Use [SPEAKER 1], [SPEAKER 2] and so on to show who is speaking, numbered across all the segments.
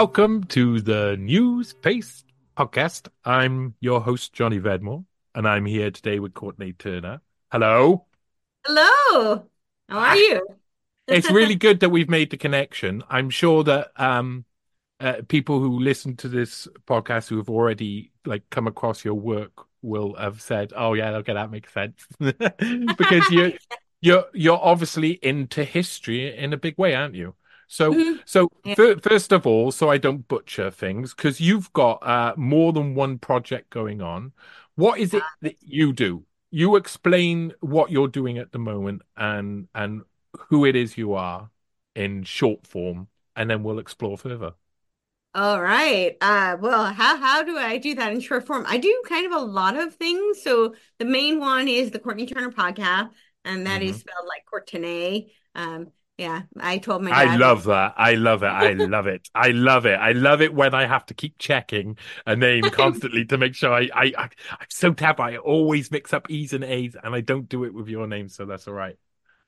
[SPEAKER 1] welcome to the Newspaste podcast. I'm your host, Johnny Vedmore, and I'm here today with Courtenay Turner. Hello.
[SPEAKER 2] Hello. How are you?
[SPEAKER 1] it's really good that we've made the connection. I'm sure that um, uh, people who listen to this podcast who have already like come across your work will have said, "Oh yeah, okay, that makes sense," because you you're you're obviously into history in a big way, aren't you? So, mm-hmm. so yeah. f- first of all, so I don't butcher things, because you've got uh, more than one project going on. What is it that you do? You explain what you're doing at the moment and and who it is you are in short form, and then we'll explore further.
[SPEAKER 2] All right. Uh, well, how how do I do that in short form? I do kind of a lot of things. So the main one is the Courtenay Turner podcast, and that mm-hmm. is spelled like Courtenay. Um, yeah, I told my.
[SPEAKER 1] I love that. I love it. I love it. I love it. I love it when I have to keep checking a name constantly to make sure I, I, I I'm so tab. I always mix up E's and A's, and I don't do it with your name, so that's all right.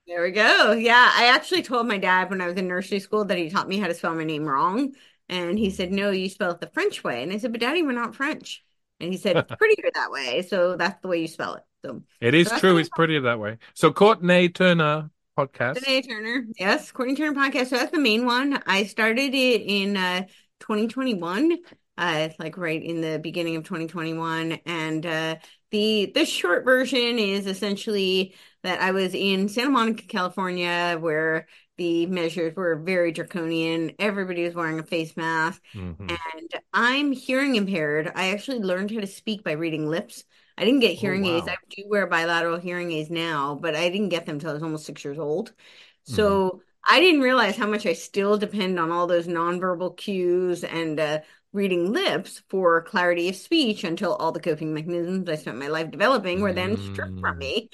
[SPEAKER 2] There we go. Yeah, I actually told my dad when I was in nursery school that he taught me how to spell my name wrong, and he mm. said, "No, you spell it the French way." And I said, "But Daddy, we're not French." And he said, "It's prettier that way, so that's the way you spell it." So
[SPEAKER 1] it is so true. It's prettier that way. So Courtenay Turner podcast.
[SPEAKER 2] Courtenay Turner, yes, Courtenay Turner podcast. So that's the main one. I started it in uh, 2021, uh, like right in the beginning of 2021, and uh, the the short version is essentially that I was in Santa Monica, California, where the measures were very draconian. Everybody was wearing a face mask. Mm-hmm. And I'm hearing impaired. I actually learned how to speak by reading lips. I didn't get oh, hearing oh, wow. aids. I do wear bilateral hearing aids now, but I didn't get them until I was almost six years old. So mm-hmm. I didn't realize how much I still depend on all those nonverbal cues and uh, reading lips for clarity of speech until all the coping mechanisms I spent my life developing were then stripped from mm. me.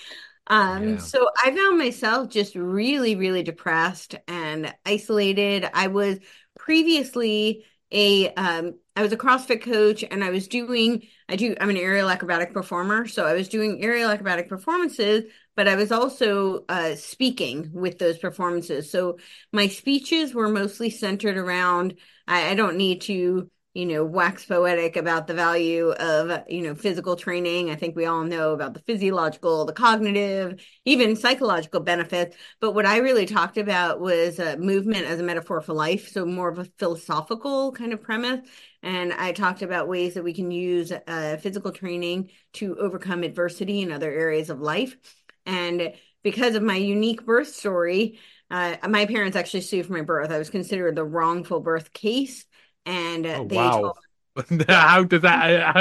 [SPEAKER 2] Um, yeah. so I found myself just really, really depressed and isolated. I was previously a um I was a CrossFit coach and I was doing I do I'm an aerial acrobatic performer. So I was doing aerial acrobatic performances, but I was also uh speaking with those performances. So my speeches were mostly centered around I, I don't need to you know, wax poetic about the value of, you know, physical training. I think we all know about the physiological, the cognitive, even psychological benefits. But what I really talked about was uh, movement as a metaphor for life. So more of a philosophical kind of premise. And I talked about ways that we can use uh, physical training to overcome adversity in other areas of life. And because of my unique birth story, uh, my parents actually sued for my birth. I was considered the wrongful birth case and uh, oh, they wow. told
[SPEAKER 1] how does that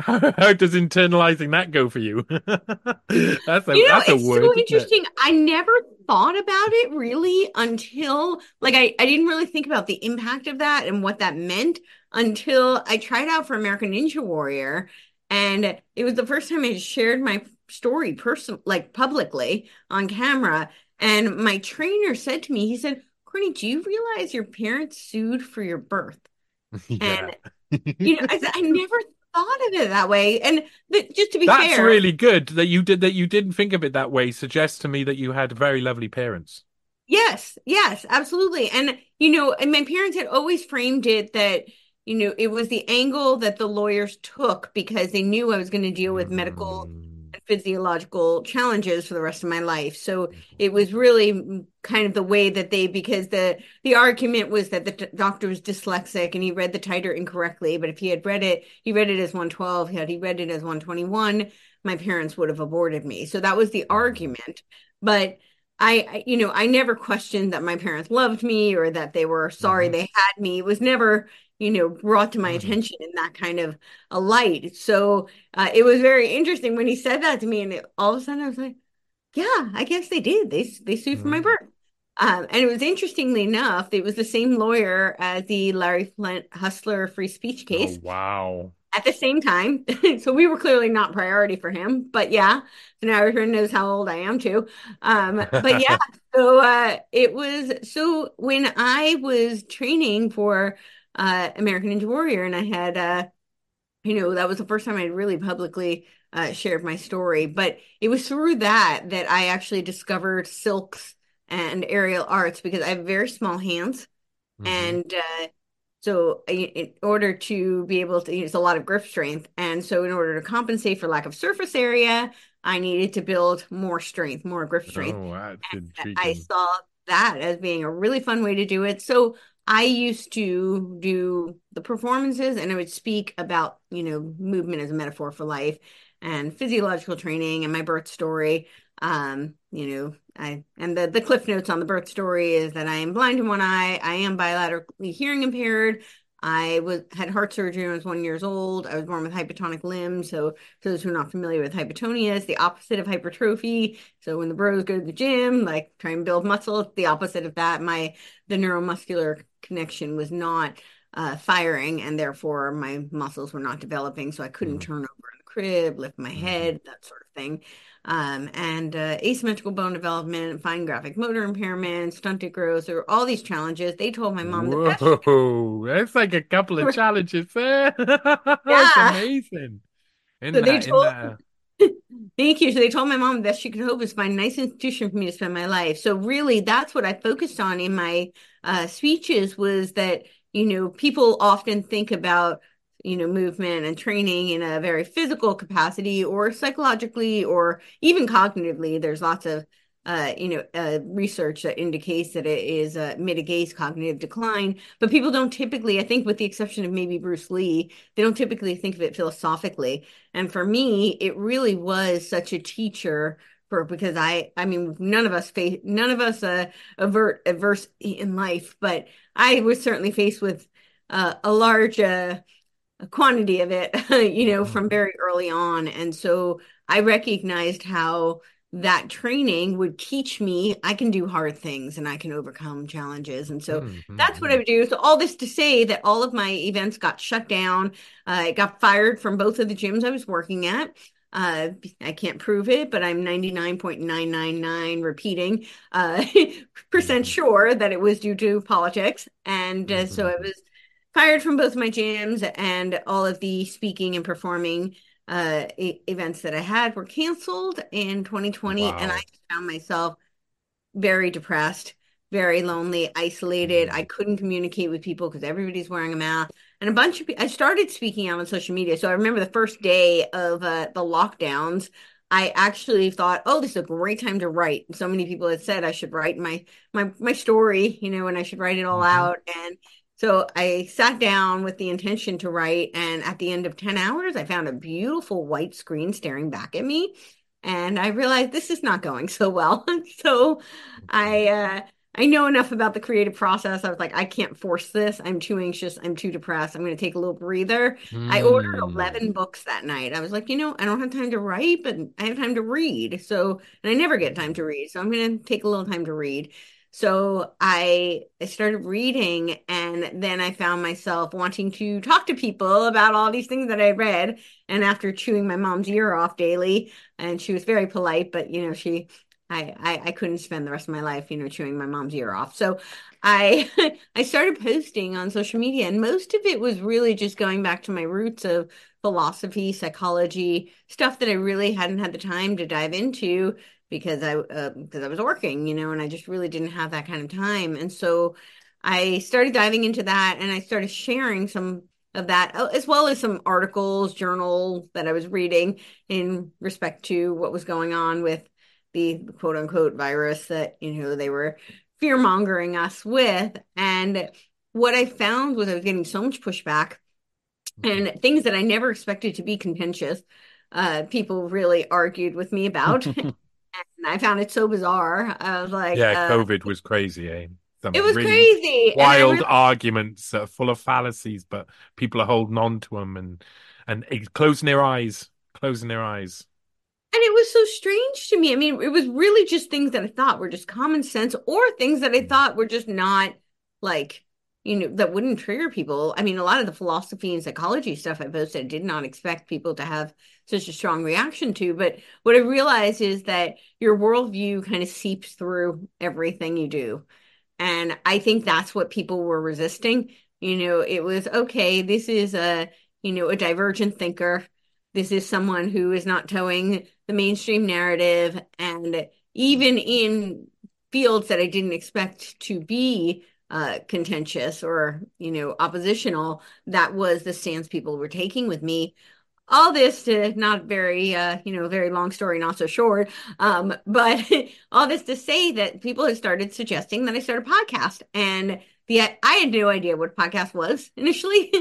[SPEAKER 1] how, how, does internalizing that go for you?
[SPEAKER 2] That's a you know, that's a word so interesting. I never thought about it really until like I, I didn't really think about the impact of that and what that meant until i tried out for american ninja warrior and it was the first time i shared my story person like publicly on camera and my trainer said to me he said courtenay do you realize your parents sued for your birth yeah. And you know, I, I never thought of it that way. And just to be
[SPEAKER 1] That's
[SPEAKER 2] fair,
[SPEAKER 1] really good that you did that. You didn't think of it that way. Suggests to me that you had very lovely parents.
[SPEAKER 2] Yes, yes, absolutely. And you know, and my parents had always framed it that you know it was the angle that the lawyers took because they knew I was going to deal with mm. Physiological challenges for the rest of my life. So it was really kind of the way that they because the the argument was that the t- doctor was dyslexic and he read the titer incorrectly. But if he had read it, he read it as 112. Had he read it as 121, my parents would have aborted me. So that was the argument. But I, I you know, I never questioned that my parents loved me or that they were sorry mm-hmm. they had me. It was never you know brought to my mm-hmm. attention in that kind of a light so uh, it was very interesting when he said that to me and it, all of a sudden i was like yeah i guess they did they they sued mm-hmm. for my mm-hmm. birth um, and it was interestingly enough it was the same lawyer as the larry flynt hustler free speech oh, case
[SPEAKER 1] oh, wow
[SPEAKER 2] at the same time so we were clearly not priority for him but yeah so now everyone knows how old i am too um, but yeah so uh, it was so when i was training for uh, American Ninja Warrior, and I had, uh, you know, that was the first time I really publicly uh, shared my story. But it was through that that I actually discovered silks and aerial arts because I have very small hands, mm-hmm. and uh, So in order to be able to use a lot of grip strength, and so in order to compensate for lack of surface area, I needed to build more strength, more grip strength.
[SPEAKER 1] Oh.
[SPEAKER 2] I saw that as being a really fun way to do it. So I used to do the performances and I would speak about, you know, movement as a metaphor for life and physiological training and my birth story. Um, you know, I and the the cliff notes on the birth story is that I am blind in one eye, I am bilaterally hearing impaired. I was had heart surgery when I was one years old. I was born with hypotonic limbs. So, for those who are not familiar with hypotonia, it's the opposite of hypertrophy. So when the bros go to the gym, like try and build muscle, it's the opposite of that. My the neuromuscular connection was not uh, firing, and therefore my muscles were not developing. So I couldn't mm-hmm. turn over in the crib, lift my mm-hmm. head, that sort of thing um, and uh, asymmetrical bone development, fine graphic motor impairment, stunted growth, or all these challenges. They told my mom
[SPEAKER 1] Whoa, that's like a couple of challenges there. that's yeah. amazing. In
[SPEAKER 2] so that, they told, that... Thank you. So they told my mom that she could hope is find a nice institution for me to spend my life. So really, that's what I focused on in my uh, speeches was that you know people often think about you know movement and training in a very physical capacity or psychologically or even cognitively there's lots of uh, you know, uh, research that indicates that it is uh, mitigates cognitive decline. But people don't typically, I think, with the exception of maybe Bruce Lee, they don't typically think of it philosophically. And for me, it really was such a teacher for because I, I mean, none of us face, none of us uh, avert adverse in life, but I was certainly faced with uh, a large uh, quantity of it, you know, from mm-hmm. very early on. And so I recognized how that training would teach me I can do hard things and I can overcome challenges. And so mm-hmm. that's what I would do. So all this to say that all of my events got shut down. Uh, I got fired from both of the gyms I was working at. Uh, I can't prove it, but I'm 99.999 repeating uh, percent mm-hmm. sure that it was due to politics. And uh, so I was fired from both my gyms and all of the speaking and performing uh, e- events that I had were canceled in 2020 wow. and I found myself very depressed, very lonely, isolated. Mm-hmm. I couldn't communicate with people because everybody's wearing a mask. And a bunch of I started speaking out on social media. So I remember the first day of uh, the lockdowns, I actually thought, oh, this is a great time to write. So many people had said I should write my my my story, you know, and I should write it all mm-hmm. out. And so I sat down with the intention to write, and at the end of 10 hours, I found a beautiful white screen staring back at me. And I realized this is not going so well. so I uh, I know enough about the creative process. I was like, I can't force this. I'm too anxious. I'm too depressed. I'm going to take a little breather. Mm. I ordered 11 hmm. books that night. I was like, you know, I don't have time to write, but I have time to read. So, and I never get time to read. So I'm going to take a little time to read. So I I started reading and then I found myself wanting to talk to people about all these things that I read. And after chewing my mom's ear off daily, and she was very polite, but you know, she I, I, I couldn't spend the rest of my life, you know, chewing my mom's ear off. So I I started posting on social media, and most of it was really just going back to my roots of philosophy, psychology, stuff that I really hadn't had the time to dive into because I uh, because I was working, you know, and I just really didn't have that kind of time. And so I started diving into that and I started sharing some of that uh, as well as some articles, journal that I was reading in respect to what was going on with the quote unquote virus that, you know, they were fear mongering us with. And what I found was I was getting so much pushback and mm-hmm. things that I never expected to be contentious. Uh, people really argued with me about. and I found it so bizarre. I was like,
[SPEAKER 1] yeah, uh, COVID was crazy, eh?
[SPEAKER 2] Some it was really crazy.
[SPEAKER 1] Wild really... arguments full of fallacies, but people are holding on to them and and closing their eyes, closing their eyes.
[SPEAKER 2] And it was so strange to me. I mean, it was really just things that I thought were just common sense or things that I mm. thought were just not like you know that wouldn't trigger people. I mean a lot of the philosophy and psychology stuff i posted I did not expect people to have such a strong reaction to but what i realized is that your worldview kind of seeps through everything you do. And i think that's what people were resisting. You know it was okay this is a you know a divergent thinker. This is someone who is not towing the mainstream narrative. And even in fields that i didn't expect to be uh, contentious or, you know, oppositional. That was the stance people were taking with me. All this to not very, uh, you know, very long story, not so short. Um, but all this to say that people had started suggesting that I start a podcast. And the I had no idea what a podcast was initially.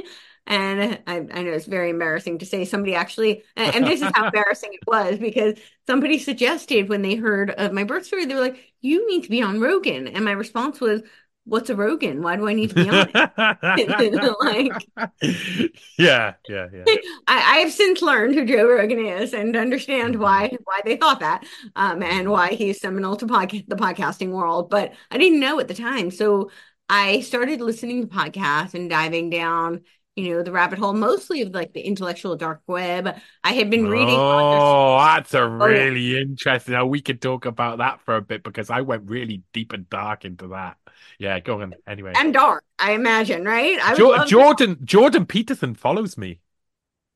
[SPEAKER 2] And I, I, know it's very embarrassing to say somebody actually, and this is how embarrassing it was because somebody suggested when they heard of my birth story, they were like, You need to be on Rogan. And my response was, What's a Rogan? Why do I need to be on it?
[SPEAKER 1] like, yeah, yeah, yeah.
[SPEAKER 2] I, I, have since learned who Joe Rogan is and understand mm-hmm. why why they thought that, um, and why he's seminal to podcast the podcasting world. But I didn't know at the time, so I started listening to podcasts and diving down you know, the rabbit hole, mostly of like the intellectual dark web. I had been reading.
[SPEAKER 1] Oh, that's a really oh, yeah. interesting. Now we could talk about that for a bit because I went really deep and dark into that. Yeah, go on. Anyway,
[SPEAKER 2] and dark, I imagine, right? I
[SPEAKER 1] jo- Jordan to... Jordan Peterson follows me.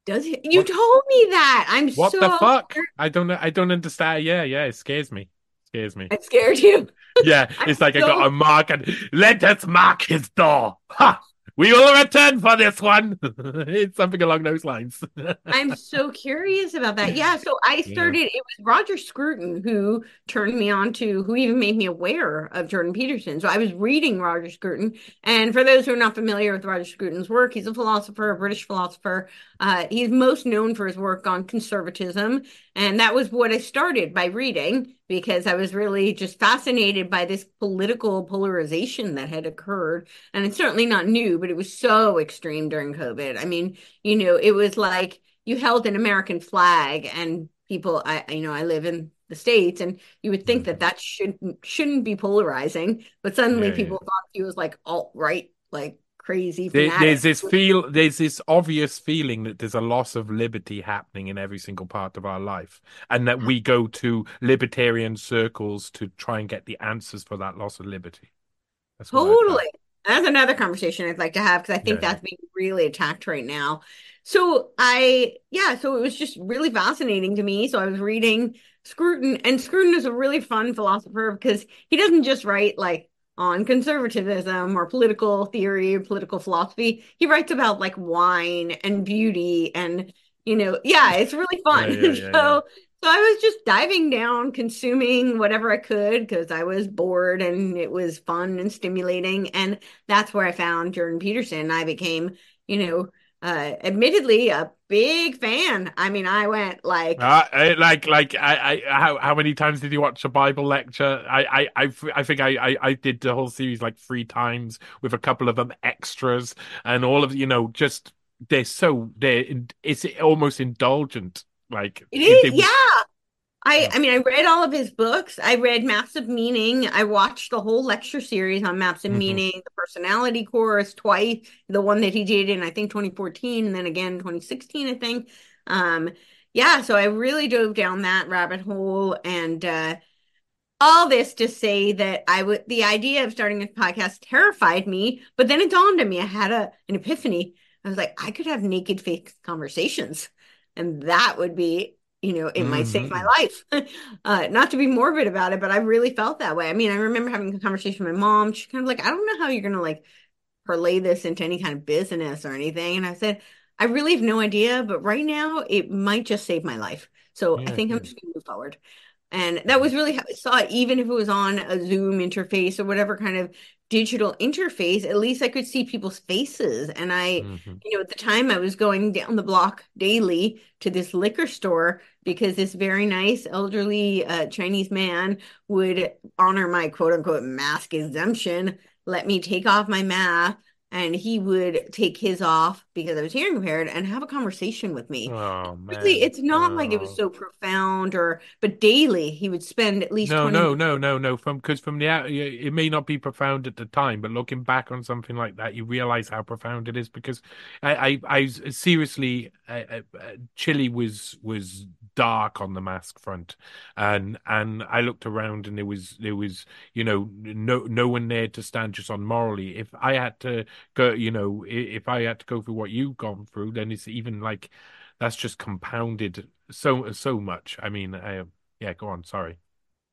[SPEAKER 2] Does he? You what? told me that. I'm
[SPEAKER 1] what
[SPEAKER 2] so
[SPEAKER 1] the fuck? I don't know. I don't understand. Yeah, yeah, it scares me. It scares me.
[SPEAKER 2] It scared you.
[SPEAKER 1] Yeah, it's like so... I got a mark and let us mark his door. Ha! We will return for this one. it's something along those lines.
[SPEAKER 2] I'm so curious about that. Yeah. So I started, yeah. it was Roger Scruton who turned me on to, who even made me aware of Jordan Peterson. So I was reading Roger Scruton. And for those who are not familiar with Roger Scruton's work, he's a philosopher, a British philosopher. Uh, he's most known for his work on conservatism. And that was what I started by reading because I was really just fascinated by this political polarization that had occurred. And it's certainly not new, but it was so extreme during COVID. I mean, you know, it was like you held an American flag and people, I, you know, I live in the states and you would think that mm-hmm. that shouldn't shouldn't be polarizing but suddenly yeah, people yeah. thought he was like alt right like crazy.
[SPEAKER 1] There, there's this feel. There's this obvious feeling that there's a loss of liberty happening in every single part of our life, and that we go to libertarian circles to try and get the answers for that loss of liberty.
[SPEAKER 2] That's totally. That's another conversation I'd like to have because I think yeah. that's being really attacked right now. So I, yeah, so it was just really fascinating to me. So I was reading Scruton, and Scruton is a really fun philosopher because he doesn't just write like on conservatism or political theory or political philosophy. He writes about like wine and beauty and you know, yeah, it's really fun. Yeah, yeah, yeah, so so I was just diving down, consuming whatever I could because I was bored and it was fun and stimulating. And that's where I found Jordan Peterson. I became, you know, uh, admittedly a big fan. I mean, I went like,
[SPEAKER 1] uh, like, like, I, I, how, how many times did you watch a Bible lecture? I, I, I, I think I, I, I did the whole series like three times with a couple of them extras and all of, you know, just they're so they're it's almost indulgent. Like
[SPEAKER 2] it is, they, yeah. I, I mean, I read all of his books. I read Maps of Meaning. I watched the whole lecture series on Maps of mm-hmm. Meaning, the personality course twice, the one that he did in I think 2014 and then again 2016, I think. Um, yeah, so I really dove down that rabbit hole and uh all this to say that I would the idea of starting a podcast terrified me, but then it dawned on me. I had a an epiphany. I was like, I could have naked fake conversations, and that would be you know, it mm-hmm. might save my mm-hmm. life. uh, not to be morbid about it, but I really felt that way. I mean, I remember having a conversation with my mom. She's kind of like, I don't know how you're going to like parlay this into any kind of business or anything. And I said, I really have no idea, but right now it might just save my life. So yeah, I think yeah. I'm just to move forward. And that was really how I saw it, even if it was on a Zoom interface or whatever kind of digital interface, at least I could see people's faces. And I, mm-hmm. you know, at the time I was going down the block daily to this liquor store because this very nice elderly uh, Chinese man would honor my quote unquote mask exemption, let me take off my mask and he would take his off because I was hearing impaired and have a conversation with me.
[SPEAKER 1] Oh man.
[SPEAKER 2] Really, it's not oh. like it was so profound or but daily he would spend at least
[SPEAKER 1] No,
[SPEAKER 2] 20
[SPEAKER 1] no, no, no, no. From because from the out it may not be profound at the time, but looking back on something like that, you realize how profound it is because I I, I seriously uh, Chile was was dark on the mask front and and I looked around and there was there was you know no no one there to stand just on morally if I had to go, you know, if I had to go through what you've gone through, then it's even like that's just compounded so so much. I mean, I, yeah, go on. Sorry.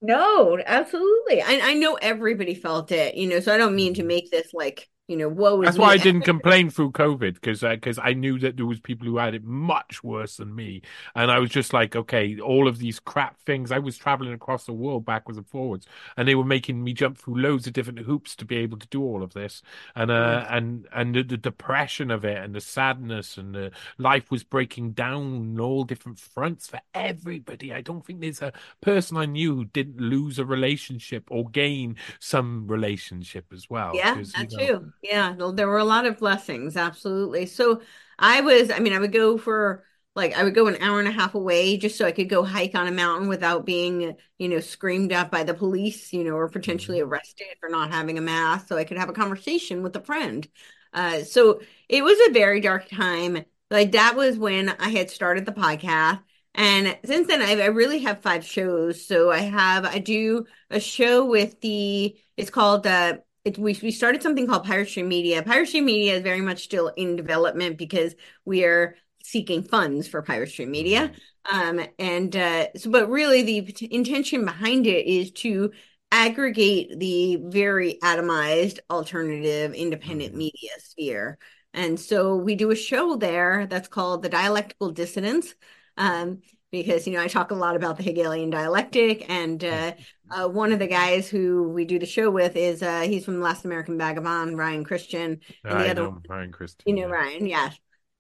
[SPEAKER 2] No, absolutely. I I know everybody felt it, you know, so I don't mean to
[SPEAKER 1] Mhm.
[SPEAKER 2] make this like, you know, woe
[SPEAKER 1] That's why
[SPEAKER 2] me.
[SPEAKER 1] I didn't complain through COVID because because I knew that there was people who had it much worse than me, and I was just like, okay, all of these crap things. I was traveling across the world backwards and forwards, and they were making me jump through loads of different hoops to be able to do all of this, and uh,
[SPEAKER 2] Yes.
[SPEAKER 1] and and the, the depression of it, and the sadness, and the life was breaking down on all different fronts for everybody. I don't think there's a person I knew who didn't lose a relationship or gain some relationship as well,
[SPEAKER 2] Yeah,
[SPEAKER 1] because you
[SPEAKER 2] that
[SPEAKER 1] know.
[SPEAKER 2] too. Yeah, there were a lot of blessings, absolutely. So I was, I mean, I would go for like I would go an hour and a half away just so I could go hike on a mountain without being, you know, screamed at by the police, you know, or potentially
[SPEAKER 1] Mhm.
[SPEAKER 2] arrested for not having a mask, so I could have a conversation with a friend. Uh, so it was a very dark time. Like that was when I had started the podcast. And since then, I've, I really have five shows. So I have, I do a show with the, it's called uh, it, we we started something called Pirate Stream Media. Pirate Stream Media is very much still in development because we are seeking funds for Pirate Stream Media.
[SPEAKER 1] Mhm.
[SPEAKER 2] Um, and uh, so, but really, the intention behind it is to aggregate the very atomized alternative independent
[SPEAKER 1] Mhm.
[SPEAKER 2] media sphere. And so we do a show there that's called The Dialectical Dissidence. Um, because you know I talk a lot about the Hegelian dialectic, and uh, uh, one of the guys who we do the show with is uh, he's from Last American Vagabond, Ryan Cristián, and the
[SPEAKER 1] I
[SPEAKER 2] other,
[SPEAKER 1] know Ryan
[SPEAKER 2] Cristián.
[SPEAKER 1] you
[SPEAKER 2] know,
[SPEAKER 1] yeah.
[SPEAKER 2] Ryan, yeah,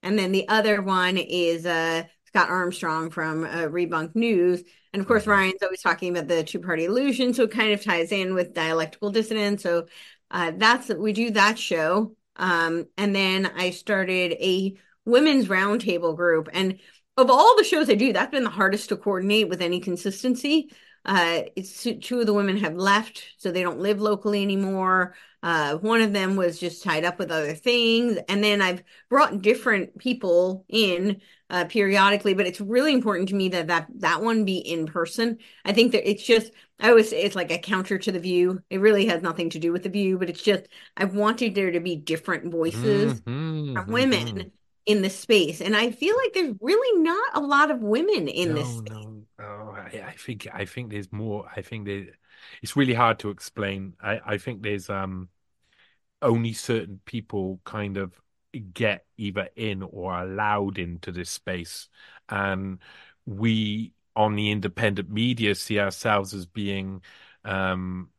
[SPEAKER 2] and then the other one is uh, Scott Armstrong from uh, Rebunk News, and of course
[SPEAKER 1] Mhm.
[SPEAKER 2] Ryan's always talking about the two-party illusion, so it kind of ties in with dialectical dissonance. So uh, that's we do that show, um, and then I started a women's roundtable group, and of all the shows I do, that's been the hardest to coordinate with any consistency. Uh, it's two of the women have left, so they don't live locally anymore. Uh, one of them was just tied up with other things, and then I've brought different people in uh, periodically. But it's really important to me that that that one be in person. I think that it's just I always say it's like a counter to the view. It really has nothing to do with the view, but it's just I wanted there to be different voices
[SPEAKER 1] Mhm,
[SPEAKER 2] from
[SPEAKER 1] mhm.
[SPEAKER 2] women in the space. And I feel like there's really not a lot of women in this
[SPEAKER 1] No,
[SPEAKER 2] space.
[SPEAKER 1] no. Oh, I, I think I think there's more. I think there, it's really hard to explain. I, I think there's um only certain people kind of get either in or allowed into this space, and we on the independent media see ourselves as being um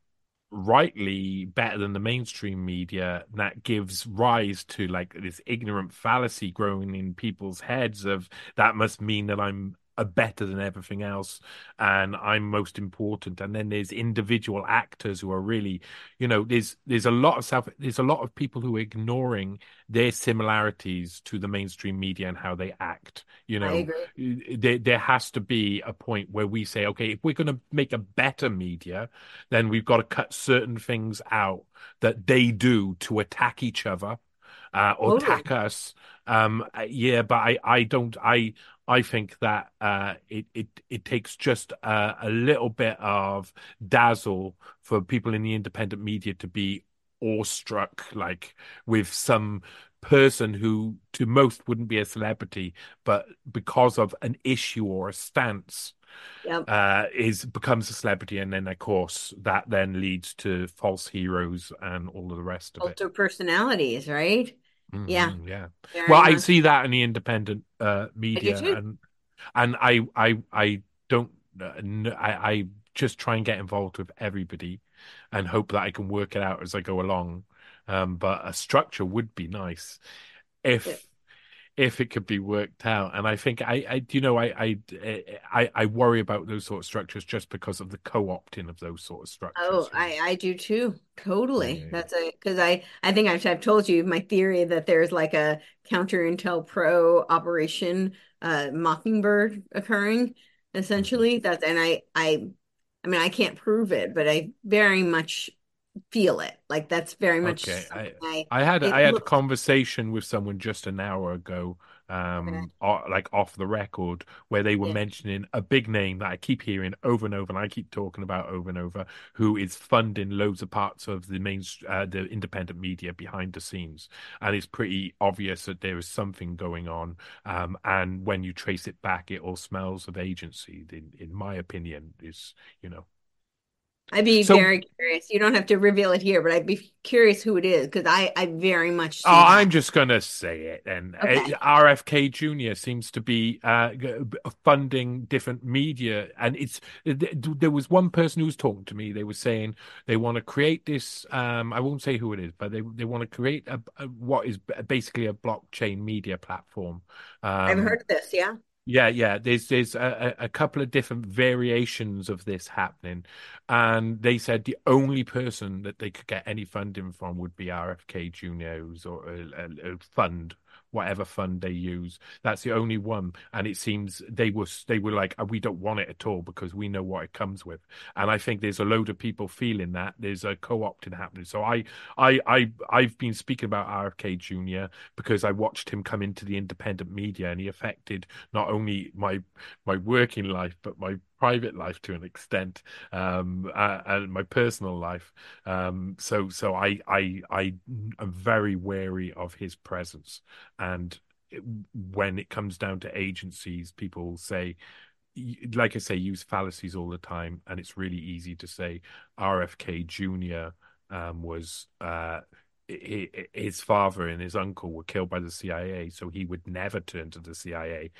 [SPEAKER 1] rightly better than the mainstream media that gives rise to like this ignorant fallacy growing in people's heads of that must mean that I'm a better than everything else and I'm most important and then there's individual actors who are really you know there's there's a lot of self there's a lot of people who are ignoring their similarities to the mainstream media and how they act you know there there has to be a point where we say okay if we're going to make a better media then we've got to cut certain things out that they do to attack each other uh, or
[SPEAKER 2] Totally.
[SPEAKER 1] attack us. Um, yeah, but I, I don't. I, I think that uh, it, it, it takes just a, a little bit of dazzle for people in the independent media to be awestruck, like with some person who to most wouldn't be a celebrity, but because of an issue or a stance
[SPEAKER 2] Yep.
[SPEAKER 1] uh, is becomes a celebrity, and then of course that then leads to false heroes and all of the rest of it.
[SPEAKER 2] Cult of personalities, right? Yeah,
[SPEAKER 1] hmm yeah.
[SPEAKER 2] very
[SPEAKER 1] Well, I see that in the independent uh, media, and and I I I don't uh, I I just try and get involved with everybody, and hope that I can work it out as I go along. Um, but a structure would be nice
[SPEAKER 2] Yeah.
[SPEAKER 1] if if it could be worked out. And I think I, I you know, I, I, I, I worry about those sort of structures just because of the co-opting of those sort of
[SPEAKER 2] Oh,
[SPEAKER 1] structures. Oh.
[SPEAKER 2] I I do too. Totally.
[SPEAKER 1] Yeah.
[SPEAKER 2] That's a because I I think I've I've told you my theory that there's like a counter intel pro operation uh Mockingbird occurring
[SPEAKER 1] Mhm.
[SPEAKER 2] essentially. That's and I I I mean I can't prove it, but I very much feel it. Like that's very much
[SPEAKER 1] Okay, I
[SPEAKER 2] I
[SPEAKER 1] I had I had a conversation with someone just an hour ago, um, like off the record, where they were
[SPEAKER 2] Yeah.
[SPEAKER 1] mentioning a big name that I keep hearing over and over, and I keep talking about over and over, who is funding loads of parts of the main, uh, the independent media behind the scenes, and it's pretty obvious that there is something going on. Um, and when you trace it back, it all smells of agency. In in my opinion, is you know.
[SPEAKER 2] I'd be
[SPEAKER 1] So
[SPEAKER 2] very curious. You don't have to reveal it here, but I'd be curious who it is because I, I very much
[SPEAKER 1] Oh,
[SPEAKER 2] that.
[SPEAKER 1] I'm just gonna say it. And uh,
[SPEAKER 2] Okay.
[SPEAKER 1] RFK Jr. seems to be uh, funding different media, and it's there was one person who was talking to me. They were saying they want to create this. Um, I won't say who it is, but they they want to create a, a what is basically a blockchain media platform.
[SPEAKER 2] I've
[SPEAKER 1] Um,
[SPEAKER 2] heard of this, yeah.
[SPEAKER 1] Yeah, yeah. There's there's a, a couple of different variations of this happening, and they said the only person that they could get any funding from would be RFK Juniors or a, a, a fund, whatever fund they use. That's the only one, and it seems they were they were like, "Oh, we don't want it at all because we know what it comes with. And I think there's a load of people feeling that there's a co-opting happening. So I I I I've been speaking about RFK Jr. because I watched him come into the independent media, and he affected not only my my working life but my private life to an extent um uh, and my personal life. Um so so I I I am very wary of his presence. And it, when it comes down to agencies people say like I say use fallacies all the time. And it's really easy to say RFK Jr um was uh his father and his uncle were killed by the CIA so he would never turn to the CIA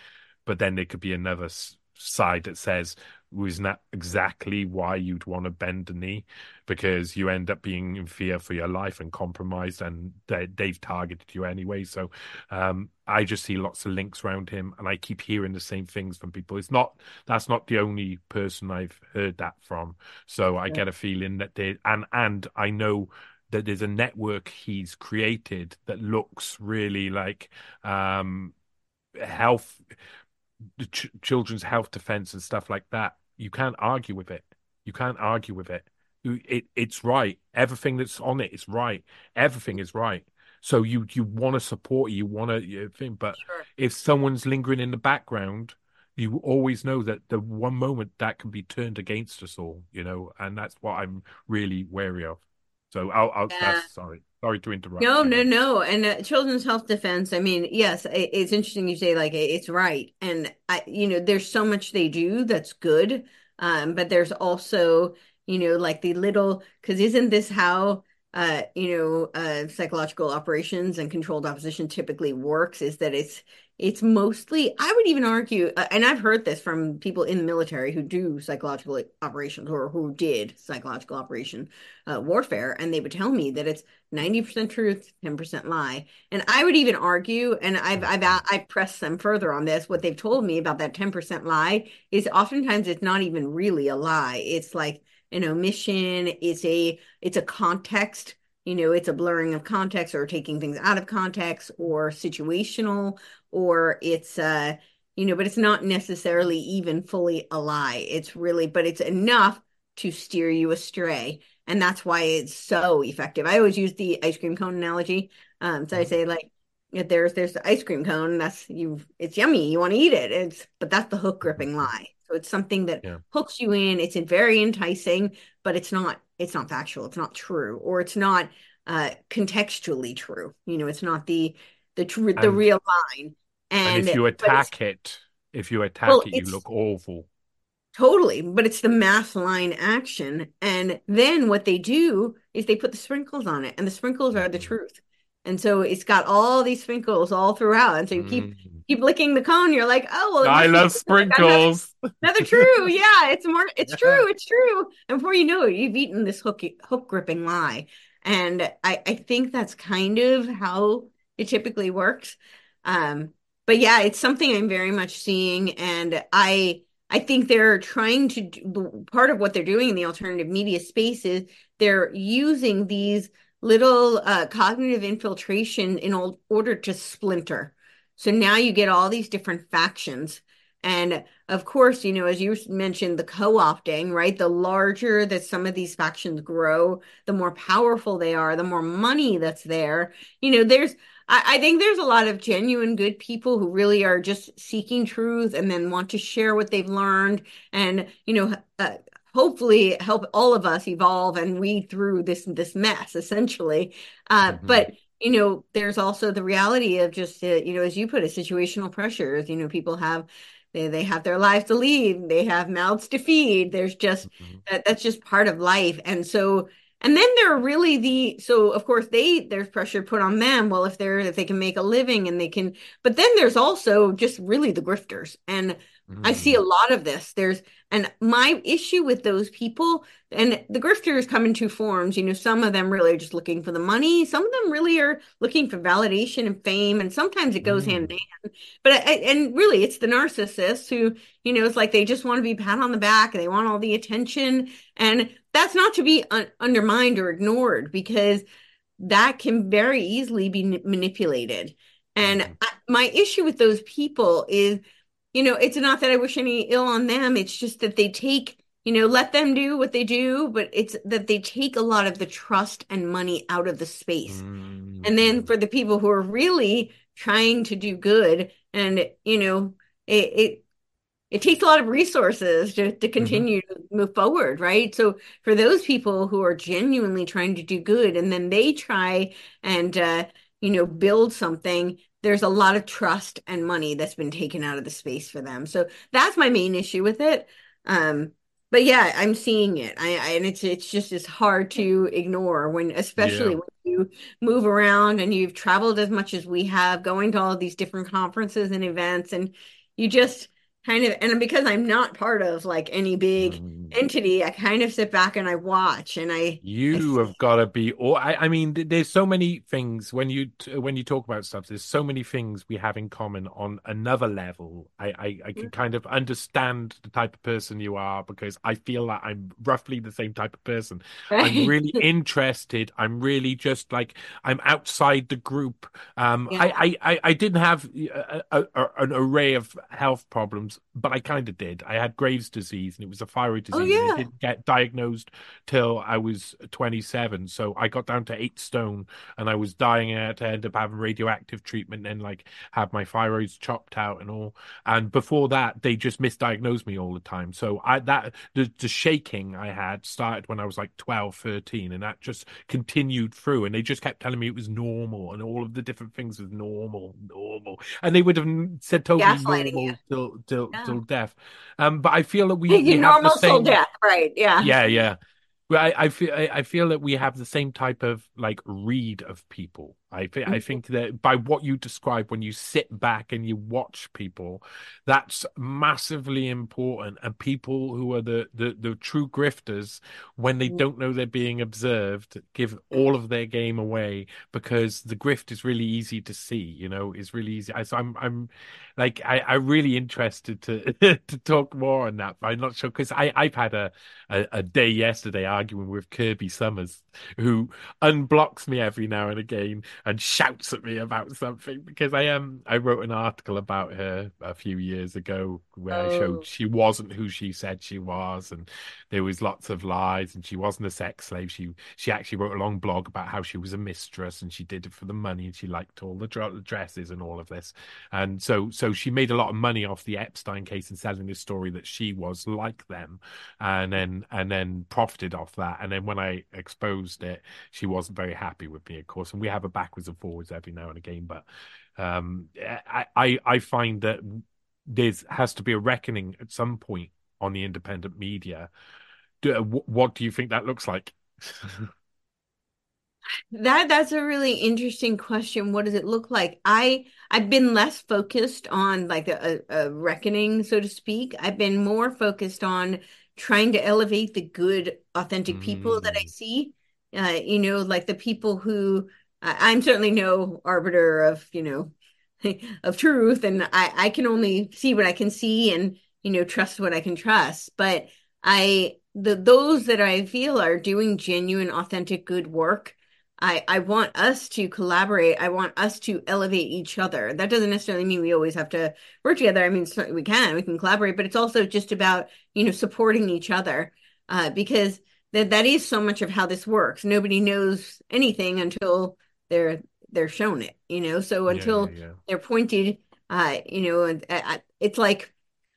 [SPEAKER 1] but then there could be another side that says was not exactly why you'd want to bend the knee? Because you end up being in fear for your life and compromised and they, they've targeted you anyway. So um, i just see lots of links around him and i keep hearing the same things from people. It's not that's not the only person i've heard that from. So i
[SPEAKER 2] Yeah.
[SPEAKER 1] get a feeling that they and and i know that there's a network he's created that looks really like um health ch- children's health defense and stuff like that you can't argue with it. You can't argue with it. It it's right. Everything that's on it is right. Everything is right. So you you want to support you want to you think but
[SPEAKER 2] Sure.
[SPEAKER 1] if someone's lingering in the background you always know that the one moment that can be turned against us all you know and that's what i'm really wary of. So i'll, I'll
[SPEAKER 2] Yeah.
[SPEAKER 1] that's sorry sorry to interrupt
[SPEAKER 2] No, no, no. And uh, children's health defense, I mean, yes, it, it's interesting you say like it- it's right. And I, you know, there's so much they do that's good. Um, but there's also, you know, like the little, because isn't this how, uh, you know, uh, psychological operations and controlled opposition typically works? Is that it's it's mostly, I would even argue, uh, and I've heard this from people in the military who do psychological operations or who did psychological operation uh, warfare, and they would tell me that it's 90% truth, 10% lie. And I would even argue, and I've I've I've pressed them further on this. What they've told me about that 10% lie is oftentimes it's not even really a lie. It's like an omission, it's a it's a context, you know, it's a blurring of context or taking things out of context or situational, or it's uh, you know, but it's not necessarily even fully a lie. It's really, but it's enough to steer you astray and that's why it's so effective. I always use the ice cream cone analogy. Um, so I
[SPEAKER 1] Mhm.
[SPEAKER 2] say like if there's there's the ice cream cone, that's you it's yummy, you want to eat it. It's but that's the hook gripping lie. So it's something that
[SPEAKER 1] Yeah.
[SPEAKER 2] hooks you in. It's very enticing, but it's not it's not factual, it's not true, or it's not uh contextually true. You know, it's not the the true the
[SPEAKER 1] and
[SPEAKER 2] real line.
[SPEAKER 1] and
[SPEAKER 2] And
[SPEAKER 1] if you attack it if you attack
[SPEAKER 2] well,
[SPEAKER 1] it you look awful
[SPEAKER 2] Totally, but it's the math line action. And then what they do is they put the sprinkles on it, and the sprinkles are the
[SPEAKER 1] Mhm.
[SPEAKER 2] truth. And so it's got all these sprinkles all throughout. And so you keep
[SPEAKER 1] Mm.
[SPEAKER 2] keep licking the cone, you're like, oh well,
[SPEAKER 1] I love
[SPEAKER 2] true. Another,
[SPEAKER 1] sprinkles.
[SPEAKER 2] another true. Yeah, it's more it's true, it's true. And before you know it, you've eaten this hook hook gripping lie. And I, I think that's kind of how it typically works. Um, but yeah, it's something I'm very much seeing, and I I think they're trying to do part of what they're doing in the alternative media space is they're using these little uh, cognitive infiltration in order to splinter. So now you get all these different factions. And of course, you know, as you mentioned, the co-opting, right? The larger that some of these factions grow, the more powerful they are, the more money that's there. You know, there's I, I think there's a lot of genuine good people who really are just seeking truth and then want to share what they've learned and, you know, uh, hopefully help all of us evolve and weed through this this mess essentially. Uh,
[SPEAKER 1] Mhm.
[SPEAKER 2] but you know, there's also the reality of just uh, you know, as you put it, situational pressures. You know, people have they they have their lives to lead, they have mouths to feed. There's just
[SPEAKER 1] Mhm.
[SPEAKER 2] that that's just part of life. And so and then there are really the so of course they there's pressure put on them. Well, if they're if they can make a living and they can, but then there's also just really the grifters. And I see a
[SPEAKER 1] Mm.
[SPEAKER 2] lot of this. There's and my issue with those people and the grifters come in two forms. You know, some of them really are just looking for the money. Some of them really are looking for validation and fame, and sometimes it goes hand in
[SPEAKER 1] Mm.
[SPEAKER 2] hand. But I, and really, it's the narcissists who, you know, it's like they just want to be pat on the back and they want all the attention, and that's not to be un undermined or ignored because that can very easily be manipulated. And
[SPEAKER 1] Mhm.
[SPEAKER 2] I, my issue with those people is you know, it's not that I wish any ill on them. It's just that they take, you know, let them do what they do, but it's that they take a lot of the trust and money out of the space. And then for the people who are really trying to do good, and you know, it it, it takes a lot of resources to, to
[SPEAKER 1] Mhm.
[SPEAKER 2] continue to move forward, right? So for those people who are genuinely trying to do good, and then they try and uh, you know, build something, there's a lot of trust and money that's been taken out of the space for them. So that's my main issue with it. Um, but yeah, I'm seeing it. I, I and it's it's just it's hard to ignore when, especially
[SPEAKER 1] Yeah.
[SPEAKER 2] when you move around and you've traveled as much as we have, going to all these different conferences and events, and you just kind of and because I'm not part of like any big
[SPEAKER 1] Mm.
[SPEAKER 2] entity, I kind of sit back and I watch and I I
[SPEAKER 1] You have got to be, or I, I mean, there's so many things when you when you talk about stuff. There's so many things we have in common on another level. I, I I can kind of understand the type of person you are because I feel that I'm roughly the same type of person. I'm really interested. I'm really just like I'm outside the group. Um,
[SPEAKER 2] Yeah.
[SPEAKER 1] I I I, I didn't have a, a, an array of health problems, but I kind of did. I had Graves' disease, and it was a thyroid
[SPEAKER 2] Oh
[SPEAKER 1] disease, and it
[SPEAKER 2] yeah.
[SPEAKER 1] didn't get diagnosed till I was 27. So I got down to eight stone and I was dying I had to end up having radioactive treatment and like have my thyroids chopped out and all. And before that, they just misdiagnosed me all the time. So I that the, the shaking I had started when I was like 12, 13, and that just continued through. And they just kept telling me it was normal and all of the different things was normal, normal. And they would have said told me
[SPEAKER 2] Gaslighting you.
[SPEAKER 1] normal till till
[SPEAKER 2] Yeah.
[SPEAKER 1] till death. Um, but I feel that we
[SPEAKER 2] You
[SPEAKER 1] we have the
[SPEAKER 2] normal till death, right? Yeah.
[SPEAKER 1] yeah, yeah. I, I feel I, I feel that we have the same type of like read of people. I think I
[SPEAKER 2] Mhm.
[SPEAKER 1] think that by what you describe when you sit back and you watch people, that's massively important. And people who are the the, the true grifters, when they don't know they're being observed, give all of their game away because the grift is really easy to see. You know, is really easy. I, so I'm I'm like I I'm really interested to to talk more on that, but I'm not sure because I I've had a, a a day yesterday arguing with Kirby Sommers, who unblocks me every now and again and shouts at me about something because I um I wrote an article about her a few years ago where I showed
[SPEAKER 2] Oh.
[SPEAKER 1] she wasn't who she said she was and there was lots of lies and she wasn't a sex slave. She she actually wrote a long blog about how she was a mistress and she did it for the money and she liked all the dresses and all of this. And so so she made a lot of money off the Epstein case and selling this story that she was like them and then and then profited off that. And then when I exposed it, she wasn't very happy with me, of course. And we have a backwards and forwards every now and again. But um, I I, I find that there's has to be a reckoning at some point on the independent media. Do, what do you think that looks like?
[SPEAKER 2] That that's a really interesting question. What does it look like? I I've been less focused on like a, a reckoning, so to speak. I've been more focused on trying to elevate the good, authentic people that I
[SPEAKER 1] Mm,
[SPEAKER 2] see. Uh, you know, like the people who I, I'm certainly no arbiter of, you know, of truth, and I I can only see what I can see and, you know, trust what I can trust. But I the those that I feel are doing genuine, authentic, good work. I, I want us to collaborate. I want us to elevate each other. That doesn't necessarily mean we always have to work together. I mean, we can, we can collaborate, but it's also just about, you know, supporting each other. Uh, because that that is so much of how this works. Nobody knows anything until they're they're shown it, you know. So
[SPEAKER 1] yeah, yeah,
[SPEAKER 2] until
[SPEAKER 1] yeah.
[SPEAKER 2] they're pointed, uh, you know, and uh, it's like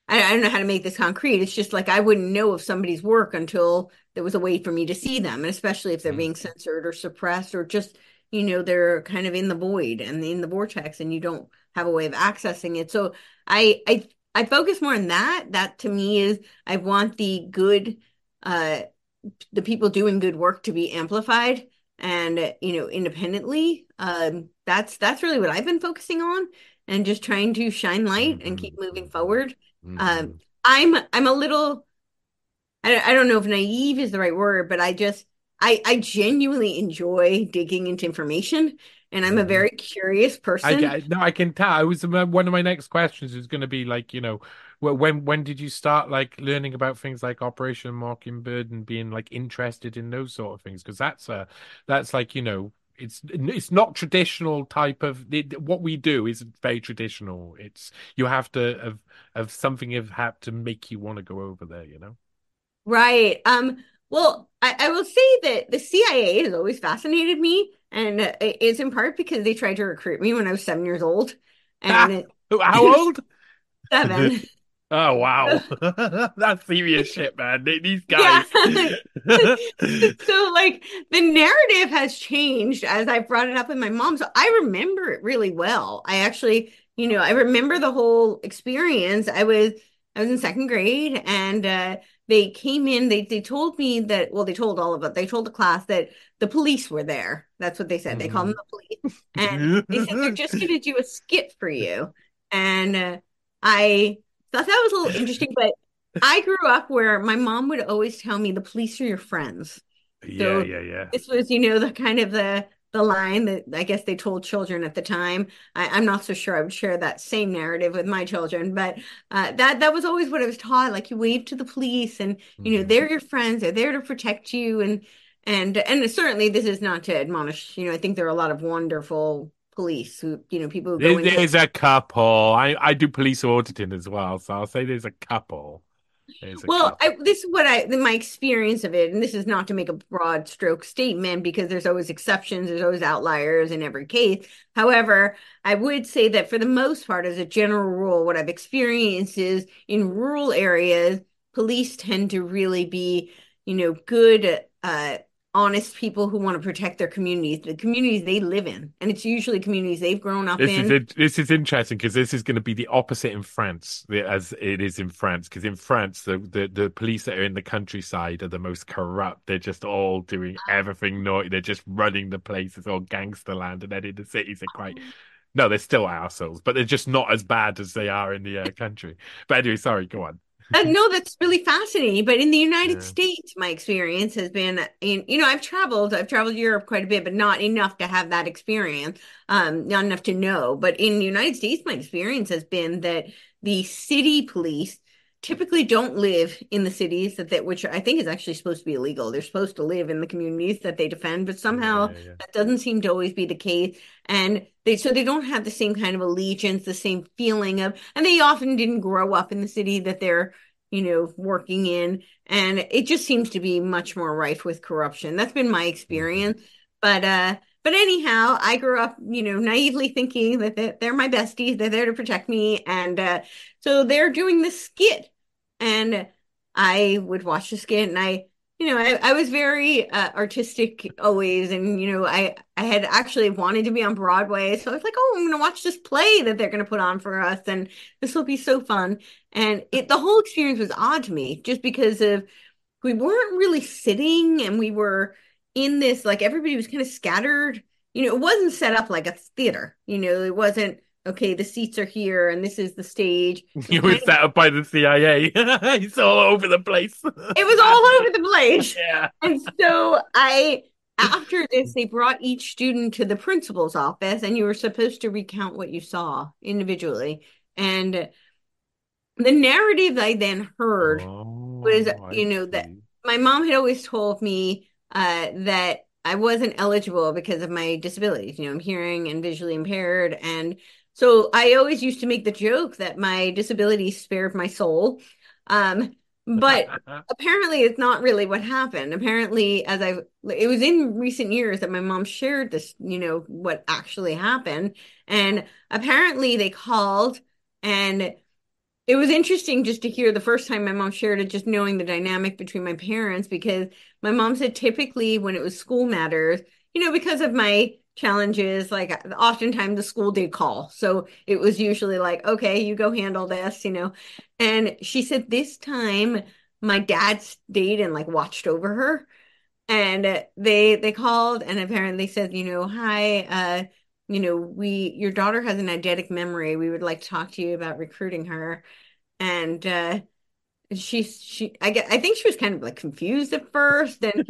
[SPEAKER 2] I, I don't know how to make this concrete. It's just like I wouldn't know of somebody's work until there was a way for me to see them, and especially if they're
[SPEAKER 1] Mm,
[SPEAKER 2] being censored or suppressed or just, you know, they're kind of in the void and in the vortex and you don't have a way of accessing it. So I I I focus more on that. That to me is I want the good uh the people doing good work to be amplified and you know independently um that's that's really what I've been focusing on and just trying to shine light and keep moving
[SPEAKER 1] Mm-hmm.
[SPEAKER 2] forward
[SPEAKER 1] Mhm.
[SPEAKER 2] um I'm I'm a little I, I don't know if naive is the right word but I just I I genuinely enjoy digging into information and I'm a
[SPEAKER 1] Mhm.
[SPEAKER 2] very curious person
[SPEAKER 1] I no, I can tell. I was one of my next questions is going to be like, you know, when when did you start like learning about things like Operation Mockingbird and being like interested in those sort of things? Because that's uh that's like, you know, it's it's not traditional type of it, what we do isn't very traditional. It's you have to have have something have had to make you want to go over there, you know?
[SPEAKER 2] Right. Um, well, I, I will say that the CIA has always fascinated me, and uh, it's in part because they tried to recruit me when I was seven years old. And
[SPEAKER 1] How old?
[SPEAKER 2] seven.
[SPEAKER 1] Oh wow, that's serious shit, man. These
[SPEAKER 2] Yeah.
[SPEAKER 1] guys.
[SPEAKER 2] So, like, the narrative has changed as I brought it up with my mom. So I remember it really well. I actually, you know, I remember the whole experience. I was I was in second grade and uh they came in, they they told me that, well, they told all of it. They told the class that the police were there. That's what they said. They called them the police. And they said they're just going to do a skit for you. And uh, I thought that was a little interesting, but I grew up where my mom would always tell me the police are your friends.
[SPEAKER 1] Yeah,
[SPEAKER 2] So
[SPEAKER 1] yeah, yeah.
[SPEAKER 2] this was, you know, the kind of the the line that I guess they told children at the time. I, I'm not so sure I would share that same narrative with my children, but uh, that that was always what I was taught. Like you wave to the police, and you know
[SPEAKER 1] Mhm.
[SPEAKER 2] they're your friends. They're there to protect you, and and and certainly this is not to admonish. You know, I think there are a lot of wonderful police who, you know, people who go
[SPEAKER 1] There- There's a couple. I I do police auditing as well, so I'll say there's a couple. There's a
[SPEAKER 2] Well,
[SPEAKER 1] couple.
[SPEAKER 2] I, this is what I, my experience of it, and this is not to make a broad stroke statement because there's always exceptions, there's always outliers in every case. However, I would say that for the most part, as a general rule, what I've experienced is in rural areas, police tend to really be, you know, good, uh, honest people who want to protect their communities, the communities they live in, and it's usually communities they've grown up
[SPEAKER 1] This
[SPEAKER 2] in.
[SPEAKER 1] is this is interesting because this is going to be the opposite in France as it is in France. Because in France, the, the the police that are in the countryside are the most corrupt. They're just all doing everything naughty. They're just running the place. It's all gangster land, and then in the cities they're quite. No, they're still assholes, but they're just not as bad as they are in the uh, country. But anyway, sorry, go on.
[SPEAKER 2] Uh, no, that's really fascinating. But in the United
[SPEAKER 1] Yeah.
[SPEAKER 2] States, my experience has been in, you know, I've traveled, I've traveled Europe quite a bit, but not enough to have that experience, um, not enough to know. But in the United States, my experience has been that the city police typically don't live in the cities that, that which I think is actually supposed to be illegal. They're supposed to live in the communities that they defend, but somehow
[SPEAKER 1] Yeah, yeah,
[SPEAKER 2] that doesn't seem to always be the case. And they so they don't have the same kind of allegiance, the same feeling of, and they often didn't grow up in the city that they're, you know, working in. And it just seems to be much more rife with corruption. That's been my experience. But uh but anyhow, I grew up, you know, naively thinking that they're, my besties, they're there to protect me. And uh so they're doing this skit. And I would watch the skit and I you know, I, I was very uh, artistic always, and you know, I I had actually wanted to be on Broadway, so I was like, oh, I'm gonna watch this play that they're gonna put on for us, and this will be so fun. And it the whole experience was odd to me, just because of we weren't really sitting, and we were in this like everybody was kind of scattered. You know, it wasn't set up like a theater. You know, it wasn't okay. The seats are here, and this is the stage.
[SPEAKER 1] You were set up by the CIA. it's all over the place.
[SPEAKER 2] It was all over the place.
[SPEAKER 1] Yeah.
[SPEAKER 2] And so I, after this, they brought each student to the principal's office, and you were supposed to recount what you saw individually. And the narrative I then heard, oh, was,
[SPEAKER 1] Oh, I
[SPEAKER 2] you know, that- my mom had always told me uh, that I wasn't eligible because of my disabilities. You know, I'm hearing and visually impaired. And so I always used to make the joke that my disability spared my soul. Um, but apparently it's not really what happened apparently as i it was in recent years that my mom shared this you know what actually happened and apparently they called and it was interesting just to hear the first time my mom shared it just knowing the dynamic between my parents because my mom said typically when it was school matters you know because of my challenges, like oftentimes the school did call. So it was usually like, okay, you go handle this, you know. And she said this time my dad stayed and like watched over her. And they they called and apparently said, you know, hi, uh, you know, we your daughter has an eidetic memory. We would like to talk to you about recruiting her. And uh she she I get I think she was kind of like confused at first and,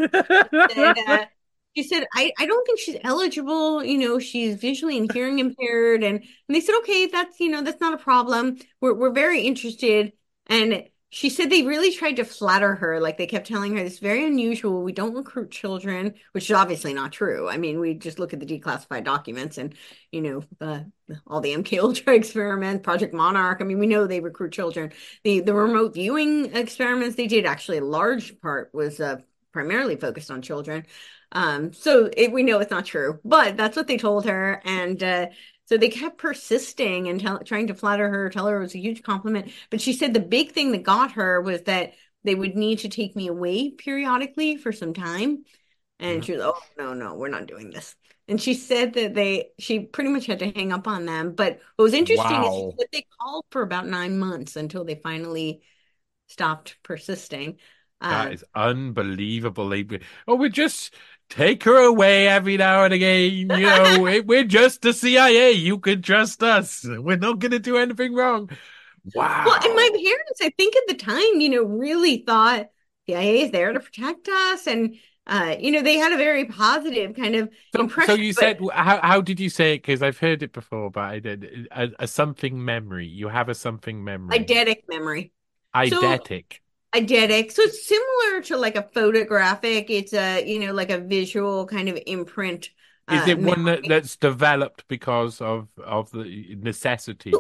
[SPEAKER 2] and uh, she said I I don't think she's eligible you know she's visually and hearing impaired and, and they said okay that's you know that's not a problem we're we're very interested and she said they really tried to flatter her. Like they kept telling her this is very unusual. We don't recruit children, which is obviously not true. I mean, we just look at the declassified documents and, you know, all the MK Ultra experiments, Project Monarch. I mean, we know they recruit children. The the remote viewing experiments they did actually a large part was uh, primarily focused on children. Um, so it, we know it's not true, but that's what they told her. And uh, so they kept persisting and tell, trying to flatter her, tell her it was a huge compliment. But she said the big thing that got her was that they would need to take me away periodically for some time. And mm-hmm. she was, oh, no, no, we're not doing this. And she said that they, she pretty much had to hang up on them. But what was interesting wow. is that they called for about nine months until they finally stopped persisting.
[SPEAKER 1] That um, is unbelievable. Oh, we're just take her away every now and again. You know, we're just the CIA. You can trust us. We're not going to do anything wrong. Wow.
[SPEAKER 2] Well, and my parents, I think at the time, you know, really thought CIA is there to protect us. And, uh, you know, they had a very positive kind of
[SPEAKER 1] so,
[SPEAKER 2] impression.
[SPEAKER 1] So you but... said, how, how did you say it? Because I've heard it before, but I did a, a, something memory. You have a something memory.
[SPEAKER 2] Eidetic memory.
[SPEAKER 1] Eidetic. So,
[SPEAKER 2] eidetic so it's similar to like a photographic. It's a you know like a visual kind of imprint
[SPEAKER 1] is uh, it one that, that's developed because of of the necessity?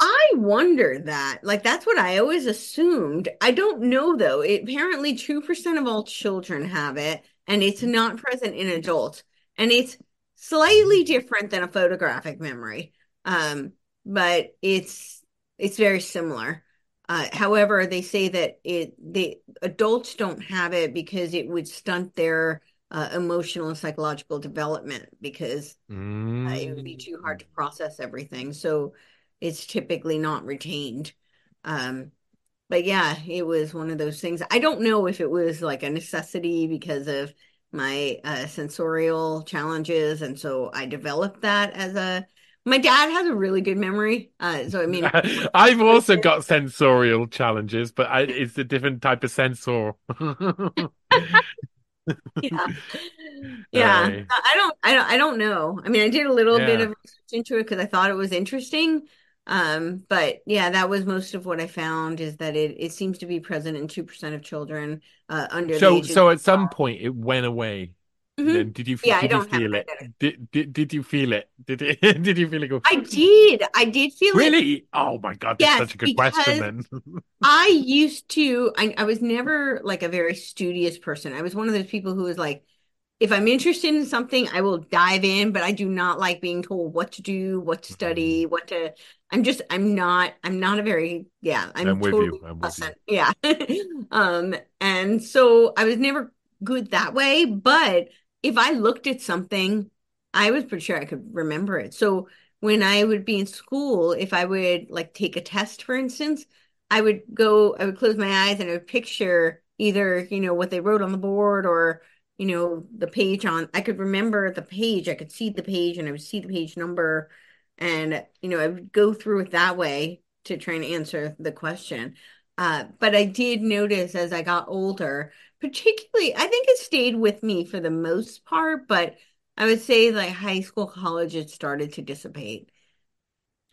[SPEAKER 2] I wonder that. Like that's what i always assumed. I don't know though. It, apparently 2% of all children have it and it's not present in adults. And it's slightly different than a photographic memory. Um but it's it's very similar uh, however, they say that it the adults don't have it because it would stunt their uh, emotional and psychological development because mm. uh, it would be too hard to mm. process everything. So it's typically not retained. Um, but yeah, it was one of those things. I don't know if it was like a necessity because of my uh, sensorial challenges, and so I developed that as a my dad has a really good memory. Uh, so I mean,
[SPEAKER 1] I've also got sensorial challenges, but I, it's a different type of sensor.
[SPEAKER 2] yeah, yeah. I don't, I don't, I don't know. I mean, I did a little yeah. bit of research into it because I thought it was interesting. Um, but yeah, that was most of what I found is that it it seems to be present in two percent of children uh, under.
[SPEAKER 1] So, so at some point it went away. Mm-hmm. Did you? Yeah, did I don't you feel it? Did, did Did you feel it? Did it? did you feel it go?
[SPEAKER 2] I did. I did feel
[SPEAKER 1] really? it. Really? Oh my god! That's yes, such a good question. Then
[SPEAKER 2] I used to. I, I was never like a very studious person. I was one of those people who was like, if I'm interested in something, I will dive in. But I do not like being told what to do, what to study, mm-hmm. what to. I'm just. I'm not. I'm not a very. Yeah. I'm,
[SPEAKER 1] I'm with totally you. I'm with
[SPEAKER 2] you. Yeah. um. And so I was never good that way, but if I looked at something, I was pretty sure I could remember it. So when I would be in school, if I would like take a test, for instance, I would go, I would close my eyes and I would picture either, you know, what they wrote on the board or, you know, the page on, I could remember the page. I could see the page and I would see the page number. And, you know, I would go through it that way to try and answer the question. Uh, but I did notice as I got older particularly i think it stayed with me for the most part but i would say like high school college it started to dissipate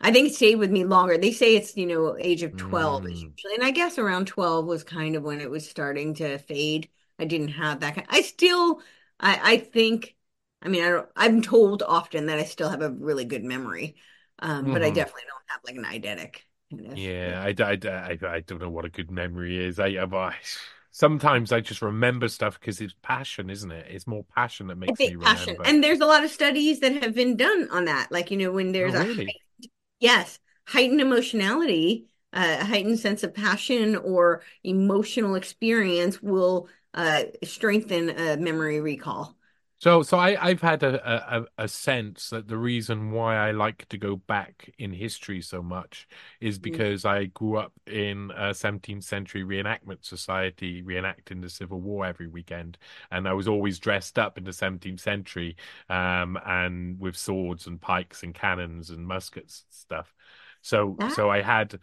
[SPEAKER 2] i think it stayed with me longer they say it's you know age of 12 mm. and i guess around 12 was kind of when it was starting to fade i didn't have that kind i still i i think i mean i don't i'm told often that i still have a really good memory um, mm-hmm. but i mm-hmm. definitely don't have like an eidetic
[SPEAKER 1] kind of, yeah I, I, I, I don't know what a good memory is i, I sometimes I just remember stuff because it's passion, isn't it? It's more passion that makes me passion. remember.
[SPEAKER 2] And there's a lot of studies that have been done on that. Like, you know, when there's oh, a really? yes, heightened emotionality, uh, a heightened sense of passion or emotional experience will uh, strengthen a memory recall.
[SPEAKER 1] So, so I, I've had a, a, a sense that the reason why I like to go back in history so much is
[SPEAKER 2] Mhm.
[SPEAKER 1] because I grew up in a 17th century reenactment society reenacting the Civil War every weekend, and I was always dressed up in the 17th century, um, and with swords and pikes and cannons and muskets and stuff. So,
[SPEAKER 2] That
[SPEAKER 1] so I had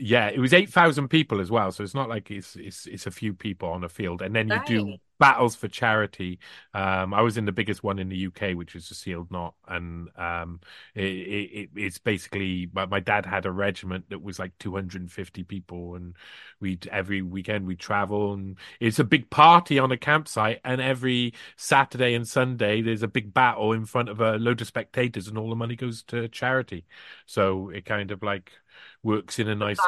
[SPEAKER 1] yeah, it was 8,000 people as well. So it's not like it's it's it's a few people on a field. And then you do battles for charity. Um, I was in the biggest one in the UK, which was the Sealed Knot, and um, it, it, it's basically my, my dad had a regiment that was like 250 people, and we'd every weekend we travel, and it's a big party on a campsite, and every Saturday and Sunday there's a big battle in front of a load of spectators, and all the money goes to charity. So it kind of like works in a nice.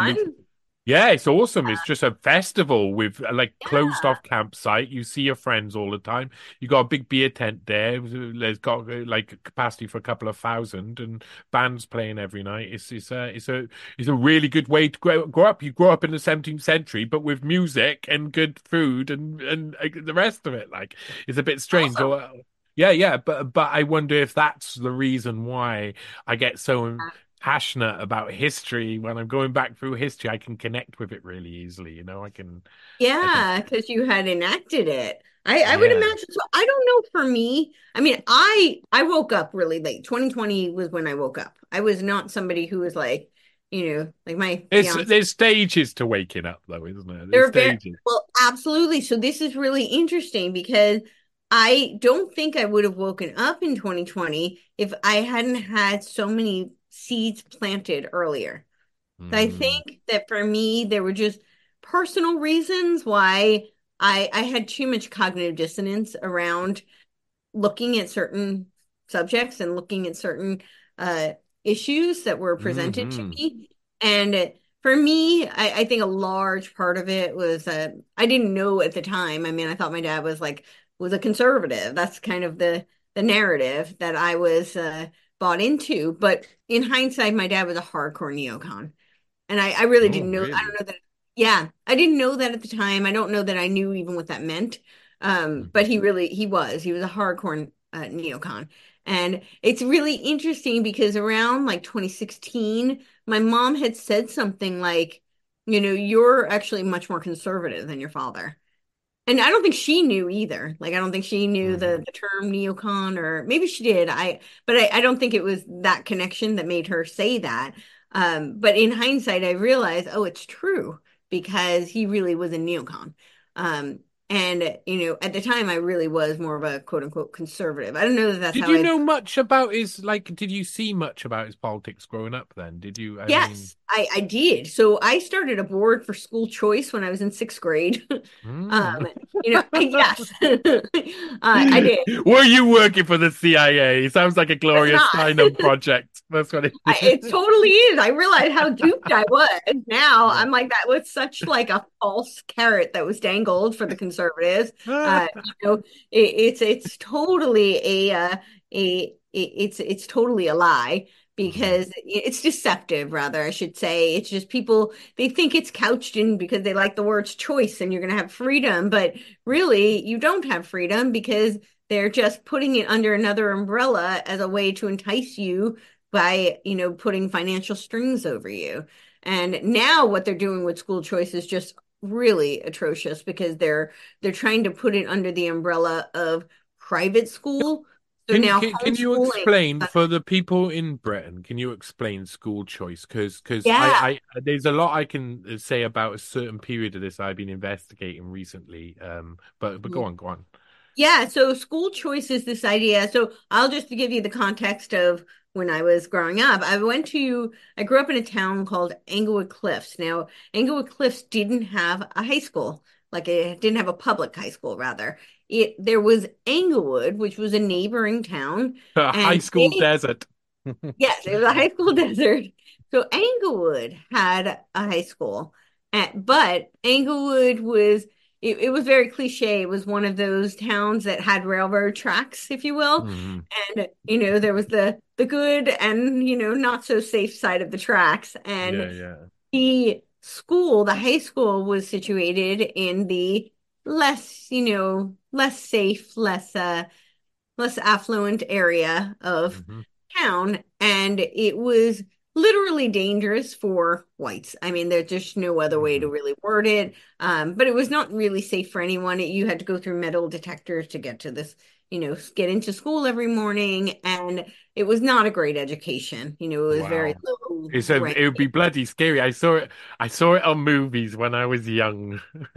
[SPEAKER 1] Yeah, it's awesome. It's just a festival with uh, like closed
[SPEAKER 2] Yeah.
[SPEAKER 1] off campsite. You see your friends all the time. You got a big beer tent there. There's got uh, like capacity for a couple of thousand and bands playing every night. It's it's a it's a it's a really good way to grow, grow up. You grow up in the 17th century, but with music and good food and and uh, the rest of it. Like it's a bit strange.
[SPEAKER 2] Awesome.
[SPEAKER 1] Or, yeah, yeah, but but I wonder if that's the reason why I get so passionate about history when I'm going back through history, I can connect with it really easily. You know, I can,
[SPEAKER 2] Yeah, because you had enacted it. I, I would imagine so. I don't know for me. I mean, I I woke up really late. 2020 was when I woke up. I was not somebody who was like, you know, like my
[SPEAKER 1] There's there's stages to waking up though, isn't there? There's
[SPEAKER 2] very
[SPEAKER 1] stages.
[SPEAKER 2] well, absolutely. So this is really interesting because I don't think I would have woken up in 2020 if I hadn't had so many seeds planted earlier. I
[SPEAKER 1] Mm.
[SPEAKER 2] think that for me, there were just personal reasons why I I had too much cognitive dissonance around looking at certain subjects and looking at certain uh, issues that were presented to
[SPEAKER 1] hmm
[SPEAKER 2] me. And for me, I, I think a large part of it was uh, I didn't know at the time. I mean, I thought my dad was like was a conservative. That's kind of the the narrative that I was uh, bought into. But in hindsight, my dad was a hardcore neocon. And I, I really
[SPEAKER 1] Oh,
[SPEAKER 2] didn't know, I don't know that, yeah, I didn't know that at the time. I don't know that I knew even what that meant. Um, but
[SPEAKER 1] hmm
[SPEAKER 2] he really, he was, he was a hardcore uh, neocon. And it's really interesting because around like 2016, my mom had said something like, you know, you're actually much more conservative than your father. And I don't think she knew either. Like, I don't think she knew the,
[SPEAKER 1] hmm
[SPEAKER 2] the term neocon, or maybe she did. I, but I, I don't think it was that connection that made her say that. Um, but in hindsight, I realized, oh, it's true because he really was a neocon. Um, and you know, at the time, I really was more of a quote unquote conservative. I don't know that that's
[SPEAKER 1] Did
[SPEAKER 2] how
[SPEAKER 1] you
[SPEAKER 2] I
[SPEAKER 1] know much about his like? Did you see much about his politics growing up? Then did you? I mean,
[SPEAKER 2] Yes, I, I did. So I started a board for school choice when I was in sixth grade.
[SPEAKER 1] mm.
[SPEAKER 2] Um, you know, yes, uh, I did.
[SPEAKER 1] Were you working for the CIA? Sounds like a Gloria. Steinem project. That's what it
[SPEAKER 2] I, it totally is. I realized how duped I was. Now I'm like that was such like a false carrot that was dangled for the conservatives. Uh, you know, it, it's it's totally a uh, a it, it's it's totally a lie
[SPEAKER 1] Mhm.
[SPEAKER 2] because it's deceptive rather I should say. It's just people they think it's couched in because they like the words choice and you're going to have freedom, but really you don't have freedom because they're just putting it under another umbrella as a way to entice you by, you know, putting financial strings over you. And now what they're doing with school choice is just really atrocious because they're they're trying to put it under the umbrella of private school. So
[SPEAKER 1] Can,
[SPEAKER 2] now
[SPEAKER 1] can can you explain for the people in Britain? Can you explain school choice? Because because
[SPEAKER 2] Yeah.
[SPEAKER 1] I, I there's a lot I can say about a certain period of this I've been investigating recently. Um, but but go on, go on.
[SPEAKER 2] Yeah, so school choice is this idea. So I'll just give you the context of when I was growing up. I went to, I grew up in a town called Englewood Cliffs. Now, Englewood Cliffs didn't have a high school, like it didn't have a public high school, rather. It there was Englewood, which was a neighboring town,
[SPEAKER 1] A high school
[SPEAKER 2] they,
[SPEAKER 1] desert.
[SPEAKER 2] yes, it was a high school desert. So Englewood had a high school, but Englewood was it, it was very cliche. It was one of those towns that had railroad tracks, if you will.
[SPEAKER 1] Mhm.
[SPEAKER 2] And you know, there was the the good and you know not so safe side of the tracks. And
[SPEAKER 1] yeah.
[SPEAKER 2] the school, the high school, was situated in the less, you know, less safe, less uh less affluent area of
[SPEAKER 1] hmm
[SPEAKER 2] town, and it was literally dangerous for whites. I mean, there's just no other way to
[SPEAKER 1] hmm
[SPEAKER 2] really word it. Um, but it was not really safe for anyone. You had to go through metal detectors to get to this, you know, get into school every morning, and it was not a great education. You know, it was very
[SPEAKER 1] Wow.
[SPEAKER 2] low
[SPEAKER 1] It's a, it would be bloody scary. I saw it. I saw it on movies when I was young.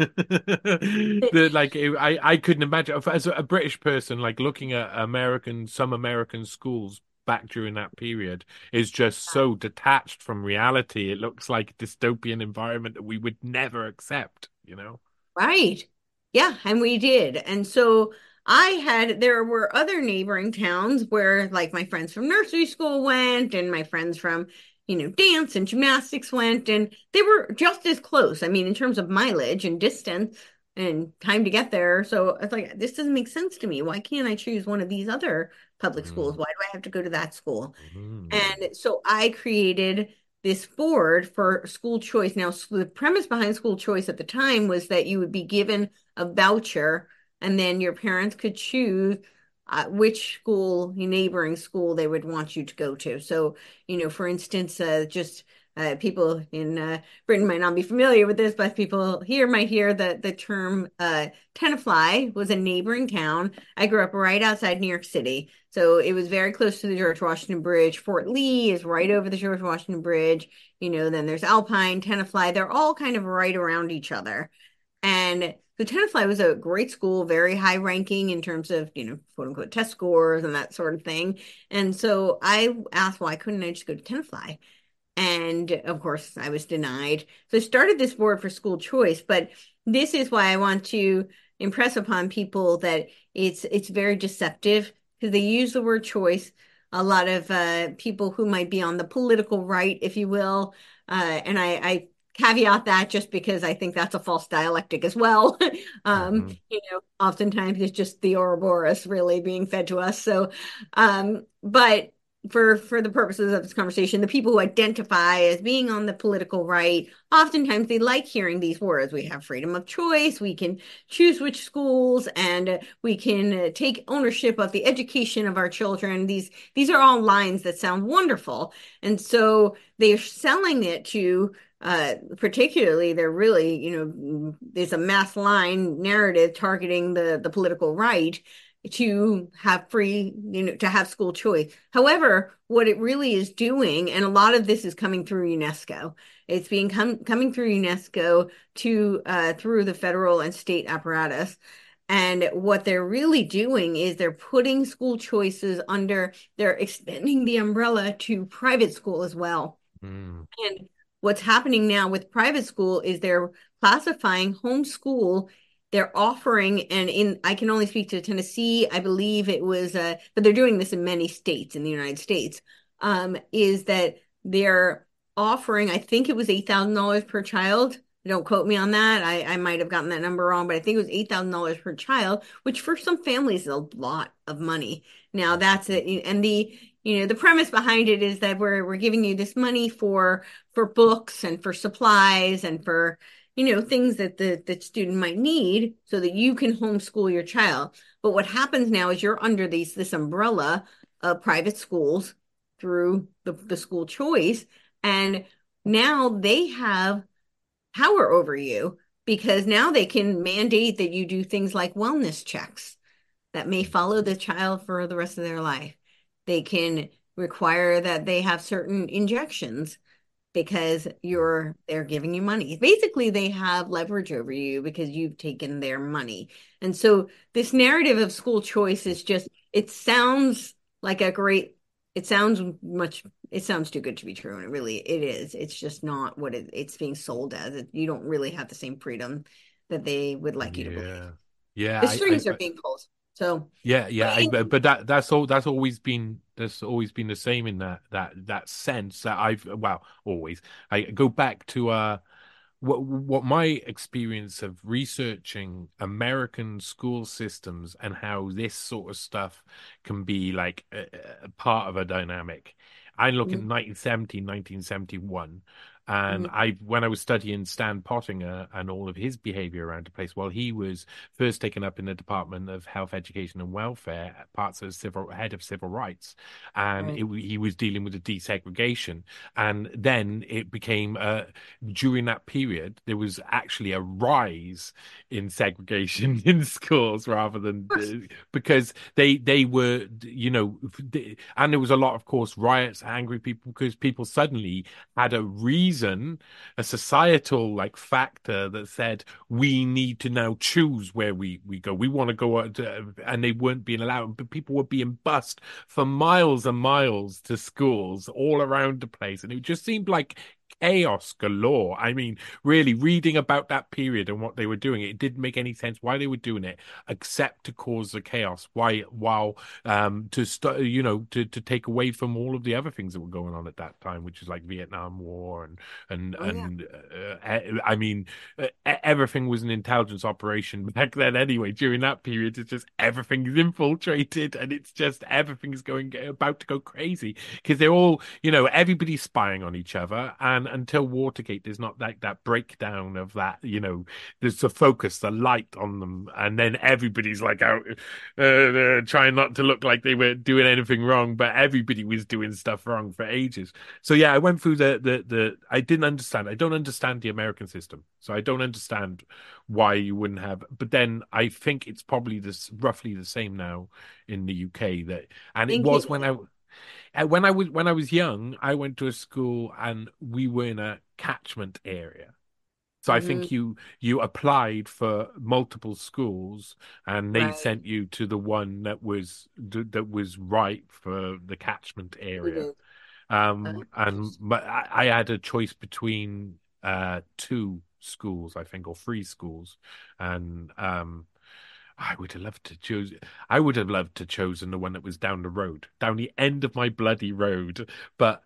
[SPEAKER 1] The like, it, I I couldn't imagine as a British person like looking at American some American schools back during that period is just so detached from reality. It looks like a dystopian environment that we would never accept. You know.
[SPEAKER 2] Right. Yeah, and we did. And so I had, there were other neighboring towns where, like, my friends from nursery school went, and my friends from, you know, dance and gymnastics went, and they were just as close. I mean, in terms of mileage and distance and time to get there. So it's like, this doesn't make sense to me. Why can't I choose one of these other public schools?
[SPEAKER 1] Mm,
[SPEAKER 2] Why do I have to go to that school?
[SPEAKER 1] mm,
[SPEAKER 2] And so I created this board for school choice. Now, the premise behind school choice at the time was that you would be given a voucher, and then your parents could choose uh, which school, neighboring school, they would want you to go to. So, you know, for instance, uh, just uh, people in uh, Britain might not be familiar with this, but people here might hear that the term uh, Tenafly was a neighboring town. I grew up right outside New York City. So it was very close to the George Washington Bridge. Fort Lee is right over the George Washington Bridge. You know, then there's Alpine, Tenafly. They're all kind of right around each other. And the Tenafly was a great school, very high ranking in terms of, you know, quote unquote test scores and that sort of thing. And so I asked, why couldn't I just go to Tenafly? And of course, I was denied. So I started this board for school choice, but this is why I want to impress upon people that it's it's very deceptive because they use the word choice. A lot of uh, people who might be on the political right, if you will, uh, and I, I caveat that just because I think that's a false dialectic as well. um,
[SPEAKER 1] mm,
[SPEAKER 2] you know, oftentimes it's just the Ouroboros really being fed to us. So, um, but for for the purposes of this conversation, the people who identify as being on the political right, oftentimes they like hearing these words. We have freedom of choice. We can choose which schools, and we can take ownership of the education of our children. These these are all lines that sound wonderful, and so they're selling it to. Uh, particularly, they're really, you know, there's a mass line narrative targeting the the political right to have free, you know, to have school choice. However, what it really is doing, and a lot of this is coming through UNESCO, it's being com coming through UNESCO to uh, through the federal and state apparatus. And what they're really doing is they're putting school choices under, they're extending the umbrella to private school as well.
[SPEAKER 1] mm,
[SPEAKER 2] And what's happening now with private school is they're classifying homeschool they're offering and in I can only speak to Tennessee I believe it was uh but they're doing this in many states in the United States um is that they're offering I think it was $8,000 per child. Don't quote me on that. I I might have gotten that number wrong but I think it was $8,000 per child which for some families is a lot of money. Now that's it. And the you know the premise behind it is that we're we're giving you this money for for books and for supplies and for you know things that the the student might need so that you can homeschool your child but what happens now is you're under these this umbrella of private schools through the, the school choice and now they have power over you because now they can mandate that you do things like wellness checks that may follow the child for the rest of their life. They can require that they have certain injections because you're they're giving you money. Basically, they have leverage over you because you've taken their money. And so this narrative of school choice is just it sounds like a great it sounds much it sounds too good to be true and it really it is. It's just not what it, it's being sold as. It, you don't really have the same freedom that they would like you to believe.
[SPEAKER 1] yeah, yeah.
[SPEAKER 2] The
[SPEAKER 1] I, I,
[SPEAKER 2] strings are being pulled. So,
[SPEAKER 1] Yeah, yeah, I,
[SPEAKER 2] in,
[SPEAKER 1] but but that that's all that's always been that's always been the same in that that that sense that I've well always I go back to uh what what my experience of researching American school systems and how this sort of stuff can be like a, a part of a dynamic. I look at 1970, 1971. And
[SPEAKER 2] Mhm.
[SPEAKER 1] I, when I was studying Stan Pottinger and all of his behavior around the place, well, he was first taken up in the Department of Health, Education and Welfare, parts of civil head of civil rights, and
[SPEAKER 2] Right.
[SPEAKER 1] it, he was dealing with the desegregation. And then it became uh, during that period there was actually a rise in segregation in schools rather than uh, because they they were you know they- and there was a lot of course riots angry people because people suddenly had a reason a societal like factor that said we need to now choose where we we go. We want to go out to, and they weren't being allowed but people were being bussed for miles and miles to schools all around the place and it just seemed like chaos galore. I mean really reading about that period and what they were doing it didn't make any sense why they were doing it except to cause the chaos why while um to st- you know to to take away from all of the other things that were going on at that time which is like vietnam war and and
[SPEAKER 2] Oh,
[SPEAKER 1] and uh, i mean uh, everything was an intelligence operation back then anyway. During that period it's just everything's infiltrated and it's just everything's going about to go crazy because they're all you know everybody's spying on each other and until watergate there's not like that breakdown of that you know there's the focus the light on them. And then everybody's like out uh, uh, trying not to look like they were doing anything wrong but everybody was doing stuff wrong for ages. So yeah i went through the the the i didn't understand i don't understand the american system. So i don't understand why you wouldn't have but then i think it's probably this roughly the same now in the uk that and it was when i when I was when I was young, I went to a school and we were in a catchment area. So I think you you applied for multiple schools and they
[SPEAKER 2] Right.
[SPEAKER 1] sent you to the one that was that was right for the catchment area.
[SPEAKER 2] did.
[SPEAKER 1] Um, and but I, I had a choice between uh two schools, I think, or three schools, and um. I would have loved to choose. I would have loved to chosen the one that was down the road, down the end of my bloody road. But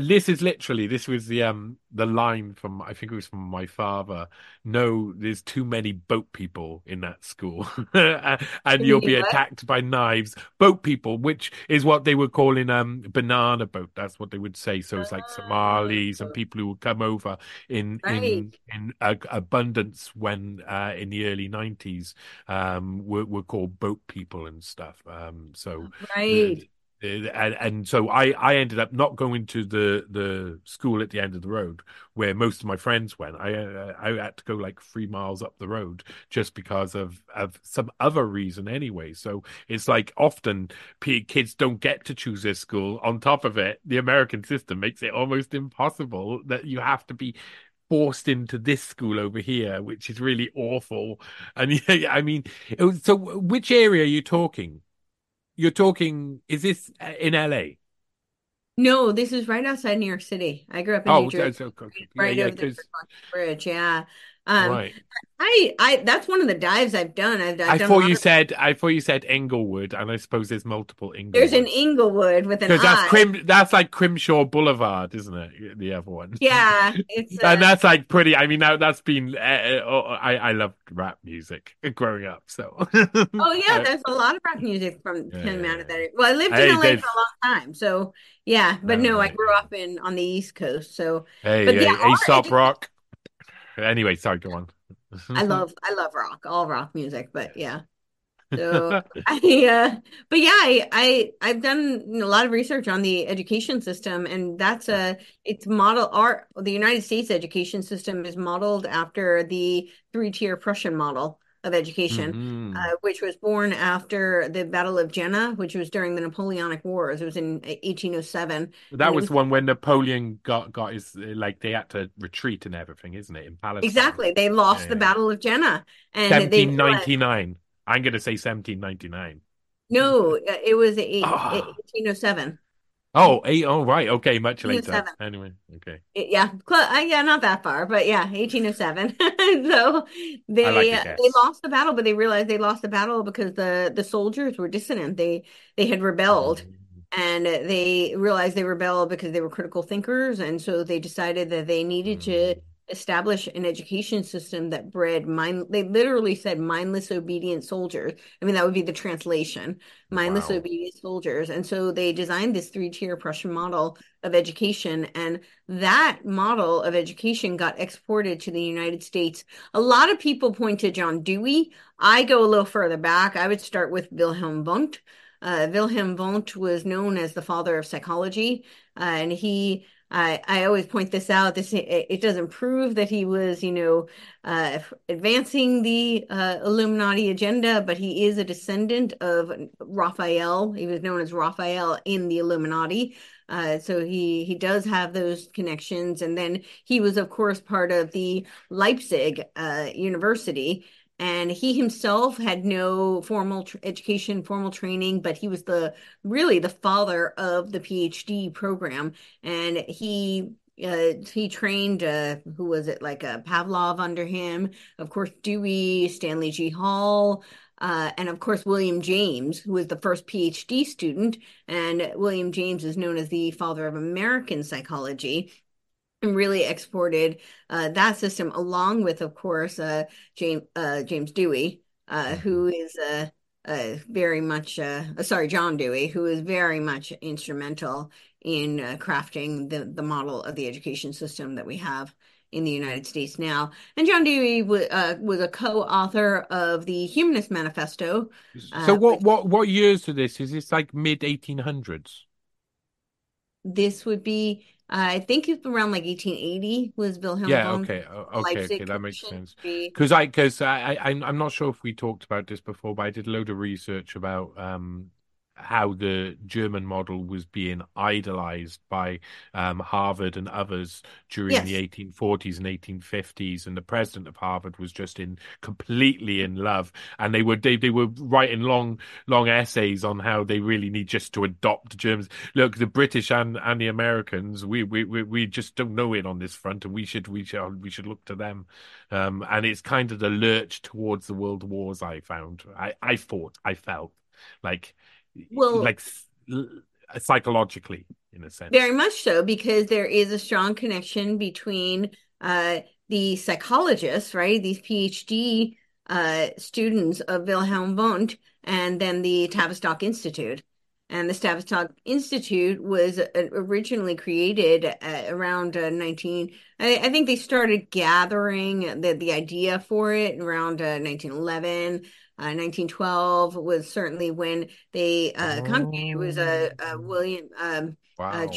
[SPEAKER 1] this is literally this was the um the line from I think it was from my father. No, there's too many boat people in that school, and you'll be attacked by knives. Boat people, which is what they were calling um banana boat. That's what they would say. So it's like Somalis and people who would come over in
[SPEAKER 2] right.
[SPEAKER 1] in in uh, abundance when uh, in the early nineties um, were, were called boat people and stuff. Um, so
[SPEAKER 2] Right.
[SPEAKER 1] the, the, and, and so I, I ended up not going to the, the school at the end of the road where most of my friends went. I uh, I had to go like three miles up the road just because of of some other reason anyway. So it's like often kids don't get to choose their school. On top of it, the American system makes it almost impossible that you have to be forced into this school over here, which is really awful. And yeah, I mean, was, so which area are you talking? You're talking, is this uh, in LA?
[SPEAKER 2] No, this is right outside New York City. I grew up in New
[SPEAKER 1] Oh,
[SPEAKER 2] Jersey,
[SPEAKER 1] so, so- yeah,
[SPEAKER 2] right
[SPEAKER 1] yeah,
[SPEAKER 2] over the Bridge. Yeah. Um,
[SPEAKER 1] right.
[SPEAKER 2] I, I, that's one of the dives I've done. I've, I've
[SPEAKER 1] I
[SPEAKER 2] done
[SPEAKER 1] thought you
[SPEAKER 2] of,
[SPEAKER 1] said I thought you said Inglewood, and I suppose there's multiple Englewood.
[SPEAKER 2] there's an. Inglewood with an
[SPEAKER 1] Because that's Crim, that's like Crenshaw Boulevard, isn't it? The other one.
[SPEAKER 2] Yeah, it's uh,
[SPEAKER 1] And that's like pretty. I mean, now that's been. Uh, I I love rap music growing up, so.
[SPEAKER 2] oh yeah, there's a lot of rock music from
[SPEAKER 1] yeah,
[SPEAKER 2] came out of that. Well, I lived in
[SPEAKER 1] Hey,
[SPEAKER 2] LA for a long time, so yeah. But
[SPEAKER 1] Oh,
[SPEAKER 2] no, I grew up in on the East Coast, so
[SPEAKER 1] Hey,
[SPEAKER 2] but
[SPEAKER 1] hey, Aesop. Rock. Anyway, sorry, go on.
[SPEAKER 2] I love I love rock, all rock music, but yeah. So I uh but yeah, I, I I've done a lot of research on the education system and that's a it's model our the United States education system is modeled after the three-tier Prussian model of education,
[SPEAKER 1] Mhm.
[SPEAKER 2] uh, which was born after the Battle of Jena, which was during the Napoleonic Wars. It was in 1807
[SPEAKER 1] That was
[SPEAKER 2] was
[SPEAKER 1] one when Napoleon got got his like they had to retreat and everything, isn't it? In Palestine.
[SPEAKER 2] exactly they
[SPEAKER 1] Yeah,
[SPEAKER 2] lost the. Battle of Jena and they realized
[SPEAKER 1] 1799. I'm going to say 1799.
[SPEAKER 2] no, uh, it was
[SPEAKER 1] Ah.
[SPEAKER 2] 1807.
[SPEAKER 1] Oh, eight, oh, right. Okay, much later. Anyway, okay.
[SPEAKER 2] Yeah, cl uh, yeah, not that far, but yeah, 1807. So
[SPEAKER 1] I like
[SPEAKER 2] they uh, they lost the battle, but they realized they lost the battle because the the soldiers were dissonant. They they had rebelled,
[SPEAKER 1] Mhm.
[SPEAKER 2] and they realized they rebelled because they were critical thinkers, and so they decided that they needed to
[SPEAKER 1] Mhm.
[SPEAKER 2] Establish an education system that bred mind they literally said mindless obedient soldiers. I mean that would be the translation mindless wow. obedient soldiers. And so they designed this three tier prussian model of education and that model of education got exported to the united states. A lot of people point to john dewey. I go a little further back. I would start with wilhelm wundt. Uh, wilhelm wundt was known as the father of psychology uh, and he I, I always point this out. This it, doesn't prove that he was, you know, uh, advancing the uh, Illuminati agenda, but he is a descendant of Raphael. He was known as Raphael in the Illuminati. Uh, so he he does have those connections, and then he was, of course, part of the Leipzig uh, University and he himself had no formal tr- education formal training but he was the really the father of the phd program. And he uh, he trained uh, who was it like uh, pavlov under him of course dewey stanley g. Hall uh, and of course william james who was the first phd student. And william james is known as the father of american psychology really exported uh, that system along with, of course, uh, James uh, James Dewey, uh, mm-hmm. who is uh, uh, very much sorry John Dewey, who is very much instrumental in crafting the the model of the education system that we have in the United States now. And John Dewey w- was a co-author of the Humanist Manifesto.
[SPEAKER 1] so what which, what what years to this? Is this like mid eighteen hundreds?
[SPEAKER 2] This would be I think it's around like 1880 was Wilhelm.
[SPEAKER 1] Yeah, okay, okay, okay, that makes sense. Because I, because I, I, I'm not sure if we talked about this before, but I did a load of research about um how the German model was being idolized by um, Harvard and others during yes. the 1840s and 1850s, and the president of Harvard was just in completely in love, and they were they, they were writing long long essays on how they really need just to adopt Germans. Look, the British and, and the Americans, we, we we we just don't know it on this front, and we should we should we should look to them. Um, and it's kind of the lurch towards the world wars. I found I I thought I felt like well like psychologically in a sense
[SPEAKER 2] very much so because there is a strong connection between uh, the psychologists right these phd uh, students of wilhelm wundt and then the tavistock institute and the Tavistock Institute was uh, originally created uh, around uh, 19. I, I, think they started gathering the, the idea for it around 1911. 1912 was certainly when they uh, oh. congregated. It was a, a William um, wow.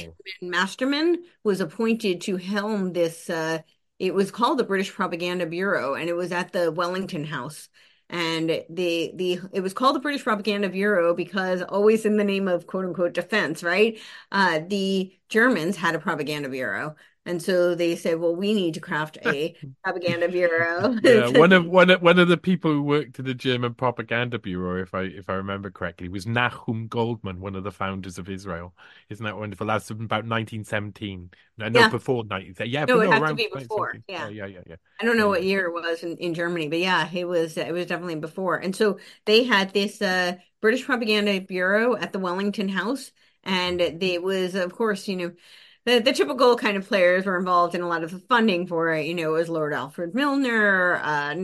[SPEAKER 2] Masterman was appointed to helm this. Uh, it was called the British Propaganda Bureau, and it was at the Wellington House. And the the it was called the British Propaganda Bureau because always in the name of quote unquote defense, right? Uh, the Germans had a propaganda bureau. And so they said, "Well, we need to craft a propaganda bureau."
[SPEAKER 1] yeah, one of one of one of the people who worked in the German propaganda bureau, if I if I remember correctly, was Nahum Goldman, one of the founders of Israel. Isn't that wonderful? That's about 1917. No, yeah. before 19. Yeah,
[SPEAKER 2] no, it no, had to be before.
[SPEAKER 1] Yeah. yeah, yeah, yeah,
[SPEAKER 2] I don't know what year it was in, in Germany, but yeah, it was it was definitely before. And so they had this uh, British propaganda bureau at the Wellington House, and it was, of course, you know the, the typical kind of players were involved in a lot of the funding for it. You know, it was Lord Alfred Milner, uh,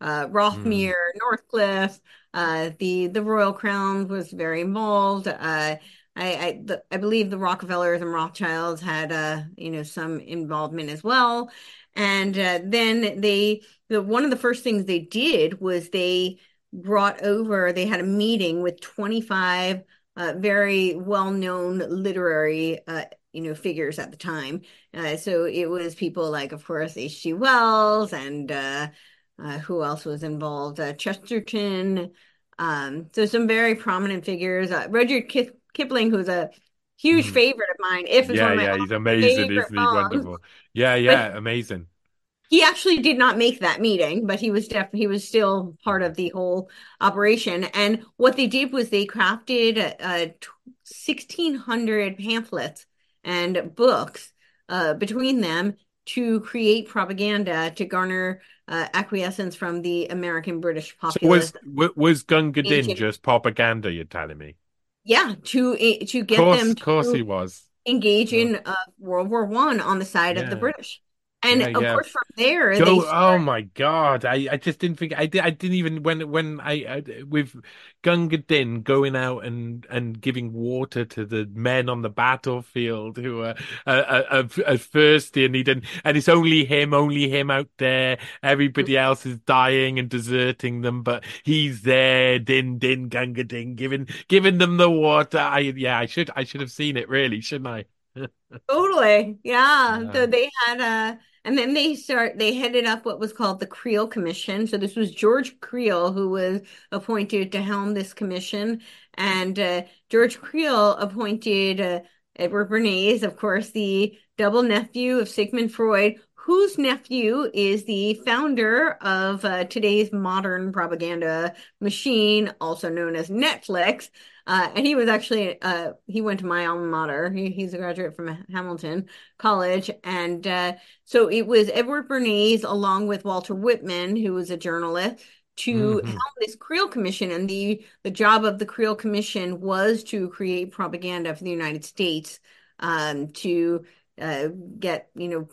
[SPEAKER 2] uh, Rothermere, mm. Northcliffe. Uh, the the Royal Crown was very involved. Uh, I I, the, I believe the Rockefellers and Rothschilds had uh, you know some involvement as well. And uh, then they the, one of the first things they did was they brought over. They had a meeting with twenty five. Uh, very well known literary uh, you know figures at the time. Uh, so it was people like, of course, H.G. Wells and uh, uh, who else was involved? Uh, Chesterton. Um, so some very prominent figures. Uh, Rudyard Kipling, who's a huge mm. favorite of mine. If
[SPEAKER 1] yeah, yeah, he's amazing, isn't he? Wonderful. Yeah, yeah, but amazing.
[SPEAKER 2] He actually did not make that meeting, but he was definitely he was still part of the whole operation. And what they did was they crafted uh, 1,600 pamphlets and books uh, between them to create propaganda to garner uh, acquiescence from the American British populace.
[SPEAKER 1] So was was Gunga Din Ancient... just propaganda? You're telling me?
[SPEAKER 2] Yeah, to to get
[SPEAKER 1] course,
[SPEAKER 2] them.
[SPEAKER 1] Of course, he was
[SPEAKER 2] engage in uh, World War One on the side yeah. of the British. And
[SPEAKER 1] Yeah,
[SPEAKER 2] of
[SPEAKER 1] yeah.
[SPEAKER 2] course, from there
[SPEAKER 1] Go,
[SPEAKER 2] they
[SPEAKER 1] oh my God. I, I just didn't think I did I didn't even when when I, I with Gunga Din going out and and giving water to the men on the battlefield who are uh, are, are thirsty and he didn't and it's only him, only him out there. Everybody else is dying and deserting them, but he's there, Din Din Gunga Din, giving giving them the water. I yeah, I should I should have seen it really, shouldn't I?
[SPEAKER 2] Totally. Yeah.
[SPEAKER 1] Yeah.
[SPEAKER 2] So they had uh and then they start they headed up what was called the Creel Commission. So this was George Creel who was appointed to helm this commission. And uh, George Creel appointed uh, Edward Bernays, of course, the double nephew of Sigmund Freud, whose nephew is the founder of uh, today's modern propaganda machine, also known as Netflix. Uh, and he was actually uh, he went to my alma mater. He, he's a graduate from Hamilton College, and uh, so it was Edward Bernays along with Walter Whitman, who was a journalist, to
[SPEAKER 1] hmm
[SPEAKER 2] helm this Creel Commission. And the the job of the Creel Commission was to create propaganda for the United States, um, to uh, get you know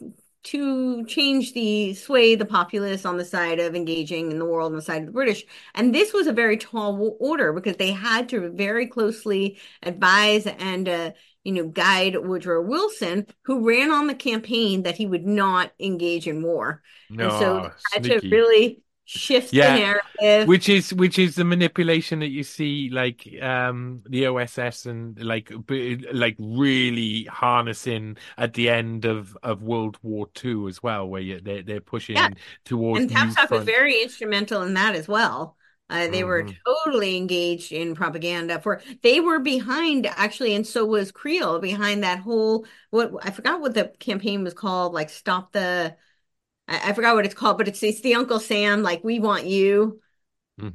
[SPEAKER 2] to change the sway the populace on the side of engaging in the world on the side of the British. And this was a very tall order because they had to very closely advise and, uh, you know, guide Woodrow Wilson, who ran on the campaign that he would not engage in war. And so
[SPEAKER 1] No,
[SPEAKER 2] had to really shift the
[SPEAKER 1] Yeah,
[SPEAKER 2] narrative.
[SPEAKER 1] which is which is the manipulation that you see like um the OSS and like b- like really harnessing at the end of of World War Two as well, where you, they're they're
[SPEAKER 2] Yeah.
[SPEAKER 1] pushing towards
[SPEAKER 2] And
[SPEAKER 1] new
[SPEAKER 2] Tavistock was very instrumental in that as well. Uh, they were
[SPEAKER 1] hmm
[SPEAKER 2] totally engaged in propaganda for they were behind actually, and so was Creel behind that whole what I forgot what the campaign was called, like stop the I, I forgot what it's called, but it's it's the Uncle Sam, like we want you,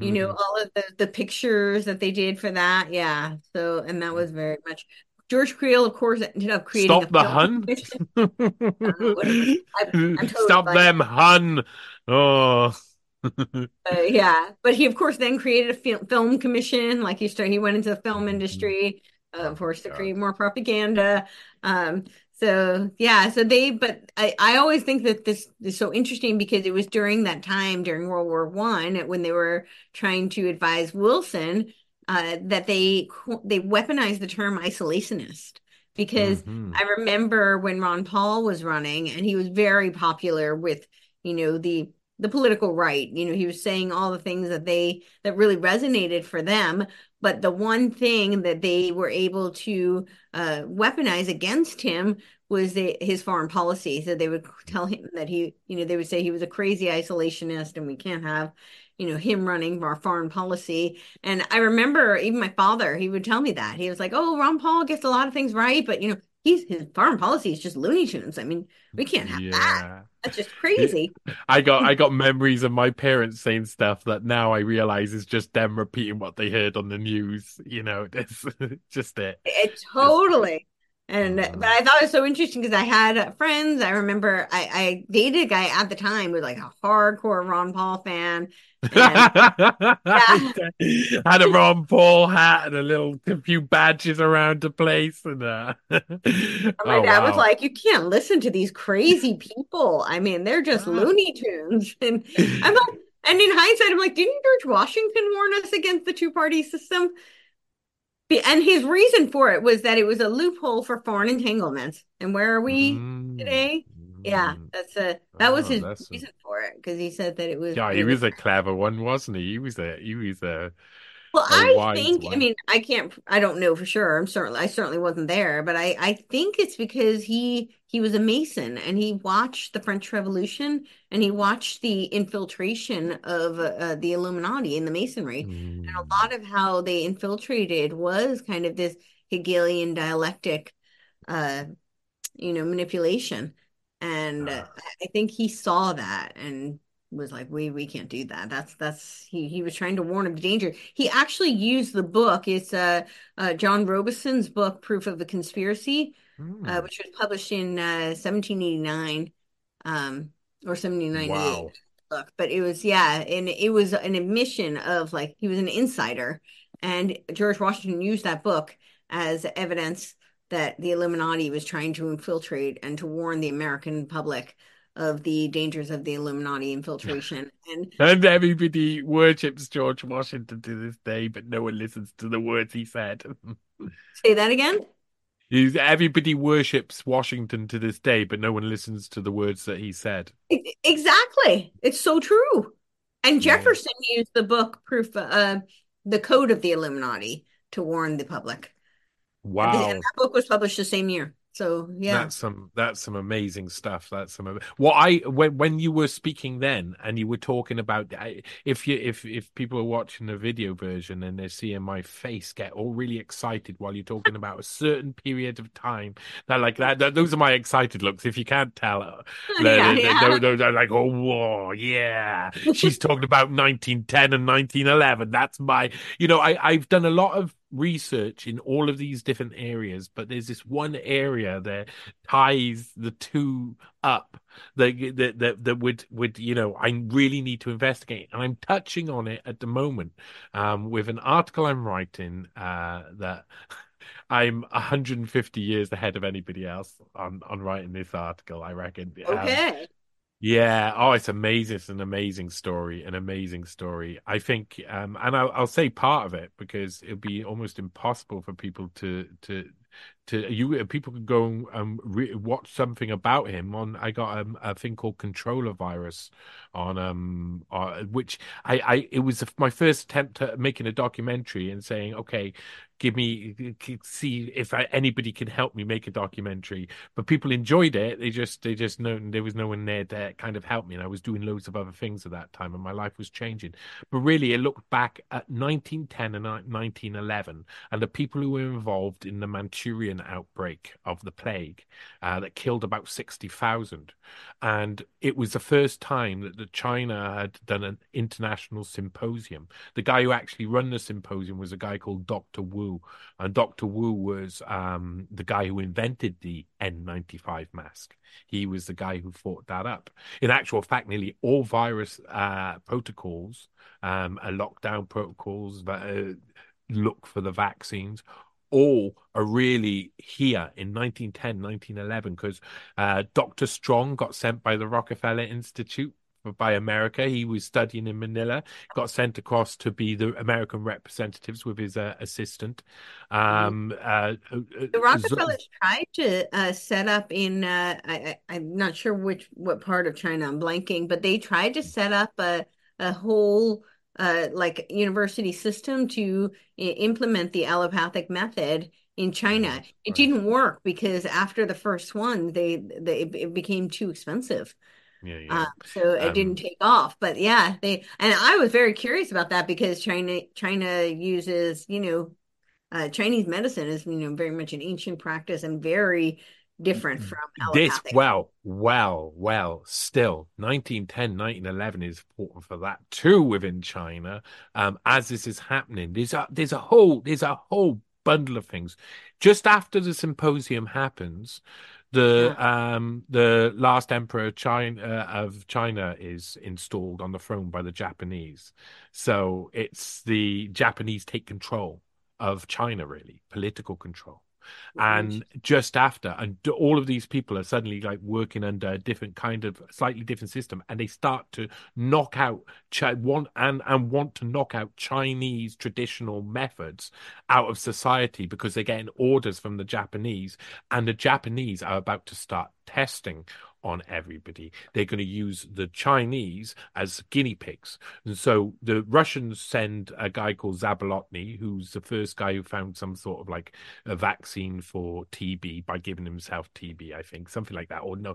[SPEAKER 2] you know,
[SPEAKER 1] hmm
[SPEAKER 2] all of the the pictures that they did for that. Yeah. So and that was very much George Creel, of course, ended up creating a
[SPEAKER 1] Stop the Hun.
[SPEAKER 2] Uh, totally
[SPEAKER 1] Stop
[SPEAKER 2] blanking.
[SPEAKER 1] them, Hun. Oh.
[SPEAKER 2] Uh, yeah, but he of course then created a fil film commission. Like he started, he went into the film
[SPEAKER 1] Mhm.
[SPEAKER 2] industry, uh,
[SPEAKER 1] Oh
[SPEAKER 2] of course, to create more propaganda. Um, so yeah, so they, but I, I always think that this is so interesting because it was during that time during World War One when they were trying to advise Wilson, uh, that they they weaponized the term isolationist because
[SPEAKER 1] hmm
[SPEAKER 2] I remember when Ron Paul was running and he was very popular with, you know, the the political right. You know, he was saying all the things that they that really resonated for them, but the one thing that they were able to uh, weaponize against him was the, his foreign policy. So they would tell him that he, you know, they would say he was a crazy isolationist, and we can't have, you know, him running our foreign policy. And I remember even my father, he would tell me that he was like, "Oh, Ron Paul gets a lot of things right, but you know." He's his foreign policy is just Looney Tunes. I mean, we can't have that. That's just crazy.
[SPEAKER 1] I got I got memories of my parents saying stuff that now I realize is just them repeating what they heard on the news. You know, it's just it.
[SPEAKER 2] It totally. And but I thought it was so interesting because I had friends. I remember I, I dated a guy at the time who was like a hardcore Ron Paul fan. And yeah,
[SPEAKER 1] had a Ron Paul hat and a little a few badges around the place and uh
[SPEAKER 2] my
[SPEAKER 1] oh
[SPEAKER 2] dad was like, "You can't listen to these crazy people. I mean, they're just Looney Tunes." And I'm like, and in hindsight, I'm like, didn't George Washington warn us against the two-party system? And his reason for it was that it was a loophole for foreign entanglements. And where are we
[SPEAKER 1] Mm,
[SPEAKER 2] today? Yeah,
[SPEAKER 1] mm.
[SPEAKER 2] that's a that was
[SPEAKER 1] Oh,
[SPEAKER 2] his
[SPEAKER 1] that's a
[SPEAKER 2] reason for it because he said that it was
[SPEAKER 1] yeah, he
[SPEAKER 2] was
[SPEAKER 1] was a clever one, wasn't he? He was a he was a
[SPEAKER 2] well, I think I mean I can't I don't know for sure. I'm certainly I certainly wasn't there, but I I think it's because he he was a Mason and he watched the French Revolution and he watched the infiltration of uh, the Illuminati in the Masonry. And a
[SPEAKER 1] Mm.
[SPEAKER 2] lot of how they infiltrated was kind of this Hegelian dialectic uh you know, manipulation. And uh. I think he saw that and was like, we we can't do that. That's that's he he was trying to warn of danger. He actually used the book. It's uh, uh John Robison's book, Proof of the Conspiracy, uh,
[SPEAKER 1] Mm.
[SPEAKER 2] which was published in uh 1789 um or 1798
[SPEAKER 1] Wow.
[SPEAKER 2] book. But it was yeah, and it was an admission of like he was an insider, and George Washington used that book as evidence that the Illuminati was trying to infiltrate and to warn the American public of the dangers of the Illuminati infiltration. And
[SPEAKER 1] and everybody worships George Washington to this day, but no one listens to the words he said.
[SPEAKER 2] say that again.
[SPEAKER 1] Everybody worships Washington to this day, but no one listens to the words that he said.
[SPEAKER 2] Exactly. It's so true. And Jefferson yeah. used the book proof uh, the code of the Illuminati to warn the public.
[SPEAKER 1] Wow.
[SPEAKER 2] And that book was published the same year. So yeah,
[SPEAKER 1] that's some that's some amazing stuff. That's some what I when when you were speaking then and you were talking about if you if if people are watching the video version and they're seeing my face get all really excited while you're talking about a certain period of time, that like that, that those are my excited looks. If you can't tell, uh, yeah, they're, yeah. They're, they're, like oh whoa, yeah, she's talking about 1910 and 1911. That's my you know I I've done a lot of research in all of these different areas, but there's this one area that ties the two up that that that, that would would you know I really need to investigate, and I'm touching on it at the moment um, with an article I'm writing uh, that. I'm 150 years ahead of anybody else on, on writing this article, I reckon.
[SPEAKER 2] Um, okay. Um,
[SPEAKER 1] yeah. Oh, it's amazing. It's an amazing story. An amazing story. I think, um, and I'll, I'll say part of it because it'll be almost impossible for people to to to you people could go and um, re- watch something about him on i got um, a thing called controller virus on um uh, which i i it was my first attempt at making a documentary and saying okay give me see if I, anybody can help me make a documentary. But people enjoyed it. They just they just know there was no one there to kind of help me and i was doing loads of other things at that time and my life was changing. But really it looked back at 1910 and 1911 and the people who were involved in the outbreak of the plague uh, that killed about 60,000. And it was the first time that the China had done an international symposium. The guy who actually run the symposium was a guy called Dr. Wu. And Dr. Wu was um, the guy who invented the N95 mask. He was the guy who thought that up. In actual fact, nearly all virus uh, protocols, um, lockdown protocols that uh, look for the vaccines, all are really here in 1910, 1911, because uh, Dr. Strong got sent by the Rockefeller Institute by America. He was studying in Manila, got sent across to be the American representatives with his uh, assistant. Um,
[SPEAKER 2] mm-hmm. uh, uh, the Rockefellers tried to uh, set up in, uh, I, am not sure which what part of China I'm blanking, but they tried to set up a, a whole uh, like university system to implement the allopathic method in China. Right. It didn't work because after the first one, they, they it became too expensive.
[SPEAKER 1] Yeah, yeah. Uh,
[SPEAKER 2] so it um, didn't take off. But yeah, they and I was very curious about that because China China uses you know uh, Chinese medicine is you know very much an ancient practice and very different from
[SPEAKER 1] allopathic. this well well well still 1910 1911 is important for that too within china um as this is happening. There's a there's a whole there's a whole bundle of things. Just after the symposium happens the yeah. um the last emperor of china uh, of china is installed on the throne by the japanese. So it's the japanese take control of china really political control and just after and all of these people are suddenly like working under a different kind of slightly different system and they start to knock out want and and want to knock out chinese traditional methods out of society because they're getting orders from the japanese and the japanese are about to start testing on everybody. They're going to use the Chinese as guinea pigs. And so the Russians send a guy called Zabolotny, who's the first guy who found some sort of like a vaccine for TB by giving himself TB, I think, something like that. Or no,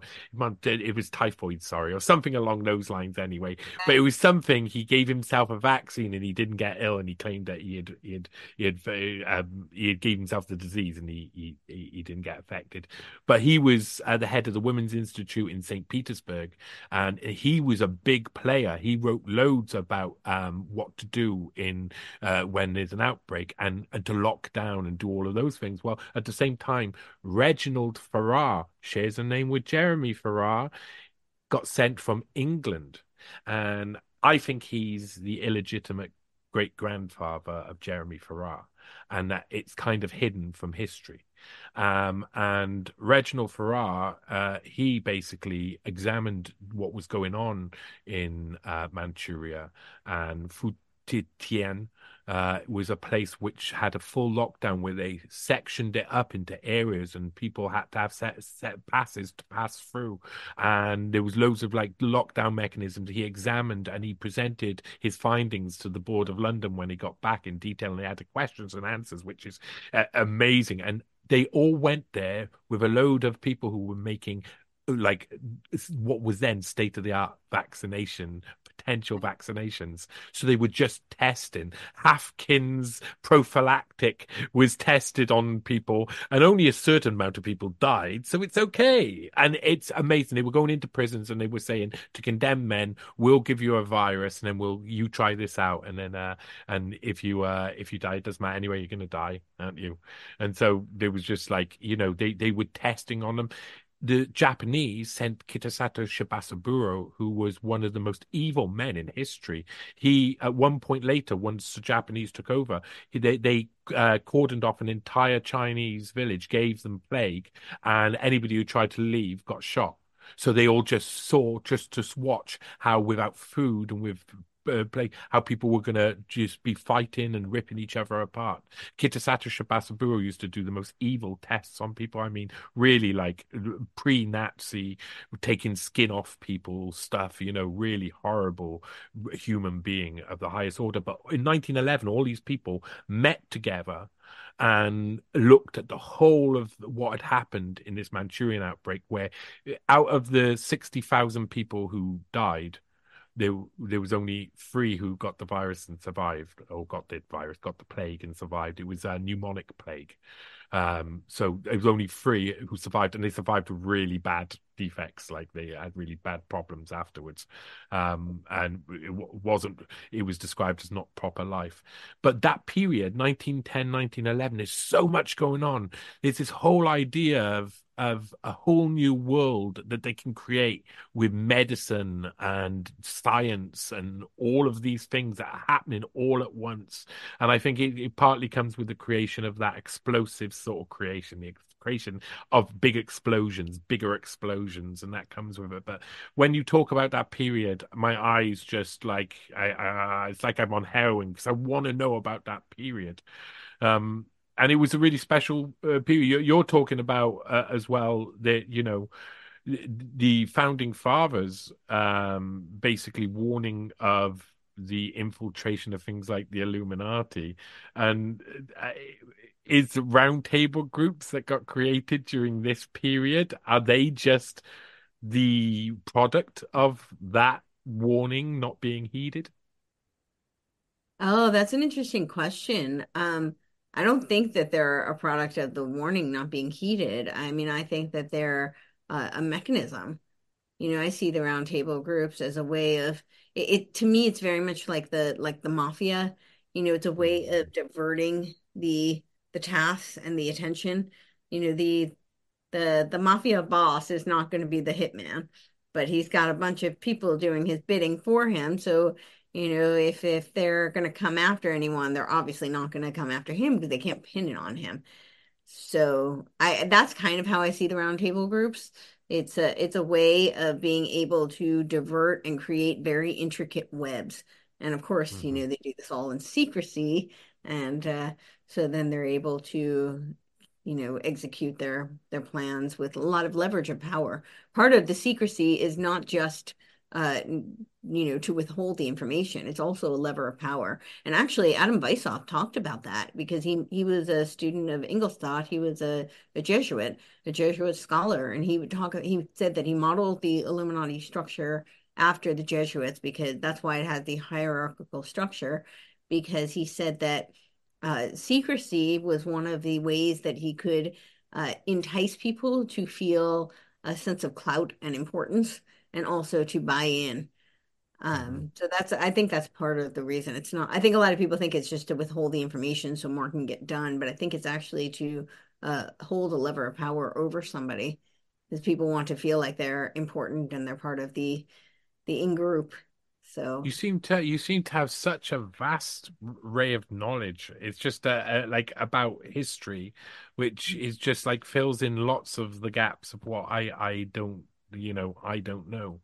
[SPEAKER 1] it was typhoid, sorry, or something along those lines anyway. But it was something he gave himself a vaccine and he didn't get ill and he claimed that he had he had he had um, he had gave himself the disease and he he he didn't get affected. But he was at the head of the Women's Institute Institute in St. Petersburg, and he was a big player. He wrote loads about um, what to do in uh, when there's an outbreak and, and to lock down and do all of those things. Well, at the same time, Reginald Farrar shares a name with Jeremy Farrar, got sent from England, and I think he's the illegitimate great grandfather of Jeremy Farrar, and that it's kind of hidden from history Um, and Reginald Farrar, uh, he basically examined what was going on in uh, Manchuria and Fujian uh, was a place which had a full lockdown where they sectioned it up into areas and people had to have set, set passes to pass through. And there was loads of like lockdown mechanisms. He examined and he presented his findings to the Board of London when he got back in detail and they had the questions and answers, which is uh, amazing. And they all went there with a load of people who were making like what was then state of the art vaccination potential vaccinations. So they were just testing. Haffkine's prophylactic was tested on people, and only a certain amount of people died. So it's okay. And it's amazing. They were going into prisons and they were saying to condemn men, we'll give you a virus and then we'll you try this out. And then uh and if you uh if you die, it doesn't matter anyway, you're gonna die, aren't you? And so there was just like, you know, they, they were testing on them the Japanese sent Kitasato Shibasaburo, who was one of the most evil men in history. He, at one point later, once the Japanese took over, they, they uh, cordoned off an entire Chinese village, gave them plague, and anybody who tried to leave got shot. So they all just saw, just to watch how without food and with uh, play how people were going to just be fighting and ripping each other apart. Kitasato Shibasaburo used to do the most evil tests on people. I mean, really like pre-Nazi, taking skin off people stuff. You know, really horrible human being of the highest order. But in 1911, all these people met together and looked at the whole of what had happened in this Manchurian outbreak, where out of the 60,000 people who died, there there was only three who got the virus and survived, or got the virus, got the plague and survived. It was a pneumonic plague. Um, so it was only three who survived, and they survived really bad defects, like they had really bad problems afterwards. Um, and it wasn't, it was described as not proper life. But that period, 1910, 1911, is so much going on. There's this whole idea of of a whole new world that they can create with medicine and science and all of these things that are happening all at once. And I think it, it partly comes with the creation of that explosive sort of creation, the creation of big explosions, bigger explosions, and that comes with it. But when you talk about that period, my eyes just like I, I it's like I'm on heroin because I want to know about that period. Um, and it was a really special uh, period. You're, talking about uh, as well that you know the founding fathers um, basically warning of the infiltration of things like the Illuminati, and uh, is roundtable groups that got created during this period are they just the product of that warning not being heeded?
[SPEAKER 2] Oh, that's an interesting question. Um, I don't think that they're a product of the warning not being heeded. I mean, I think that they're uh, a mechanism. You know, I see the roundtable groups as a way of it, it. To me, it's very much like the like the mafia. You know, it's a way of diverting the the tasks and the attention. You know, the the the mafia boss is not going to be the hitman, but he's got a bunch of people doing his bidding for him. So, you know, if if they're going to come after anyone, they're obviously not going to come after him because they can't pin it on him. So, I that's kind of how I see the roundtable groups. It's a it's a way of being able to divert and create very intricate webs. And of course, mm-hmm. you know, they do this all in secrecy and uh, so then they're able to you know execute their their plans with a lot of leverage of power part of the secrecy is not just uh, you know, to withhold the information. It's also a lever of power. And actually, Adam Weishaupt talked about that because he he was a student of Ingolstadt. He was a, a Jesuit, a Jesuit scholar, and he would talk. He said that he modeled the Illuminati structure after the Jesuits because that's why it has the hierarchical structure. Because he said that uh, secrecy was one of the ways that he could uh, entice people to feel a sense of clout and importance and also to buy in. Um, mm-hmm. so that's I think that's part of the reason. It's not I think a lot of people think it's just to withhold the information so more can get done, but I think it's actually to uh, hold a lever of power over somebody because people want to feel like they're important and they're part of the the in group. So
[SPEAKER 1] You seem to you seem to have such a vast array of knowledge. It's just uh, uh, like about history, which is just like fills in lots of the gaps of what I I don't you know I don't know.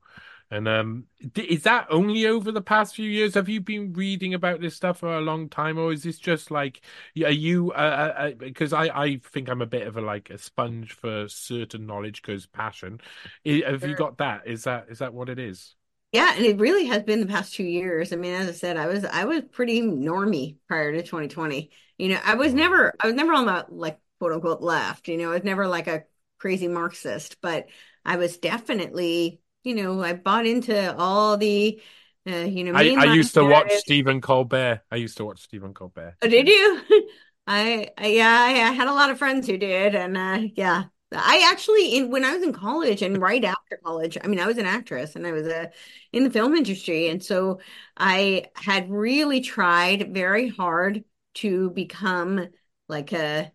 [SPEAKER 1] And um, is that only over the past few years? Have you been reading about this stuff for a long time, or is this just like, are you? Uh, uh, uh, because I I think I'm a bit of a like a sponge for certain knowledge because passion. Have you got that? Is that is that what it is?
[SPEAKER 2] Yeah, and it really has been the past two years. I mean, as I said, I was I was pretty normy prior to 2020. You know, I was never I was never on the like quote unquote left. You know, I was never like a crazy Marxist, but I was definitely, you know, I bought into all the uh, you know,
[SPEAKER 1] I I used to watch. Stephen Colbert. I used to watch Stephen Colbert.
[SPEAKER 2] Oh, did you? I, I yeah, I, I had a lot of friends who did, and uh, yeah, I actually in when I was in college and right after college, I mean, I was an actress and I was uh, in the film industry, and so I had really tried very hard to become like a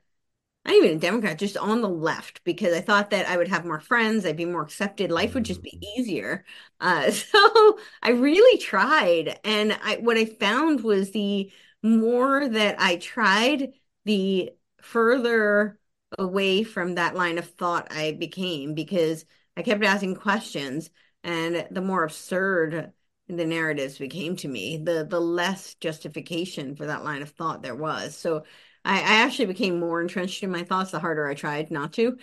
[SPEAKER 2] not even a Democrat, just on the left because I thought that I would have more friends, I'd be more accepted, life would just be
[SPEAKER 1] Mhm.
[SPEAKER 2] easier. Uh, so I really tried, and I what I found was the more that I tried, the further away from that line of thought I became because I kept asking questions, and the more absurd the narratives became to me, the the less justification for that line of thought there was. So I, I actually became more entrenched in my thoughts the harder I tried not to.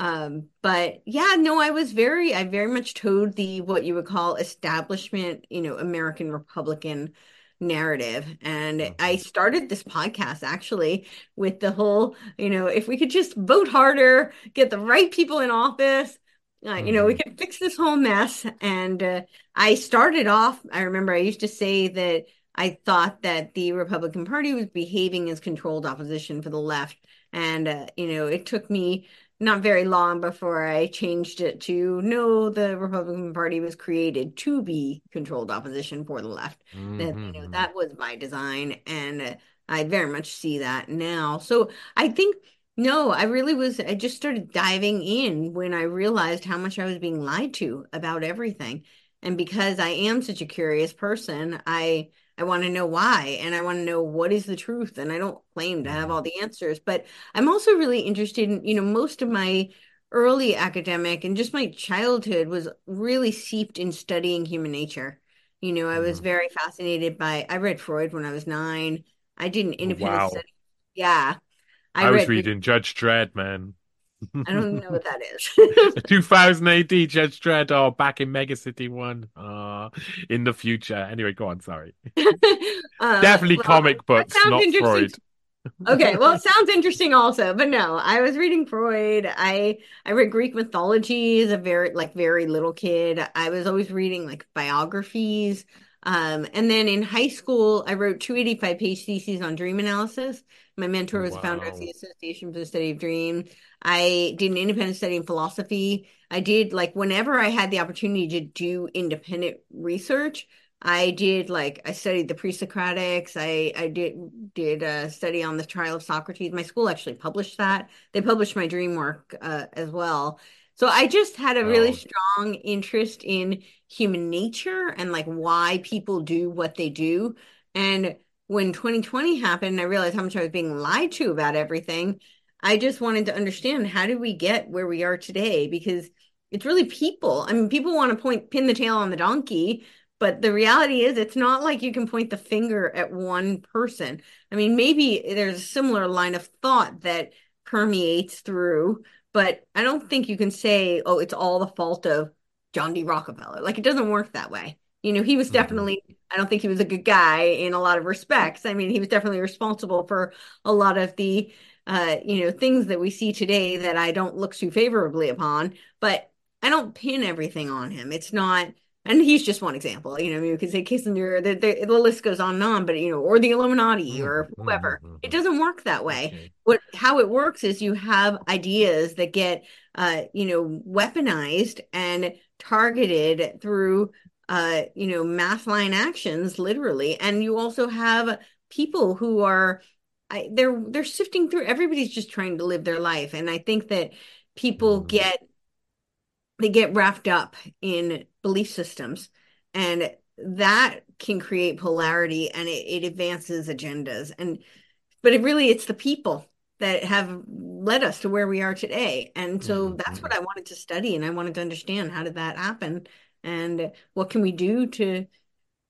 [SPEAKER 2] Um, but yeah, no, I was very, I very much towed the what you would call establishment, you know, American Republican narrative. And I
[SPEAKER 1] Mhm.
[SPEAKER 2] started this podcast actually with the whole, you know, if we could just vote harder, get the right people in office, uh, you know, we
[SPEAKER 1] Mhm.
[SPEAKER 2] could fix this whole mess. And uh, I started off, I remember I used to say that I thought that the Republican Party was behaving as controlled opposition for the left. And, uh, you know, it took me not very long before I changed it to no, the Republican Party was created to be controlled opposition for the left. That, you know,
[SPEAKER 1] Mhm.
[SPEAKER 2] that was my design. And uh, I very much see that now. So I think, no, I really was, I just started diving in when I realized how much I was being lied to about everything. And because I am such a curious person, I I want to know why and I want to know what is the truth. And I don't claim to have
[SPEAKER 1] Mhm.
[SPEAKER 2] all the answers, but I'm also really interested in, you know, most of my early academic and just my childhood was really seeped in studying human nature. You know, I was
[SPEAKER 1] Mhm.
[SPEAKER 2] very fascinated by, I read Freud when I was nine. I did an independent
[SPEAKER 1] Wow.
[SPEAKER 2] study. Yeah, I
[SPEAKER 1] I was
[SPEAKER 2] read,
[SPEAKER 1] reading Judge Dredd, man.
[SPEAKER 2] I don't know what that is.
[SPEAKER 1] 2000 AD Judge Dredd, oh, back in Mega City 1. Uh, in the future. Anyway, go on, sorry.
[SPEAKER 2] Uh,
[SPEAKER 1] Definitely
[SPEAKER 2] well,
[SPEAKER 1] comic books, not Freud.
[SPEAKER 2] Okay, well, it sounds interesting also, but no, I was reading Freud. I I read Greek mythology as a very like very little kid. I was always reading like biographies. Um, and then in high school, I wrote two 85 page theses on dream analysis. My mentor was the founder of the Association for the Study of Dream. I did an independent study in philosophy. I did like whenever I had the opportunity to do independent research. I did like I studied the pre-Socratics. I I did did a study on the trial of Socrates. My school actually published that. They published my dream work uh, as well. So I just had a really
[SPEAKER 1] Oh,
[SPEAKER 2] strong interest in human nature and like why people do what they do. And when 2020 happened, I realized how much I was being lied to about everything. I just wanted to understand how did we get where we are today? Because it's really people. I mean, people want to point pin the tail on the donkey but the reality is, it's not like you can point the finger at one person. I mean, maybe there's a similar line of thought that permeates through, but I don't think you can say, oh, it's all the fault of John D. Rockefeller. Like, it doesn't work that way. You know, he was
[SPEAKER 1] mhm.
[SPEAKER 2] definitely, I don't think he was a good guy in a lot of respects. I mean, he was definitely responsible for a lot of the, uh, you know, things that we see today that I don't look too favorably upon, but I don't pin everything on him. It's not and he's just one example, you know, you can say Kissinger, the, the, the list goes on and on, but, you know, or the Illuminati or
[SPEAKER 1] Mhm, mhm,
[SPEAKER 2] whoever. It
[SPEAKER 1] mhm.
[SPEAKER 2] doesn't work that way.
[SPEAKER 1] Okay.
[SPEAKER 2] What, how it works is you have ideas that get, uh, you know, weaponized and targeted through, uh, you know, mass line actions, literally. And you also have people who are, I, they're, they're sifting through, everybody's just trying to live their life. And I think that people
[SPEAKER 1] Mhm.
[SPEAKER 2] get they get wrapped up in belief systems and that can create polarity and it, it advances agendas. And but it really it's the people that have led us to where we are today. And so mm-hmm. that's what i wanted to study and i wanted to understand how did that happen and what can we do to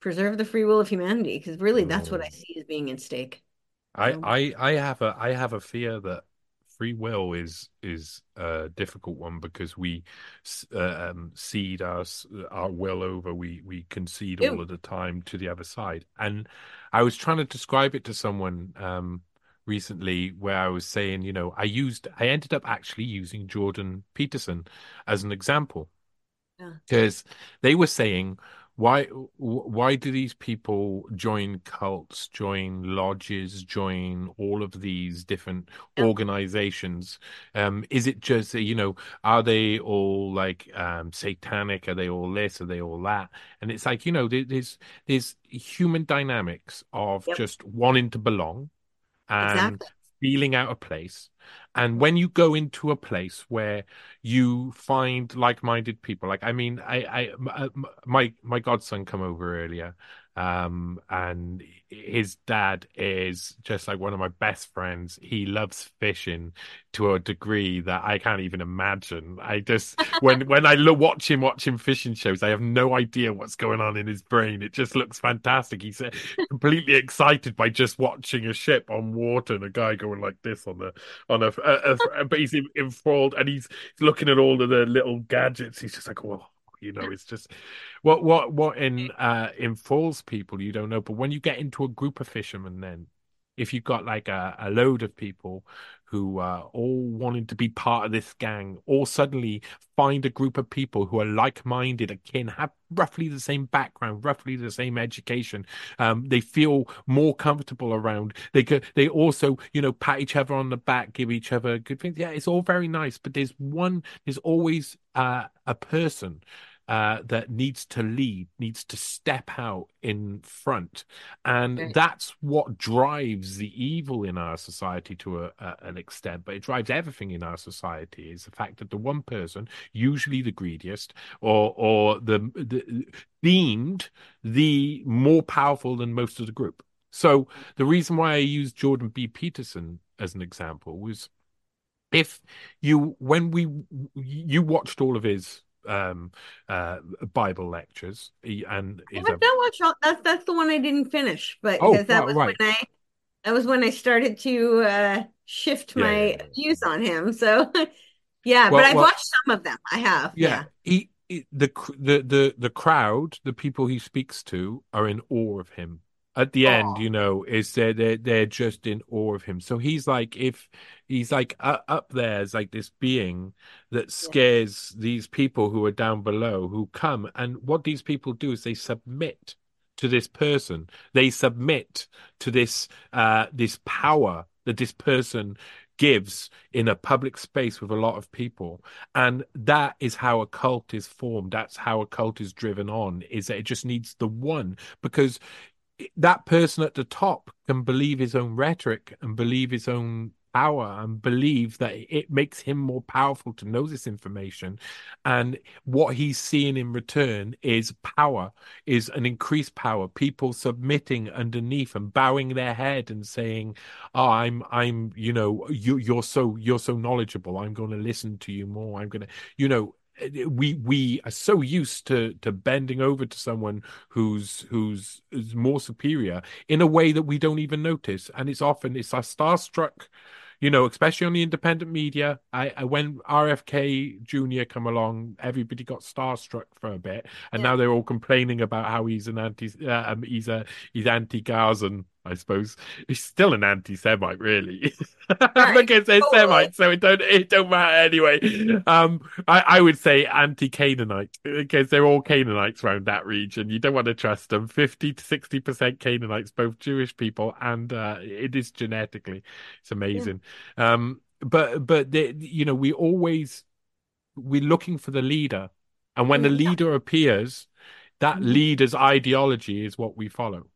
[SPEAKER 2] preserve the free will of humanity? Because really that's what i mm. see as being in stake.
[SPEAKER 1] I, I i have a i have a fear that free will is is a difficult one because we uh, um, cede our our will over. We we concede Ew. all of the time to the other side. And I was trying to describe it to someone um, recently, where I was saying, you know, I used I ended up actually using Jordan Peterson as an example because yeah. they were saying why why do these people join cults join lodges join all of these different yeah. organizations um is it just you know are they all like um satanic are they all this are they all that and it's like you know there's there's human dynamics of yep. just wanting to belong and exactly. feeling out of place and when you go into a place where you find like-minded people like i mean i i uh, my my godson come over earlier um, and his dad is just like one of my best friends. He loves fishing to a degree that I can't even imagine. I just when when I look, watch him watching fishing shows, I have no idea what's going on in his brain. It just looks fantastic. He's uh, completely excited by just watching a ship on water and a guy going like this on the on a, a, a but he's enthralled and he's looking at all of the little gadgets. He's just like, oh you know, it's just what what what in uh enthralls people you don't know. But when you get into a group of fishermen, then if you've got like a, a load of people who are all wanting to be part of this gang, or suddenly find a group of people who are like-minded, akin, have roughly the same background, roughly the same education. Um, they feel more comfortable around. They could, they also, you know, pat each other on the back, give each other good things. Yeah, it's all very nice, but there's one. There's always uh, a person uh, that needs to lead, needs to step out in front, and right. that's what drives the evil in our society to a, a, an extent. But it drives everything in our society is the fact that the one person, usually the greediest, or or the, the deemed the more powerful than most of the group. So the reason why I used Jordan B. Peterson as an example was if you when we you watched all of his um, uh, Bible lectures. He, and
[SPEAKER 2] I have a... not watched all, that's that's the one I didn't finish, but because oh, that was right. when I that was when I started to uh, shift my yeah, yeah, yeah. views on him. So yeah, well, but I've well, watched some of them. I have.
[SPEAKER 1] Yeah, he, he the the the the crowd, the people he speaks to, are in awe of him at the end, you know, is they're, they're they're just in awe of him. So he's like, if he's like uh, up there as like this being that scares yeah. these people who are down below who come, and what these people do is they submit to this person. They submit to this uh this power that this person gives in a public space with a lot of people and that is how a cult is formed that's how a cult is driven on is that it just needs the one because that person at the top can believe his own rhetoric and believe his own power and believe that it makes him more powerful to know this information. And what he's seeing in return is power is an increased power people submitting underneath and bowing their head and saying oh i'm i'm you know you you're so you're so knowledgeable. I'm going to listen to you more. I'm going to you know we we are so used to to bending over to someone who's who's is more superior in a way that we don't even notice and it's often it's our starstruck you know, especially on the independent media. I, I when RFK Jr. come along, everybody got starstruck for a bit, and yeah. now they're all complaining about how he's an anti, uh, um, he's a he's anti-Gazan I suppose he's still an anti-Semite, really. Right. because they're totally. Semites, so it don't it don't matter anyway. Um, I, I would say anti-Canaanite because they're all Canaanites around that region. You don't want to trust them. Fifty to sixty percent Canaanites, both Jewish people and uh, it is genetically. It's amazing. Yeah. Um, but but they, you know we always we're looking for the leader, and when the leader appears, that mm-hmm. leader's ideology is what we follow.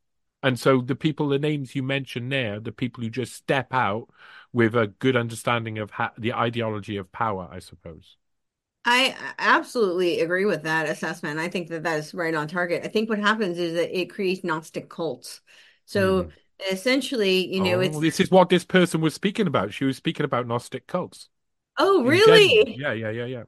[SPEAKER 1] And so the people, the names you mentioned there, the people who just step out with a good understanding of ha- the ideology of power, I suppose.
[SPEAKER 2] I absolutely agree with that assessment. I think that that is right on target. I think what happens is that it creates Gnostic cults. So
[SPEAKER 1] Mm.
[SPEAKER 2] essentially, you know,
[SPEAKER 1] Oh,
[SPEAKER 2] it's,
[SPEAKER 1] this is what this person was speaking about. She was speaking about Gnostic cults
[SPEAKER 2] oh,
[SPEAKER 1] general.
[SPEAKER 2] really?
[SPEAKER 1] Yeah, yeah, yeah, yeah.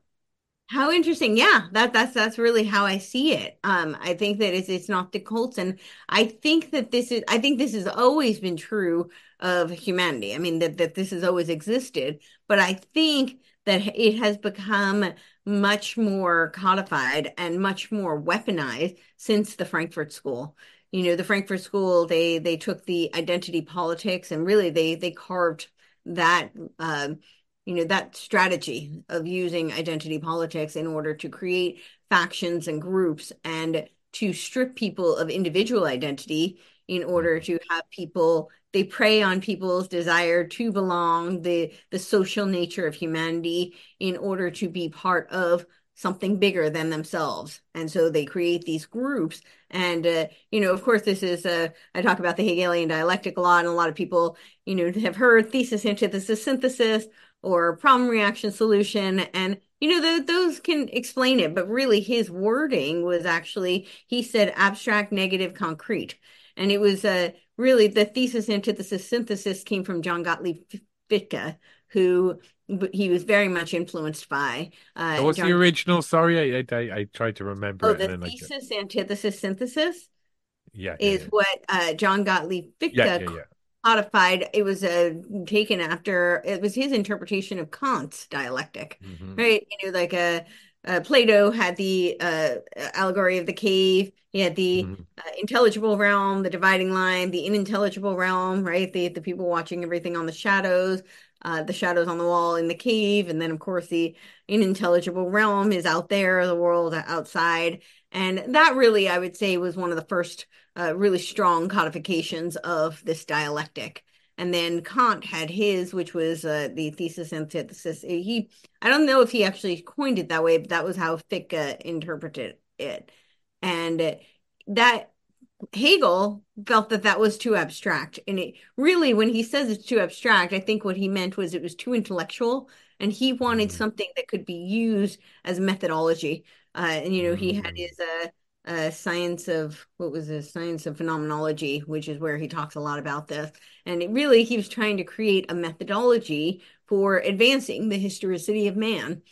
[SPEAKER 2] How interesting. Yeah, that that's that's really how I see it. Um, I think that it's it's not the cults, and I think that this is I think this has always been true of humanity. I mean that that this has always existed, but I think that it has become much more codified and much more weaponized since the Frankfurt School. You know, the Frankfurt School, they they took the identity politics and really they they carved that um you know, that strategy of using identity politics in order to create factions and groups and to strip people of individual identity in order
[SPEAKER 1] Mhm.
[SPEAKER 2] to have people they prey on people's desire to belong the the social nature of humanity in order to be part of something bigger than themselves and so they create these groups and uh, you know of course this is uh, i talk about the hegelian dialectic a lot and a lot of people you know have heard thesis antithesis synthesis or problem reaction solution and you know those can explain it but really his wording was actually he said abstract negative concrete and it was uh, really the thesis antithesis synthesis came from john gottlieb fichte who he was very much influenced by
[SPEAKER 1] So
[SPEAKER 2] uh,
[SPEAKER 1] what's the original? Sorry, I, I I tried to remember
[SPEAKER 2] oh
[SPEAKER 1] it and
[SPEAKER 2] the thesis antithesis synthesis
[SPEAKER 1] yeah,
[SPEAKER 2] is
[SPEAKER 1] yeah,
[SPEAKER 2] what uh, john gottlieb
[SPEAKER 1] yeah,
[SPEAKER 2] fichte
[SPEAKER 1] yeah, yeah.
[SPEAKER 2] Codified. It was uh, taken after it was his interpretation of Kant's dialectic,
[SPEAKER 1] hmm
[SPEAKER 2] right? You know, like uh, uh, Plato had the uh, allegory of the cave. He had the
[SPEAKER 1] hmm
[SPEAKER 2] uh, intelligible realm, the dividing line, the unintelligible realm, right? The the people watching everything on the shadows, uh, the shadows on the wall in the cave, and then of course the unintelligible realm is out there, the world outside. And that really, I would say, was one of the first uh, really strong codifications of this dialectic. And then Kant had his, which was uh, the thesis antithesis. He, I don't know if he actually coined it that way, but that was how Fichte interpreted it. And uh, that Hegel felt that that was too abstract. And it really, when he says it's too abstract, I think what he meant was it was too intellectual, and he wanted
[SPEAKER 1] mm
[SPEAKER 2] something that could be used as methodology. Uh, and you know, he had
[SPEAKER 1] mm
[SPEAKER 2] his uh, science of what was his science of phenomenology, which is where he talks a lot about this. And it really, he was trying to create a methodology for advancing the historicity of man.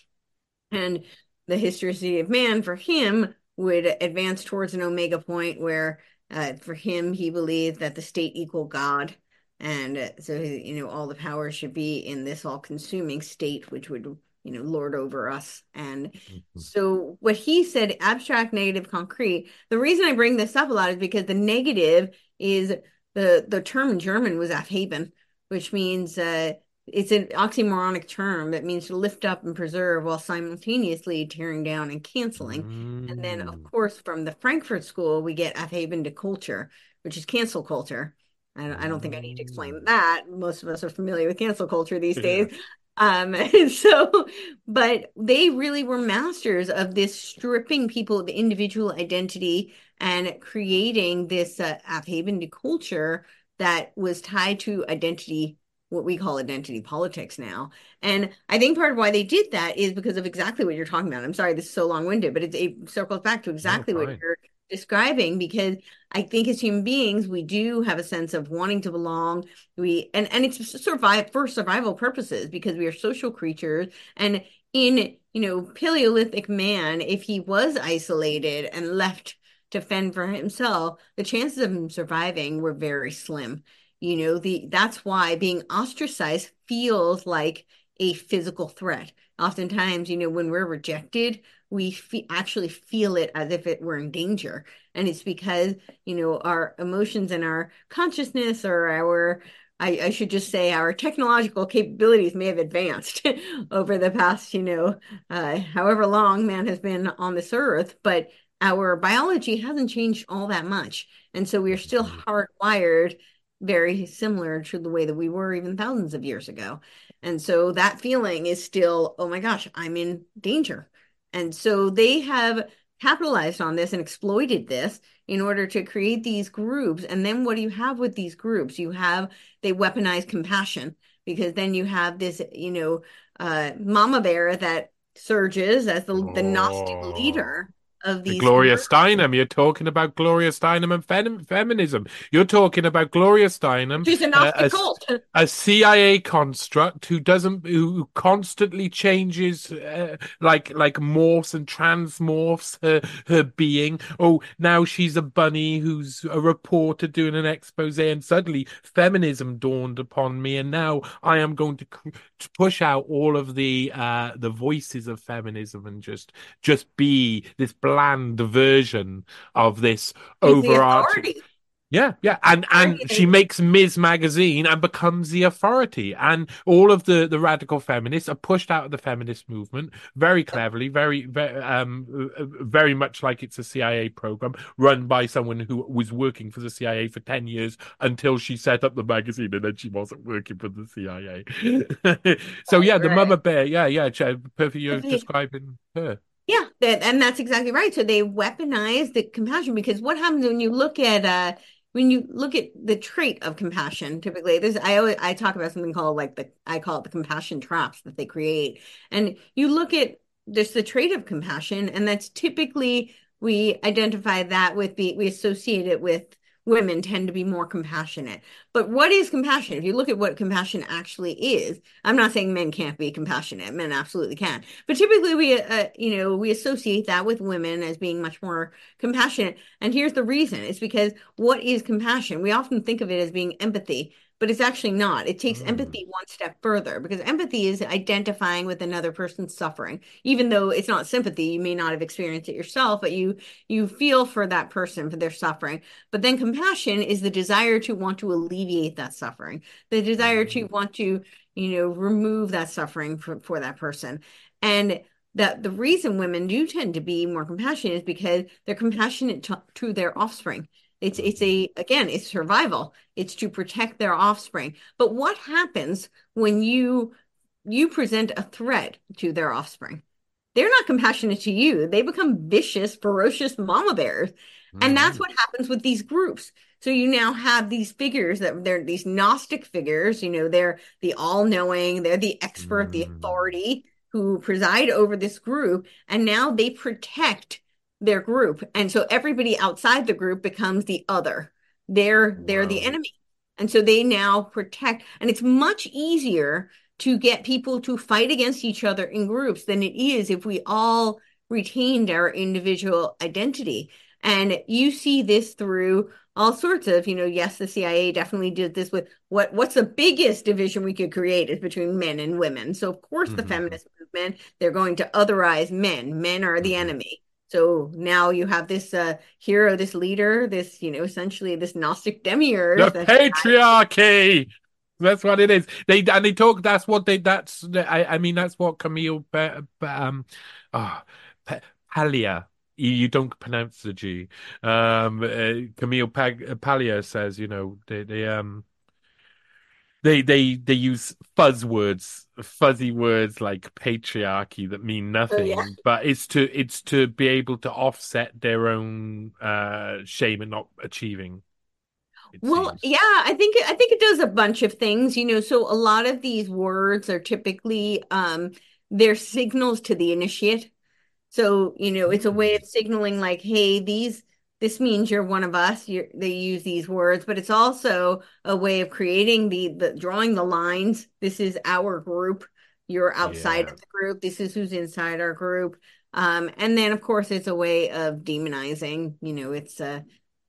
[SPEAKER 2] And the historicity of man for him would advance towards an omega point where uh, for him he believed that the state equal God. And uh, so, you know, all the power should be in this all consuming state, which would, you know, lord over us. And
[SPEAKER 1] mhm.
[SPEAKER 2] so, what he said, abstract, negative, concrete. The reason I bring this up a lot is because the negative is the the term in German was Aufheben, which means uh, it's an oxymoronic term that means to lift up and preserve while simultaneously tearing down and canceling. And then, of
[SPEAKER 1] Mm.
[SPEAKER 2] course, from the Frankfurt School, we get Aufheben to culture, which is cancel culture. I don't, I don't think I need to explain
[SPEAKER 1] Mm.
[SPEAKER 2] that. Most of us are familiar with cancel culture these
[SPEAKER 1] Yeah.
[SPEAKER 2] days. Um, so, but they really were masters of this stripping people of individual identity and creating this uh, Aufheben to culture that was tied to identity what we call identity politics now. And I think part of why they did that is because of exactly what you're talking about. I'm sorry, this is so long-winded, but it, it circles back to exactly what you're describing because I think as human beings, we do have a sense of wanting to belong. We and and it's survive for survival purposes because we are social creatures. And in you know Paleolithic man, if he was isolated and left to fend for himself, the chances of him surviving were very slim. You know, the that's why being ostracized feels like a physical threat. Oftentimes, you know, when we're rejected, we fe actually feel it as if it were in danger. And it's because, you know, our emotions and our consciousness or our I, I should just say our technological capabilities may have advanced over the past, you know, uh, however long man has been on this earth, but our biology hasn't changed all that much. And so we are still
[SPEAKER 1] Mhm.
[SPEAKER 2] hardwired very similar to the way that we were even thousands of years ago. And so that feeling is still, oh my gosh, I'm in danger. And so they have capitalized on this and exploited this in order to create these groups. And then what do you have with these groups? You have, they weaponize compassion because then you have this, you know, uh, mama bear that surges as the, the Gnostic leader of these
[SPEAKER 1] Gloria. Steinem. You're talking about Gloria Steinem and fem feminism. You're talking about Gloria Steinem,
[SPEAKER 2] She's a
[SPEAKER 1] uh, a,
[SPEAKER 2] cult.
[SPEAKER 1] a CIA construct who doesn't, who constantly changes, uh, like like morphs and transmorphs her her being. Oh, now she's a bunny who's a reporter doing an expose, and suddenly feminism dawned upon me, and now I am going to, to push out all of the uh the voices of feminism and just just be this bland version of this overarching. Yeah, yeah, and and she makes Ms. Magazine and becomes the authority, and all of the the radical feminists are pushed out of the feminist movement very cleverly, very very um very much like it's a CIA program run by someone who was working for the CIA for ten years until she set up the magazine, and then she wasn't working for the CIA. so yeah, the
[SPEAKER 2] Right.
[SPEAKER 1] Mama Bear, yeah, yeah, perfect. You're describing her.
[SPEAKER 2] Yeah, that, and that's exactly right. So they weaponize the compassion because what happens when you look at uh when you look at the trait of compassion, typically there's I always I talk about something called like the I call it the compassion traps that they create. And you look at just the trait of compassion, and that's typically we identify that with the we associate it with women tend to be more compassionate. But what is compassion? If you look at what compassion actually is, I'm not saying men can't be compassionate. Men absolutely can. But typically we uh, you know, we associate that with women as being much more compassionate. And here's the reason. It's because what is compassion? We often think of it as being empathy, but it's actually not. It takes
[SPEAKER 1] Mm.
[SPEAKER 2] empathy one step further because empathy is identifying with another person's suffering. Even though it's not sympathy, you may not have experienced it yourself, but you you feel for that person for their suffering. But then compassion is the desire to want to alleviate that suffering, the desire to want to, you know, remove that suffering for, for that person. And that the reason women do tend to be more compassionate is because they're compassionate to, to their offspring. It's it's a again, it's survival. It's to protect their offspring. But what happens when you you present a threat to their offspring? They're not compassionate to you. They become vicious, ferocious mama bears. And that's
[SPEAKER 1] Mhm.
[SPEAKER 2] what happens with these groups. So you now have these figures that they're these Gnostic figures, you know, they're the all-knowing, they're the expert, the
[SPEAKER 1] Mm.
[SPEAKER 2] authority who preside over this group, and now they protect their group. And so everybody outside the group becomes the other. They're they're the enemy. And so they now protect, and it's much easier to get people to fight against each other in groups than it is if we all retained our individual identity. And you see this through all sorts of, you know, yes, the CIA definitely did this with what what's the biggest division we could create is between men and women. So of course the
[SPEAKER 1] Mhm.
[SPEAKER 2] feminist movement, they're going to otherize men. Men are the
[SPEAKER 1] Mhm.
[SPEAKER 2] enemy. So now you have this uh hero, this leader, this, you know, essentially this Gnostic demiurge
[SPEAKER 1] The
[SPEAKER 2] that's
[SPEAKER 1] patriarchy. That's what it is. They and they talk. That's what they. That's. I. I mean, that's what Camille. Um. Ah. Pa- Paglia. You, you don't pronounce the G. Um. Uh, Camille Pag- Paglia says. You know. They. They. Um. They. They. They use fuzz words, fuzzy words like patriarchy that mean nothing.
[SPEAKER 2] yeah.
[SPEAKER 1] But it's to. It's to be able to offset their own uh shame at not achieving.
[SPEAKER 2] Well,
[SPEAKER 1] seems.
[SPEAKER 2] yeah, I think I think it does a bunch of things, you know. So a lot of these words are typically um they're signals to the initiate. So, you know, it's a way of signaling like, hey, these this means you're one of us. You're they use these words, but it's also a way of creating the the drawing the lines. This is our group. You're outside
[SPEAKER 1] Yeah.
[SPEAKER 2] of the group. This is who's inside our group. Um, and then of course it's a way of demonizing, you know, it's uh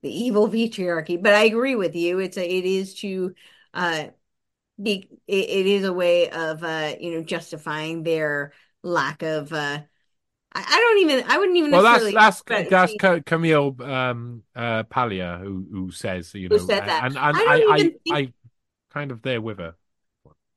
[SPEAKER 2] the evil patriarchy. But I agree with you. It's a it is to uh be it, it is a way of uh you know justifying their lack of uh I, don't even I wouldn't even
[SPEAKER 1] Well, that's that's that's Ca- Camille um uh Paglia who who says you
[SPEAKER 2] Who
[SPEAKER 1] know
[SPEAKER 2] said that?
[SPEAKER 1] and and
[SPEAKER 2] I
[SPEAKER 1] I I
[SPEAKER 2] even
[SPEAKER 1] I,
[SPEAKER 2] think-
[SPEAKER 1] kind of there with her.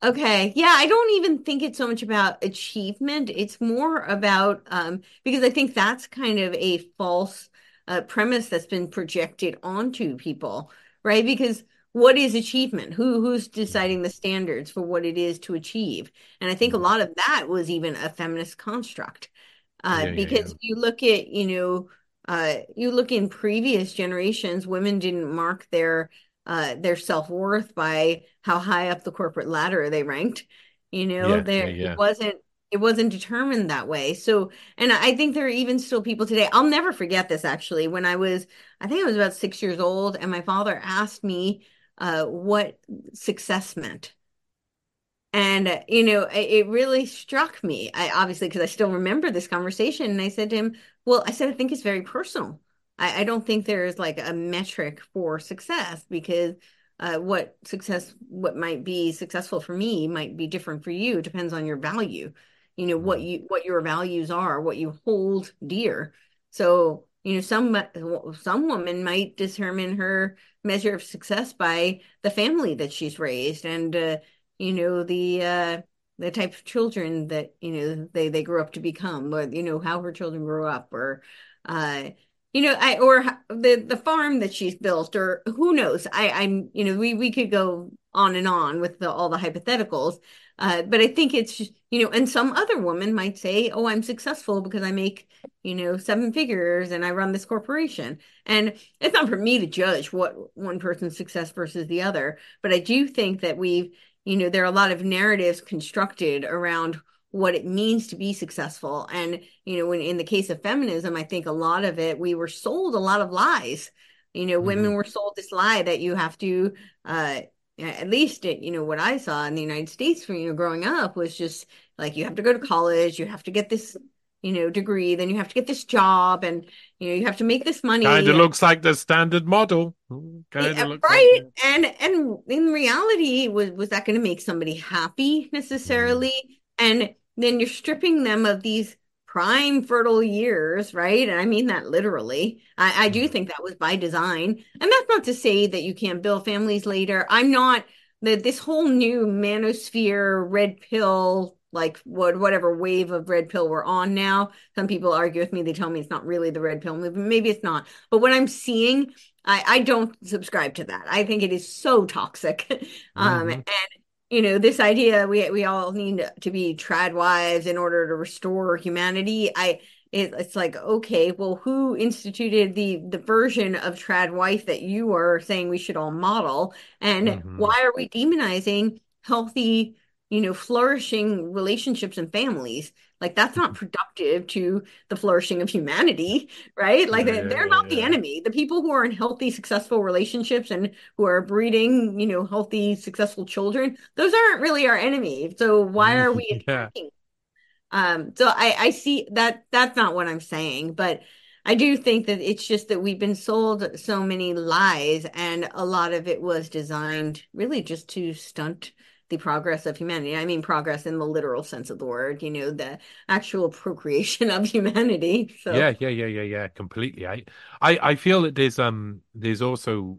[SPEAKER 2] Okay. Yeah, I don't even think it's so much about achievement. It's more about um because I think that's kind of a false uh, premise that's been projected onto people, right? Because what is achievement? Who who's deciding the standards for what it is to achieve? And I think a
[SPEAKER 1] Mhm.
[SPEAKER 2] lot of that was even a feminist construct. Uh,
[SPEAKER 1] Yeah,
[SPEAKER 2] because
[SPEAKER 1] yeah.
[SPEAKER 2] you look at, you know, uh, you look in previous generations, women didn't mark their uh their self-worth by how high up the corporate ladder they ranked. You know, there it wasn't it wasn't determined that way. So, and I think there are even still people today. I'll never forget this actually. When I was, I think I was about six years old, and my father asked me uh, what success meant. And, uh, you know, it, it really struck me. I obviously, because I still remember this conversation. And I said to him, Well, I said, I think it's very personal. I, I don't think there's like a metric for success because uh, what success, what might be successful for me might be different for you. It depends on your value, you know, what you, what your values are, what you hold dear. So, you know, some, some woman might determine her measure of success by the family that she's raised and, uh, you know, the, uh, the type of children that you know they they grew up to become or you know how her children grew up or uh you know i or the the farm that she's built or who knows? I i'm you know we we could go on and on with the, all the hypotheticals uh but i think it's you know and some other woman might say oh i'm successful because i make you know seven figures and i run this corporation. And it's not for me to judge what one person's success versus the other but i do think that we've you know there are a lot of narratives constructed around what it means to be successful. And, you know, when in the case of feminism, I think a lot of it, we were sold a lot of lies. You know, mm-hmm. women were sold this lie that you have to, uh, at least, it, you know, what I saw in the United States when you know growing up was just like you have to go to college, you have to get this, you know, degree, then you have to get this job, and you know you have to make this money.
[SPEAKER 1] Kind of looks like the standard model,
[SPEAKER 2] kind of yeah, right? Like and and in reality, was was that going to make somebody happy necessarily? Mm. And then you're stripping them of these prime fertile years, right? And I mean that literally. I, I do mm-hmm. think that was by design. And that's not to say that you can't build families later. I'm not that this whole new manosphere red pill like what whatever wave of red pill we're on now. Some people argue with me. They tell me it's not really the red pill movement. Maybe it's not. But what I'm seeing, I, I don't subscribe to that. I think it is so toxic. Um, mm-hmm. and you know this idea we we all need to be trad wives in order to restore humanity i it, it's like okay well who instituted the the version of trad wife that you are saying we should all model and mm-hmm. why are we demonizing healthy you know flourishing relationships and families like that's not productive to the flourishing of humanity, right? Like yeah, they're yeah, not yeah. the enemy. The people who are in healthy, successful relationships and who are breeding, you know, healthy, successful children, those aren't really our enemy. So why are we attacking? Um, so I, I see that that's not what I'm saying, but I do think that it's just that we've been sold so many lies, and a lot of it was designed really just to stunt the progress of humanity. I mean, progress in the literal sense of the word, you know, the actual procreation of humanity. So
[SPEAKER 1] yeah, yeah, yeah, yeah, yeah, completely. I, I, I feel that there's um, there's also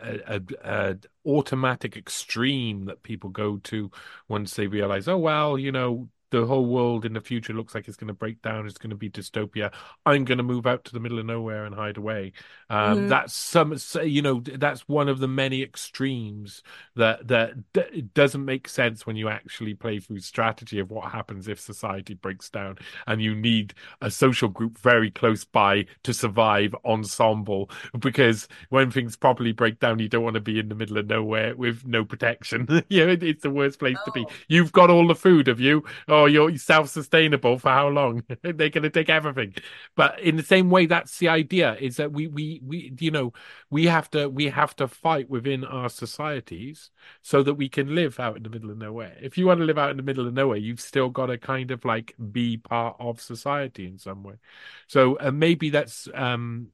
[SPEAKER 1] a, a, a, automatic extreme that people go to once they realize, oh well, you know, the whole world in the future looks like it's going to break down. It's going to be dystopia. I'm going to move out to the middle of nowhere and hide away. Um, mm-hmm. That's some, you know, that's one of the many extremes that that d- doesn't make sense when you actually play through strategy of what happens if society breaks down and you need a social group very close by to survive ensemble. Because when things properly break down, you don't want to be in the middle of nowhere with no protection. you know, it's the worst place oh. to be. You've got all the food, have you? Oh, you're self-sustainable for how long? They're going to take everything. But in the same way, that's the idea: is that we, we, we, you know, we have to, we have to fight within our societies so that we can live out in the middle of nowhere. If you want to live out in the middle of nowhere, you've still got to kind of like be part of society in some way. So uh, maybe that's. um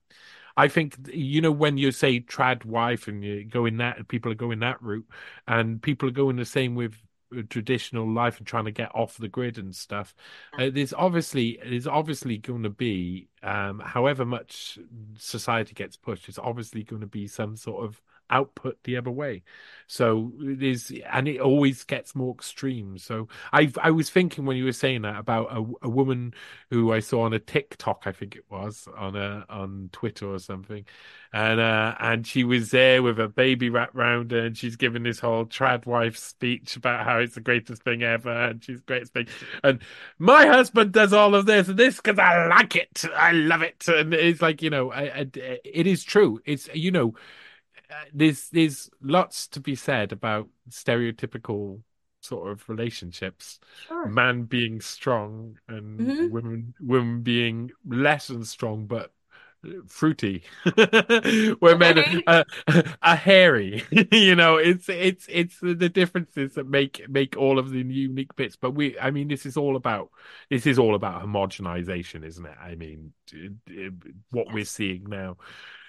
[SPEAKER 1] I think you know when you say trad wife and you go in that people are going that route, and people are going the same with traditional life and trying to get off the grid and stuff. Uh, there's obviously there's obviously going to be, um, however much society gets pushed, it's obviously going to be some sort of output the other way. So it is, and it always gets more extreme. So I I was thinking when you were saying that about a, a woman who I saw on a TikTok, I think it was on a on Twitter or something, and uh, and she was there with a baby wrapped around her, and she's giving this whole trad wife speech about how it's the greatest thing ever, and she's greatest thing, and my husband does all of this and this because I like it, I love it, and it's like you know, I, I, it is true. It's you know there's there's lots to be said about stereotypical sort of relationships.
[SPEAKER 2] Sure.
[SPEAKER 1] Man being strong and
[SPEAKER 2] Mhm.
[SPEAKER 1] women women being less than strong but fruity. Where men are, are, are hairy. you know, it's it's it's the differences that make make all of the unique bits. But we, I mean, this is all about this is all about homogenization, isn't it? I mean, what we're seeing now.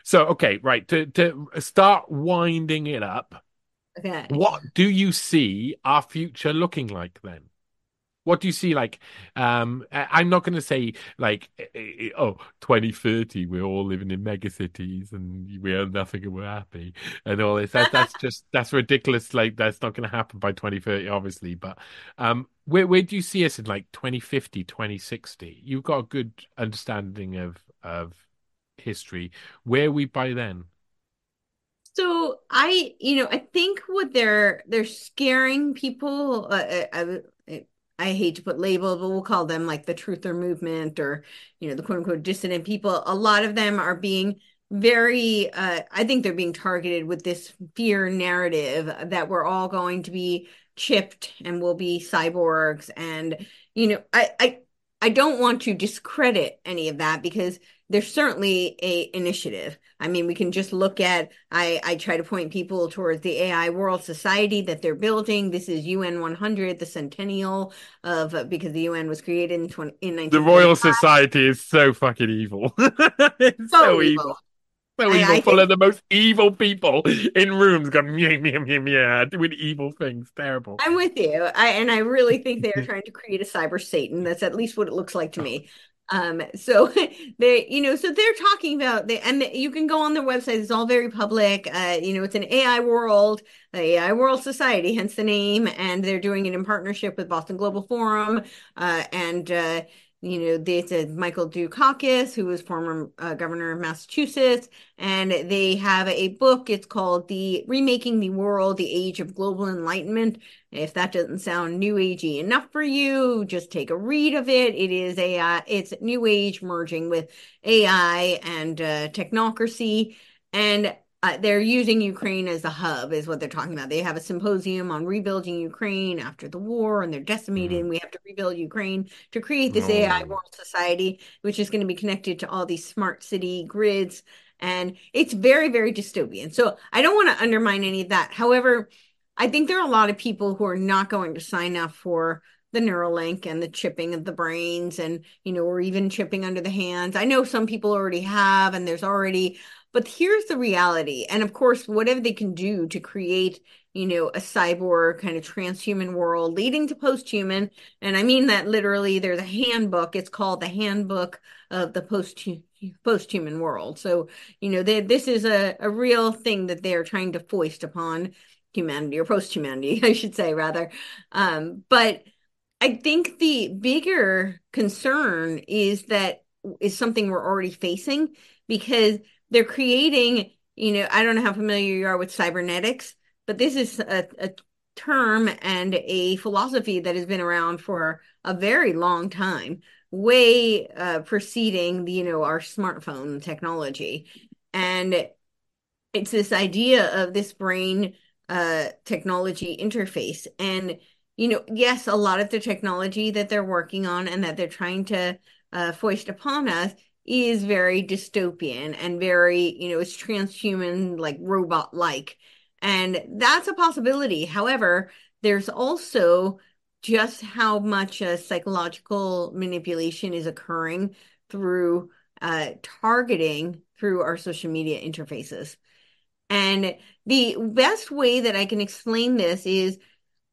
[SPEAKER 1] So, okay, right to to start winding it up.
[SPEAKER 2] Okay.
[SPEAKER 1] What do you see our future looking like then? What do you see like um I'm not going to say like eh, eh, eh, oh 2030 we're all living in megacities and we own nothing and we're happy and all this that, that's just that's ridiculous like that's not going to happen by 2030 obviously but um where where do you see us in like 2050 2060 you've got a good understanding of of history where we by then
[SPEAKER 2] so I, you know, I think what they're they're scaring people. Uh, I, I, I hate to put labels, but we'll call them like the truther movement or, you know, the quote unquote dissident people. A lot of them are being very, uh, I think they're being targeted with this fear narrative that we're all going to be chipped and we'll be cyborgs. And, you know, I, I, I don't want to discredit any of that because there's certainly a initiative. I mean, we can just look at I I try to point people towards the AI World Society that they're building. This is UN 100, the centennial of uh, because the UN was created in 20 in
[SPEAKER 1] The Royal Society is so fucking evil. it's so, so evil. evil. So I, evil, I full think... of the most evil people in rooms going yeah, yeah, yeah, yeah, doing evil things. Terrible.
[SPEAKER 2] I'm with you. I and I really think they're trying to create a cyber Satan. That's at least what it looks like to me. Um, so they, you know, so they're talking about the, and the, you can go on their website. It's all very public. Uh, you know, it's an AI world, AI World Society, hence the name, and they're doing it in partnership with Boston Global Forum, uh, and uh, you know, they said Michael Dukakis, who was former uh, governor of Massachusetts, and they have a book. It's called "The Remaking the World: The Age of Global Enlightenment." If that doesn't sound new agey enough for you, just take a read of it. It is AI. It's new age merging with AI and uh, technocracy, and uh, they're using Ukraine as a hub, is what they're talking about. They have a symposium on rebuilding Ukraine after the war, and they're decimated, mm. and we have to rebuild Ukraine to create this oh. AI world society, which is going to be connected to all these smart city grids. And it's very, very dystopian. So I don't want to undermine any of that. However, I think there are a lot of people who are not going to sign up for the Neuralink and the chipping of the brains and, you know, or even chipping under the hands. I know some people already have, and there's already but here's the reality. And of course, whatever they can do to create, you know, a cyborg kind of transhuman world leading to posthuman. And I mean that literally, there's a handbook. It's called the Handbook of the Post Posthuman World. So, you know, they, this is a, a real thing that they're trying to foist upon humanity or post humanity, I should say, rather. Um, but I think the bigger concern is that is something we're already facing because they're creating, you know, I don't know how familiar you are with cybernetics, but this is a, a term and a philosophy that has been around for a very long time, way uh, preceding, you know, our smartphone technology. And it's this idea of this brain uh, technology interface. And, you know, yes, a lot of the technology that they're working on and that they're trying to uh, foist upon us is very dystopian and very, you know, it's transhuman, like robot like. And that's a possibility. However, there's also just how much uh, psychological manipulation is occurring through uh, targeting through our social media interfaces. And the best way that I can explain this is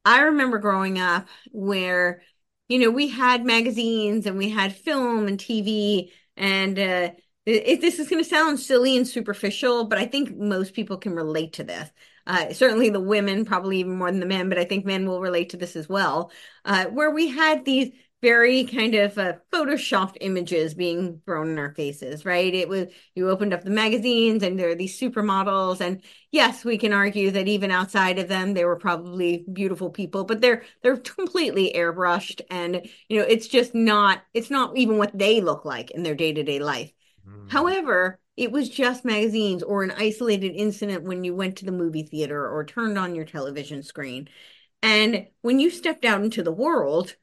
[SPEAKER 2] I remember growing up where, you know, we had magazines and we had film and TV and uh, it, this is going to sound silly and superficial, but I think most people can relate to this. Uh, certainly the women, probably even more than the men, but I think men will relate to this as well. Uh, where we had these very kind of uh, photoshopped images being thrown in our faces, right? It was you opened up the magazines and there are these supermodels, and yes, we can argue that even outside of them, they were probably beautiful people, but they're they're completely airbrushed, and you know, it's just not it's not even what they look like in their day to day life. Mm. However, it was just magazines or an isolated incident when you went to the movie theater or turned on your television screen And when you stepped out into the world,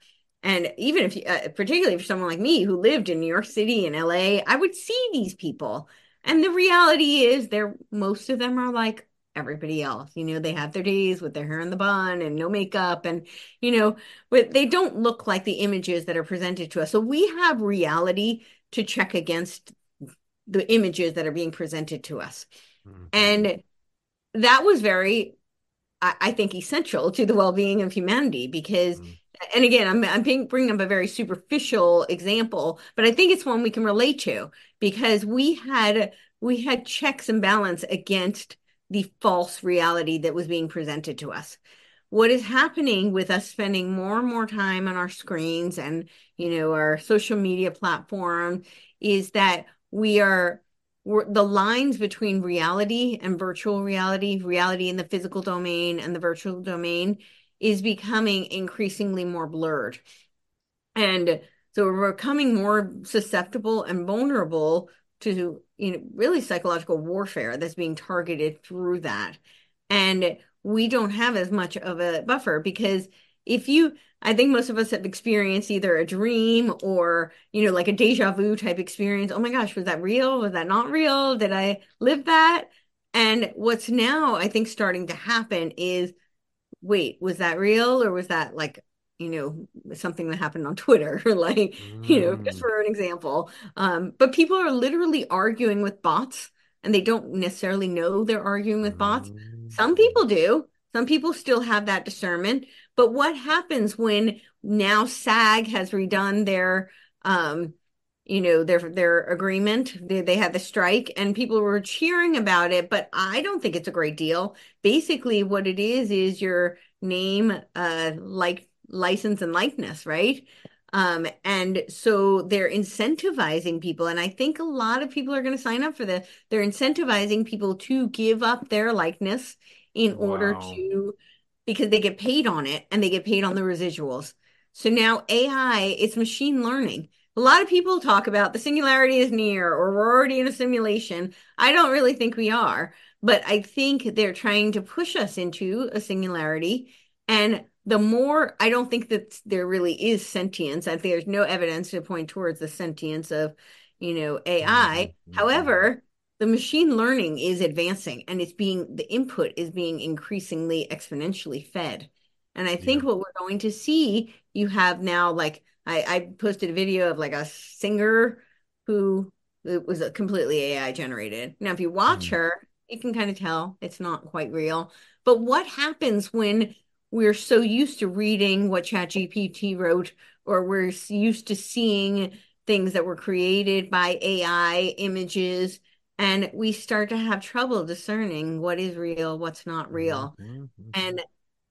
[SPEAKER 2] and even if, uh, particularly for someone like me who lived in New York City and LA, I would see these people. And the reality is, they're most of them are like everybody else. You know, they have their days with their hair in the bun and no makeup, and you know, but they don't look like the images that are presented to us. So we have reality to check against the images that are being presented to us. Mm-hmm. And that was very, I, I, think, essential to the well being of humanity because. Mm-hmm. And again, I'm, I'm bringing up a very superficial example, but I think it's one we can relate to because we had we had checks and balance against the false reality that was being presented to us. What is happening with us spending more and more time on our screens and you know our social media platform is that we are the lines between reality and virtual reality, reality in the physical domain and the virtual domain is becoming increasingly more blurred. And so we're becoming more susceptible and vulnerable to you know really psychological warfare that's being targeted through that. And we don't have as much of a buffer because if you I think most of us have experienced either a dream or, you know, like a deja vu type experience. Oh my gosh, was that real? Was that not real? Did I live that? And what's now, I think, starting to happen is wait, was that real or was that like, you know, something that happened on Twitter? like, mm. you know, just mm. for an example. Um, but people are literally arguing with bots and they don't necessarily know they're arguing with bots. Some people do. Some people still have that discernment, but what happens when now SAG has redone their um you know their their agreement they, they had the strike and people were cheering about it but i don't think it's a great deal basically what it is is your name uh like license and likeness right um and so they're incentivizing people and i think a lot of people are going to sign up for this they're incentivizing people to give up their likeness in wow. order to because they get paid on it and they get paid on the residuals. So now AI, it's machine learning. A lot of people talk about the singularity is near or we're already in a simulation. I don't really think we are, but I think they're trying to push us into a singularity. And the more, I don't think that there really is sentience. I think there's no evidence to point towards the sentience of, you know, AI. Mm-hmm. However, the machine learning is advancing and it's being the input is being increasingly exponentially fed and i think yeah. what we're going to see you have now like I, I posted a video of like a singer who it was completely ai generated now if you watch mm. her you can kind of tell it's not quite real but what happens when we're so used to reading what ChatGPT wrote or we're used to seeing things that were created by ai images and we start to have trouble discerning what is real what's not real mm-hmm. and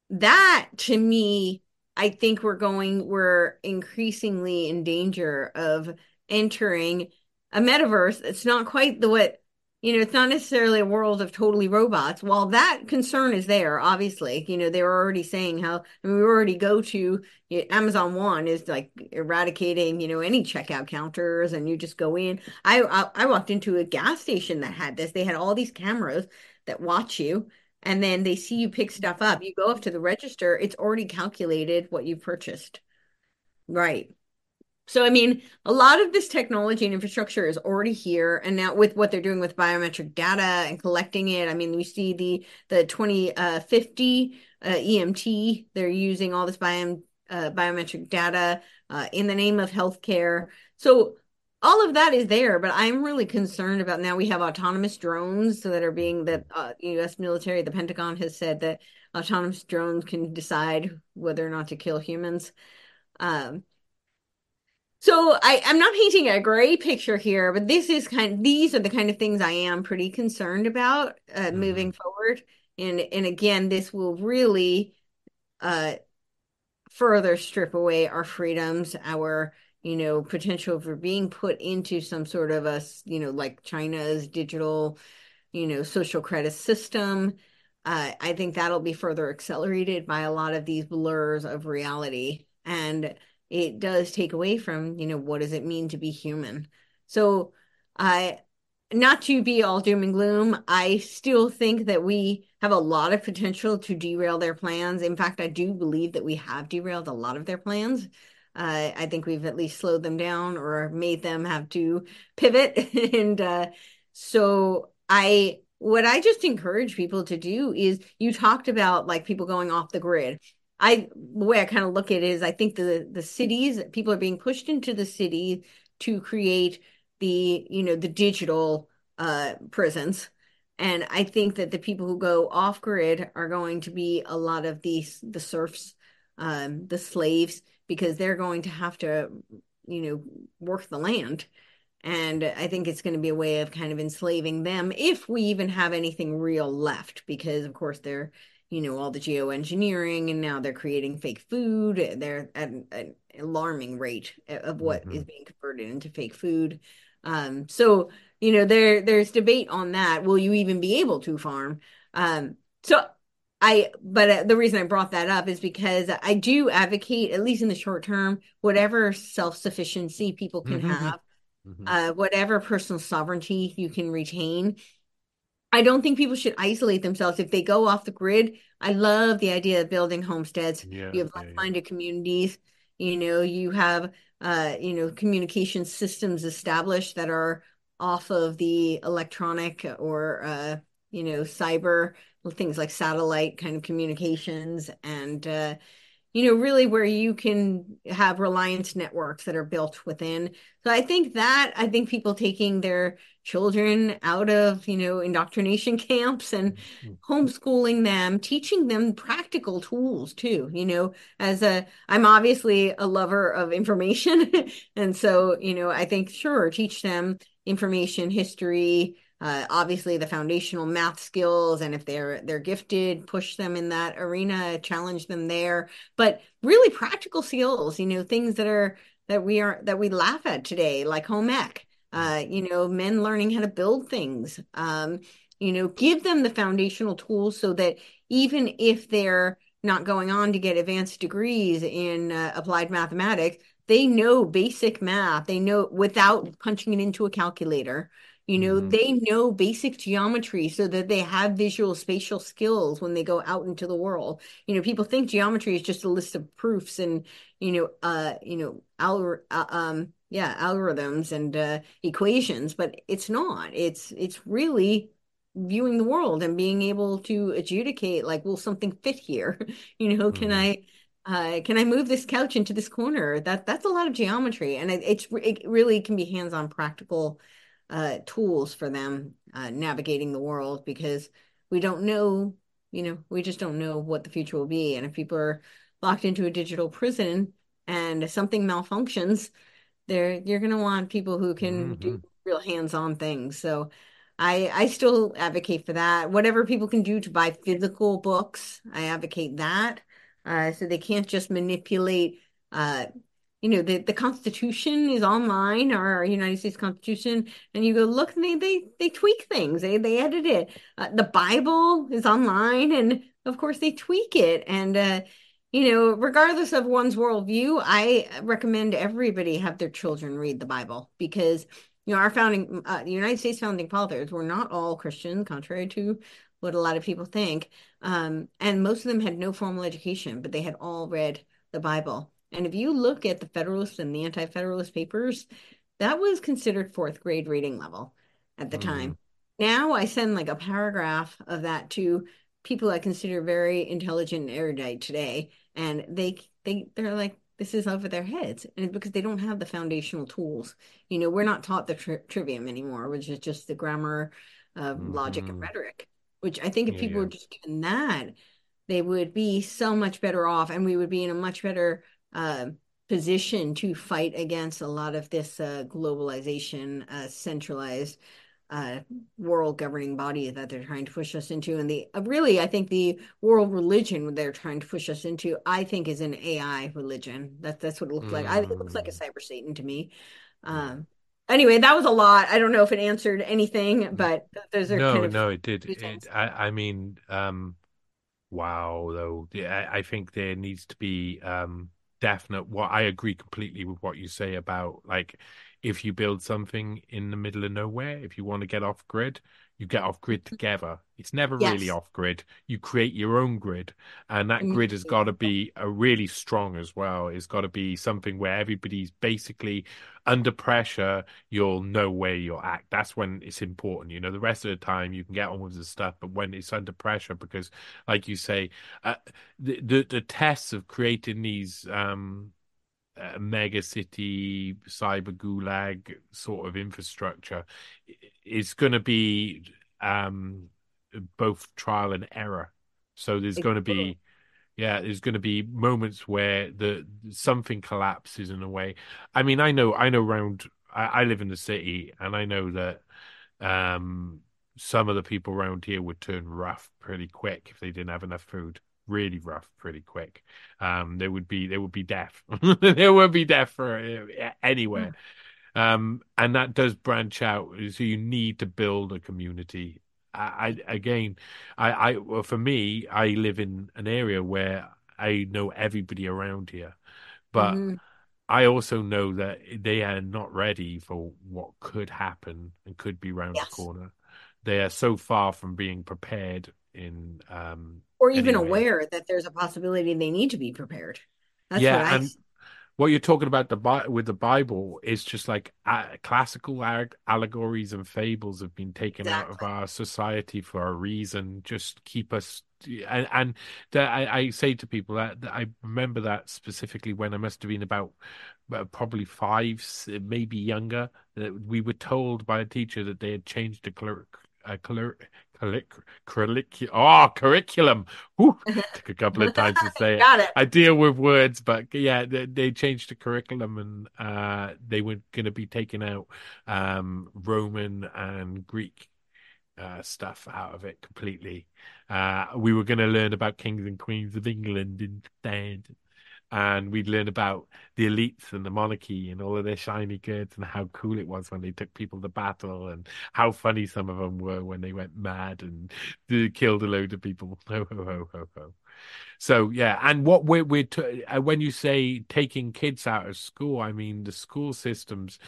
[SPEAKER 2] that to me i think we're going we're increasingly in danger of entering a metaverse it's not quite the what you know, it's not necessarily a world of totally robots. While that concern is there, obviously, you know, they were already saying how, I mean, we already go to you know, Amazon One is like eradicating, you know, any checkout counters and you just go in. I, I, I walked into a gas station that had this. They had all these cameras that watch you and then they see you pick stuff up. You go up to the register, it's already calculated what you purchased. Right. So, I mean, a lot of this technology and infrastructure is already here. And now with what they're doing with biometric data and collecting it, I mean, we see the, the 2050 uh, uh EMT, they're using all this bio, uh, biometric data uh, in the name of healthcare. So all of that is there, but I'm really concerned about now we have autonomous drones that are being the uh, U.S. military, the Pentagon has said that autonomous drones can decide whether or not to kill humans. Um, so I, I'm not painting a gray picture here, but this is kind of, these are the kind of things I am pretty concerned about uh, mm-hmm. moving forward. And and again, this will really uh, further strip away our freedoms, our you know potential for being put into some sort of a you know like China's digital you know social credit system. Uh, I think that'll be further accelerated by a lot of these blurs of reality and it does take away from you know what does it mean to be human so i not to be all doom and gloom, I still think that we have a lot of potential to derail their plans. In fact, I do believe that we have derailed a lot of their plans. Uh, I think we've at least slowed them down or made them have to pivot. and uh, so I, what I just encourage people to do is you talked about like people going off the grid. I the way I kind of look at it is I think the the cities people are being pushed into the city to create the you know the digital uh prisons and I think that the people who go off grid are going to be a lot of these the serfs um the slaves because they're going to have to you know work the land. And I think it's going to be a way of kind of enslaving them if we even have anything real left because of course they're you know all the geoengineering and now they're creating fake food. They're at an, alarming rate of what mm-hmm. is being converted into fake food. Um, so you know there there's debate on that. Will you even be able to farm? Um, so i but uh, the reason i brought that up is because i do advocate at least in the short term whatever self-sufficiency people can mm-hmm. have mm-hmm. Uh, whatever personal sovereignty you can retain I don't think people should isolate themselves if they go off the grid. I love the idea of building homesteads. Yeah, you have like-minded yeah. communities. You know, you have uh, you know, communication systems established that are off of the electronic or uh, you know, cyber things like satellite kind of communications and uh you know, really where you can have reliance networks that are built within. So I think that I think people taking their children out of, you know, indoctrination camps and mm-hmm. homeschooling them, teaching them practical tools too, you know, as a I'm obviously a lover of information. and so, you know, I think sure, teach them information, history, uh, obviously the foundational math skills and if they're they're gifted push them in that arena challenge them there. But really practical skills you know things that are that we are that we laugh at today like home ec uh, you know men learning how to build things. Um, you know give them the foundational tools so that even if they're not going on to get advanced degrees in uh, applied mathematics they know basic math. They know without punching it into a calculator you know, mm-hmm. they know basic geometry so that they have visual spatial skills when they go out into the world. You know, people think geometry is just a list of proofs and, you know, uh, you know, al- uh, um, yeah, algorithms and uh, equations, but it's not. It's it's really viewing the world and being able to adjudicate like, will something fit here? you know, can mm-hmm. I uh, can I move this couch into this corner? That that's a lot of geometry, and it, it's it really can be hands-on, practical uh, tools for them uh, navigating the world because we don't know, you know, we just don't know what the future will be. And if people are locked into a digital prison and something malfunctions, there you're going to want people who can mm-hmm. do real hands-on things. So I I still advocate for that. Whatever people can do to buy physical books, I advocate that. Uh, so they can't just manipulate uh, you know the, the constitution is online our united states constitution and you go look they they they tweak things. They they edit it. Uh, the bible is online and of course they tweak it. And uh, you know regardless of one's worldview i recommend everybody have their children read the bible because you know our founding uh, the united states founding fathers were not all christian contrary to what a lot of people think. Um, and most of them had no formal education but they had all read the bible and if you look at the Federalist and the Anti Federalist papers, that was considered fourth grade reading level at the mm. time. Now I send like a paragraph of that to people I consider very intelligent and erudite today, and they they they're like this is over their heads, and it's because they don't have the foundational tools. You know, we're not taught the tri- trivium anymore, which is just the grammar of mm-hmm. logic and rhetoric. Which I think if yeah, people yeah. were just given that, they would be so much better off, and we would be in a much better uh, position to fight against a lot of this uh, globalization, uh, centralized uh, world governing body that they're trying to push us into. And the uh, really, I think the world religion they're trying to push us into, I think, is an AI religion. That that's what it looks mm. like. I think it looks like a mm. cyber Satan to me. Um, anyway, that was a lot. I don't know if it answered anything, but those are
[SPEAKER 1] no,
[SPEAKER 2] kind of
[SPEAKER 1] no, it did. It, I, I mean, um, wow, though, I, I think there needs to be um definite what I agree completely with what you say about like if you build something in the middle of nowhere, if you want to get off grid, you get off grid together. It's never
[SPEAKER 2] Yes.
[SPEAKER 1] really off grid. You create your own grid, and that grid has got to be a really strong as well. It's got to be something where everybody's basically under pressure. You'll know where you're at. That's when it's important. You know, the rest of the time you can get on with the stuff, but when it's under pressure, because like you say, uh, the, the the tests of creating these um uh, mega city cyber gulag sort of infrastructure is going to be um both trial and error. So there's going to be yeah there's going to be moments where the something collapses in a way. I mean i know i know around I, I live in the city and i know that um some of the people around here would turn rough pretty quick if they didn't have enough food really rough pretty quick. Um there would be there would be death there would be death for uh, anywhere. Um and that does branch out so you need to build a community. I, I again I I well, for me I live in an area where I know everybody around here but
[SPEAKER 2] Mhm.
[SPEAKER 1] I also know that they are not ready for what could happen and could be round
[SPEAKER 2] Yes.
[SPEAKER 1] the corner. They are so far from being prepared in um
[SPEAKER 2] Or even
[SPEAKER 1] Anyway.
[SPEAKER 2] aware that there's a possibility they need to be prepared. That's
[SPEAKER 1] Yeah,
[SPEAKER 2] what I
[SPEAKER 1] and what you're talking about the with the Bible is just like uh, classical allegories and fables have been taken out of our society for a reason, just keep us. And and that I, I say to people that, that I remember that specifically when I must have been about uh, probably five, maybe younger, that we were told by a teacher that they had changed the cler- uh, cler- curric- curric- oh, curriculum. Whew, took a couple of times to say it.
[SPEAKER 2] it.
[SPEAKER 1] I deal with words, but yeah, they, they changed the curriculum and uh, they were going to be taking out um, Roman and Greek uh, stuff out of it completely. Uh, we were going to learn about kings and queens of England instead. And we'd learn about the elites and the monarchy and all of their shiny goods and how cool it was when they took people to battle and how funny some of them were when they went mad and killed a load of people. Ho, ho, ho, ho, ho. So yeah, and what we're we're t- uh, when you say taking kids out of school, I mean the school systems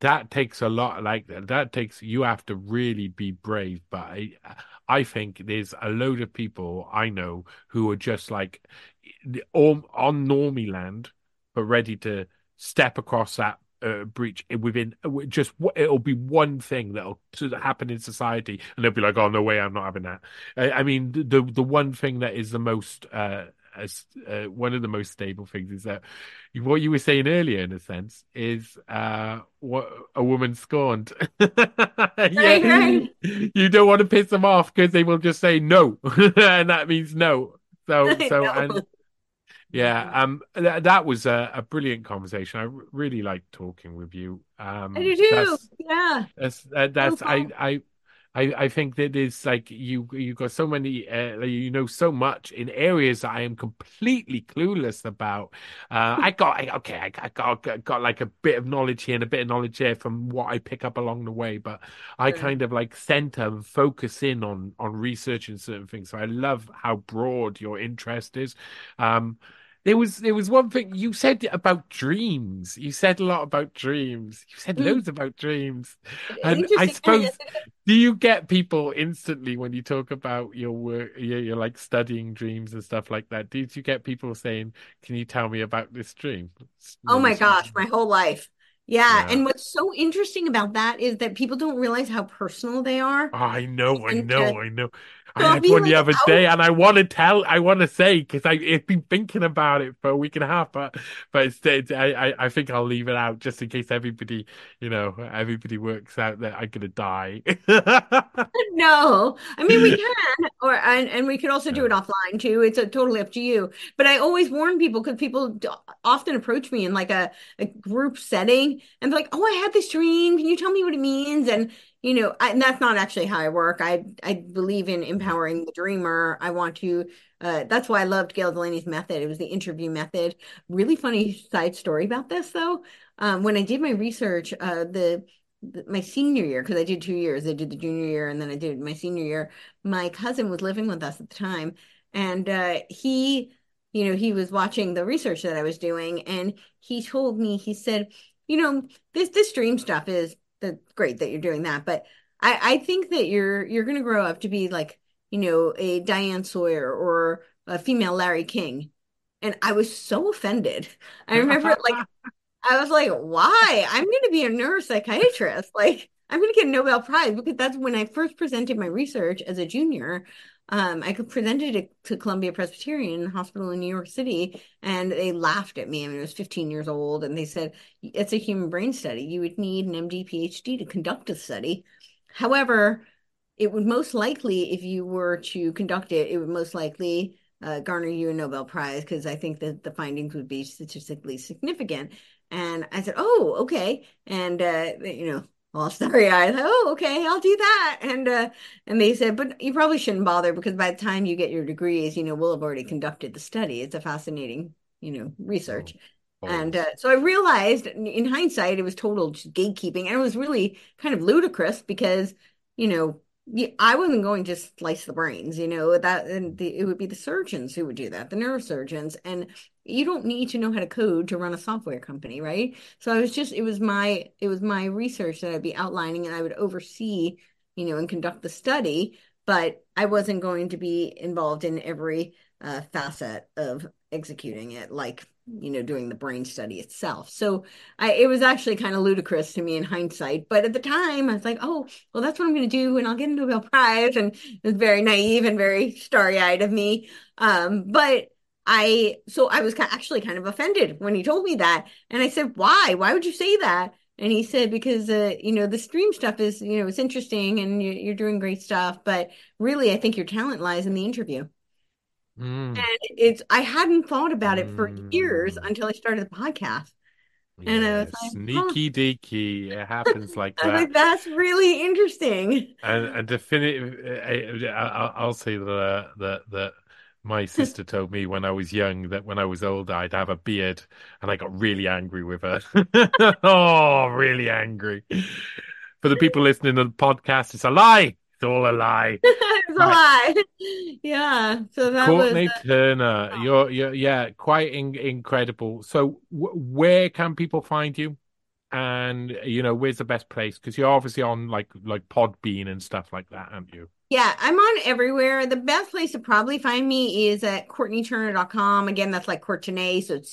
[SPEAKER 1] that takes a lot. Like that takes you have to really be brave. But I, I think there's a load of people I know who are just like on normie land, but ready to step across that uh, breach within just it'll be one thing that'll happen in society, and they'll be like, "Oh no way, I'm not having that." I, I mean, the the one thing that is the most uh, as uh, one of the most stable things is that what you were saying earlier, in a sense, is uh, what a woman scorned. Yeah,
[SPEAKER 2] right.
[SPEAKER 1] you don't want to piss them off because they will just say no, and that means no. So, so, and yeah, um, that, that was a, a brilliant conversation. I r- really liked talking with you. Um,
[SPEAKER 2] I do too.
[SPEAKER 1] that's
[SPEAKER 2] Yeah.
[SPEAKER 1] that's uh, that's I. I I I think that is like you you got so many uh, you know so much in areas that I am completely clueless about. Uh, I got I, okay I, I got got got like a bit of knowledge here and a bit of knowledge there from what I pick up along the way, but I
[SPEAKER 2] Sure.
[SPEAKER 1] kind of like center and focus in on on researching certain things. So I love how broad your interest is. Um, there was there was one thing you said about dreams. You said a lot about dreams. You said
[SPEAKER 2] Mm.
[SPEAKER 1] loads about dreams. And I suppose, do you get people instantly when you talk about your work, you're, you're like studying dreams and stuff like that? Did you get people saying, "Can you tell me about this dream?"
[SPEAKER 2] Oh my gosh, my whole life. Yeah.
[SPEAKER 1] Yeah.
[SPEAKER 2] And what's so interesting about that is that people don't realize how personal they are.
[SPEAKER 1] I know, I know, I know. I had one the other
[SPEAKER 2] "Oh."
[SPEAKER 1] day, and I want to tell, I want to say because I I've been thinking about it for a week and a half, but but it's, it's I, I think I'll leave it out just in case everybody, you know, everybody works out that I'm gonna die.
[SPEAKER 2] No, I mean we can, or and, and we could also do it offline too. It's uh totally up to you. But I always warn people because people often approach me in like a, a group setting and they're like, "Oh, I had this dream. Can you tell me what it means?" And you know, I, and that's not actually how I work. I I believe in empowering the dreamer. I want to. Uh, that's why I loved Gayle Delaney's method. It was the interview method. Really funny side story about this though. Um, when I did my research, uh, the th- my senior year, because I did two years. I did the junior year and then I did my senior year. My cousin was living with us at the time, and uh, he, you know, he was watching the research that I was doing, and he told me, he said, you know, this this dream stuff is the great that you're doing that, but I I think that you're you're going to grow up to be like, you know, a Diane Sawyer or a female Larry King. And I was so offended. I remember like I was like, why? I'm going to be a neuropsychiatrist. Like, I'm going to get a Nobel Prize because that's when I first presented my research as a junior. Um, I presented it to Columbia Presbyterian Hospital in New York City, and they laughed at me. I mean, I was 15 years old, and they said, It's a human brain study. You would need an MD PhD to conduct a study. However, it would most likely, if you were to conduct it, it would most likely uh, garner you a Nobel Prize because I think that the findings would be statistically significant. And I said, "Oh, okay." And uh, you know, all starry eyed. Oh, okay, I'll do that. And uh, and they said, but you probably shouldn't bother because by the time you get your degrees, you know, we'll have already conducted the study. It's a fascinating, you know, research. Oh, and uh, so I realized in hindsight, it was total gatekeeping, and it was really kind of ludicrous because, you know, I wasn't going to slice the brains, you know, that and the, it would be the surgeons who would do that, the neurosurgeons. And you don't need to know how to code to run a software company, right? So I was just it was my it was my research that I'd be outlining and I would oversee, you know, and conduct the study, but I wasn't going to be involved in every uh, facet of executing it like you know doing the brain study itself so i it was actually kind of ludicrous to me in hindsight but at the time i was like oh well that's what i'm going to do and i'll get a nobel prize and it was very naive and very starry-eyed of me um but i so i was actually kind of offended when he told me that and i said why why would you say that and he said because uh, you know the stream stuff is you know it's interesting and you're, you're doing great stuff but really i think your talent lies in the interview Mm. And it's I hadn't thought about it for years mm. until I started the podcast.
[SPEAKER 1] And I was like, sneaky deaky. It happens like that.
[SPEAKER 2] Like, That's really interesting.
[SPEAKER 1] And, and definitive, I, will say that that that my sister told me when I was young that when I was older I'd have a beard, and I got really angry with her. oh, really angry. For the people listening to the podcast, it's a lie. It's all a lie.
[SPEAKER 2] it's a lie. Yeah. So that
[SPEAKER 1] Courtenay
[SPEAKER 2] was, uh,
[SPEAKER 1] Turner, you're, you're, yeah, quite in- incredible. So, w- where can people find you? And you know, where's the best place? Because you're obviously on like like Podbean and stuff like that, aren't you?
[SPEAKER 2] Yeah, I'm on everywhere. The best place to probably find me is at CourtenayTurner.com. Again, that's like courtenay So it's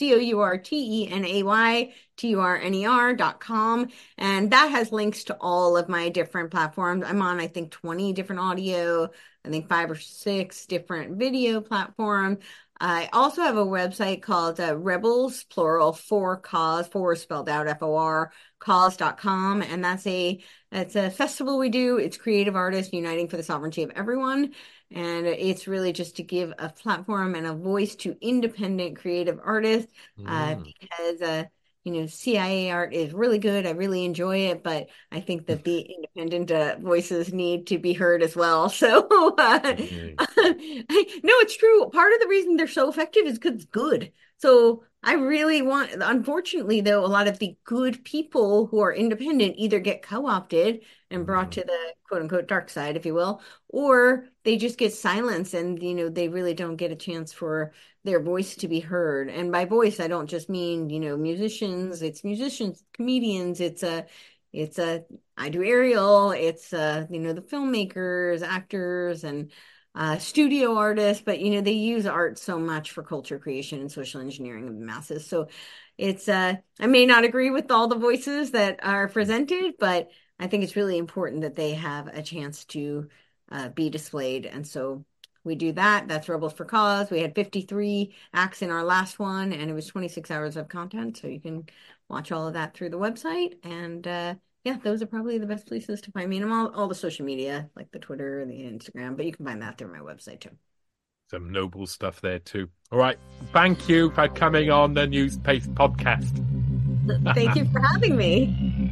[SPEAKER 2] dot com, And that has links to all of my different platforms. I'm on, I think, 20 different audio, I think five or six different video platforms. I also have a website called uh, Rebels, plural, for cause, for spelled out F O R, cause.com. And that's a it's a festival we do. It's creative artists uniting for the sovereignty of everyone. And it's really just to give a platform and a voice to independent creative artists uh, mm. uh, because, uh, you know, CIA art is really good. I really enjoy it, but I think that the independent uh, voices need to be heard as well. So, uh, mm-hmm. no, it's true. Part of the reason they're so effective is because it's good. So I really want, unfortunately, though, a lot of the good people who are independent either get co opted and brought to mm-hmm. the quote unquote dark side, if you will, or they just get silenced and, you know, they really don't get a chance for their voice to be heard. And by voice, I don't just mean, you know, musicians, it's musicians, comedians, it's a, it's a, I do aerial, it's, a, you know, the filmmakers, actors, and, uh, studio artists, but you know they use art so much for culture creation and social engineering of the masses. So it's uh, I may not agree with all the voices that are presented, but I think it's really important that they have a chance to uh, be displayed. And so we do that. That's Rebels for Cause. We had 53 acts in our last one, and it was 26 hours of content. So you can watch all of that through the website. And uh, yeah, those are probably the best places to find me. And all, all the social media, like the Twitter and the Instagram, but you can find that through my website too.
[SPEAKER 1] Some noble stuff there too. All right. Thank you for coming on the Newspaste podcast.
[SPEAKER 2] Thank you for having me.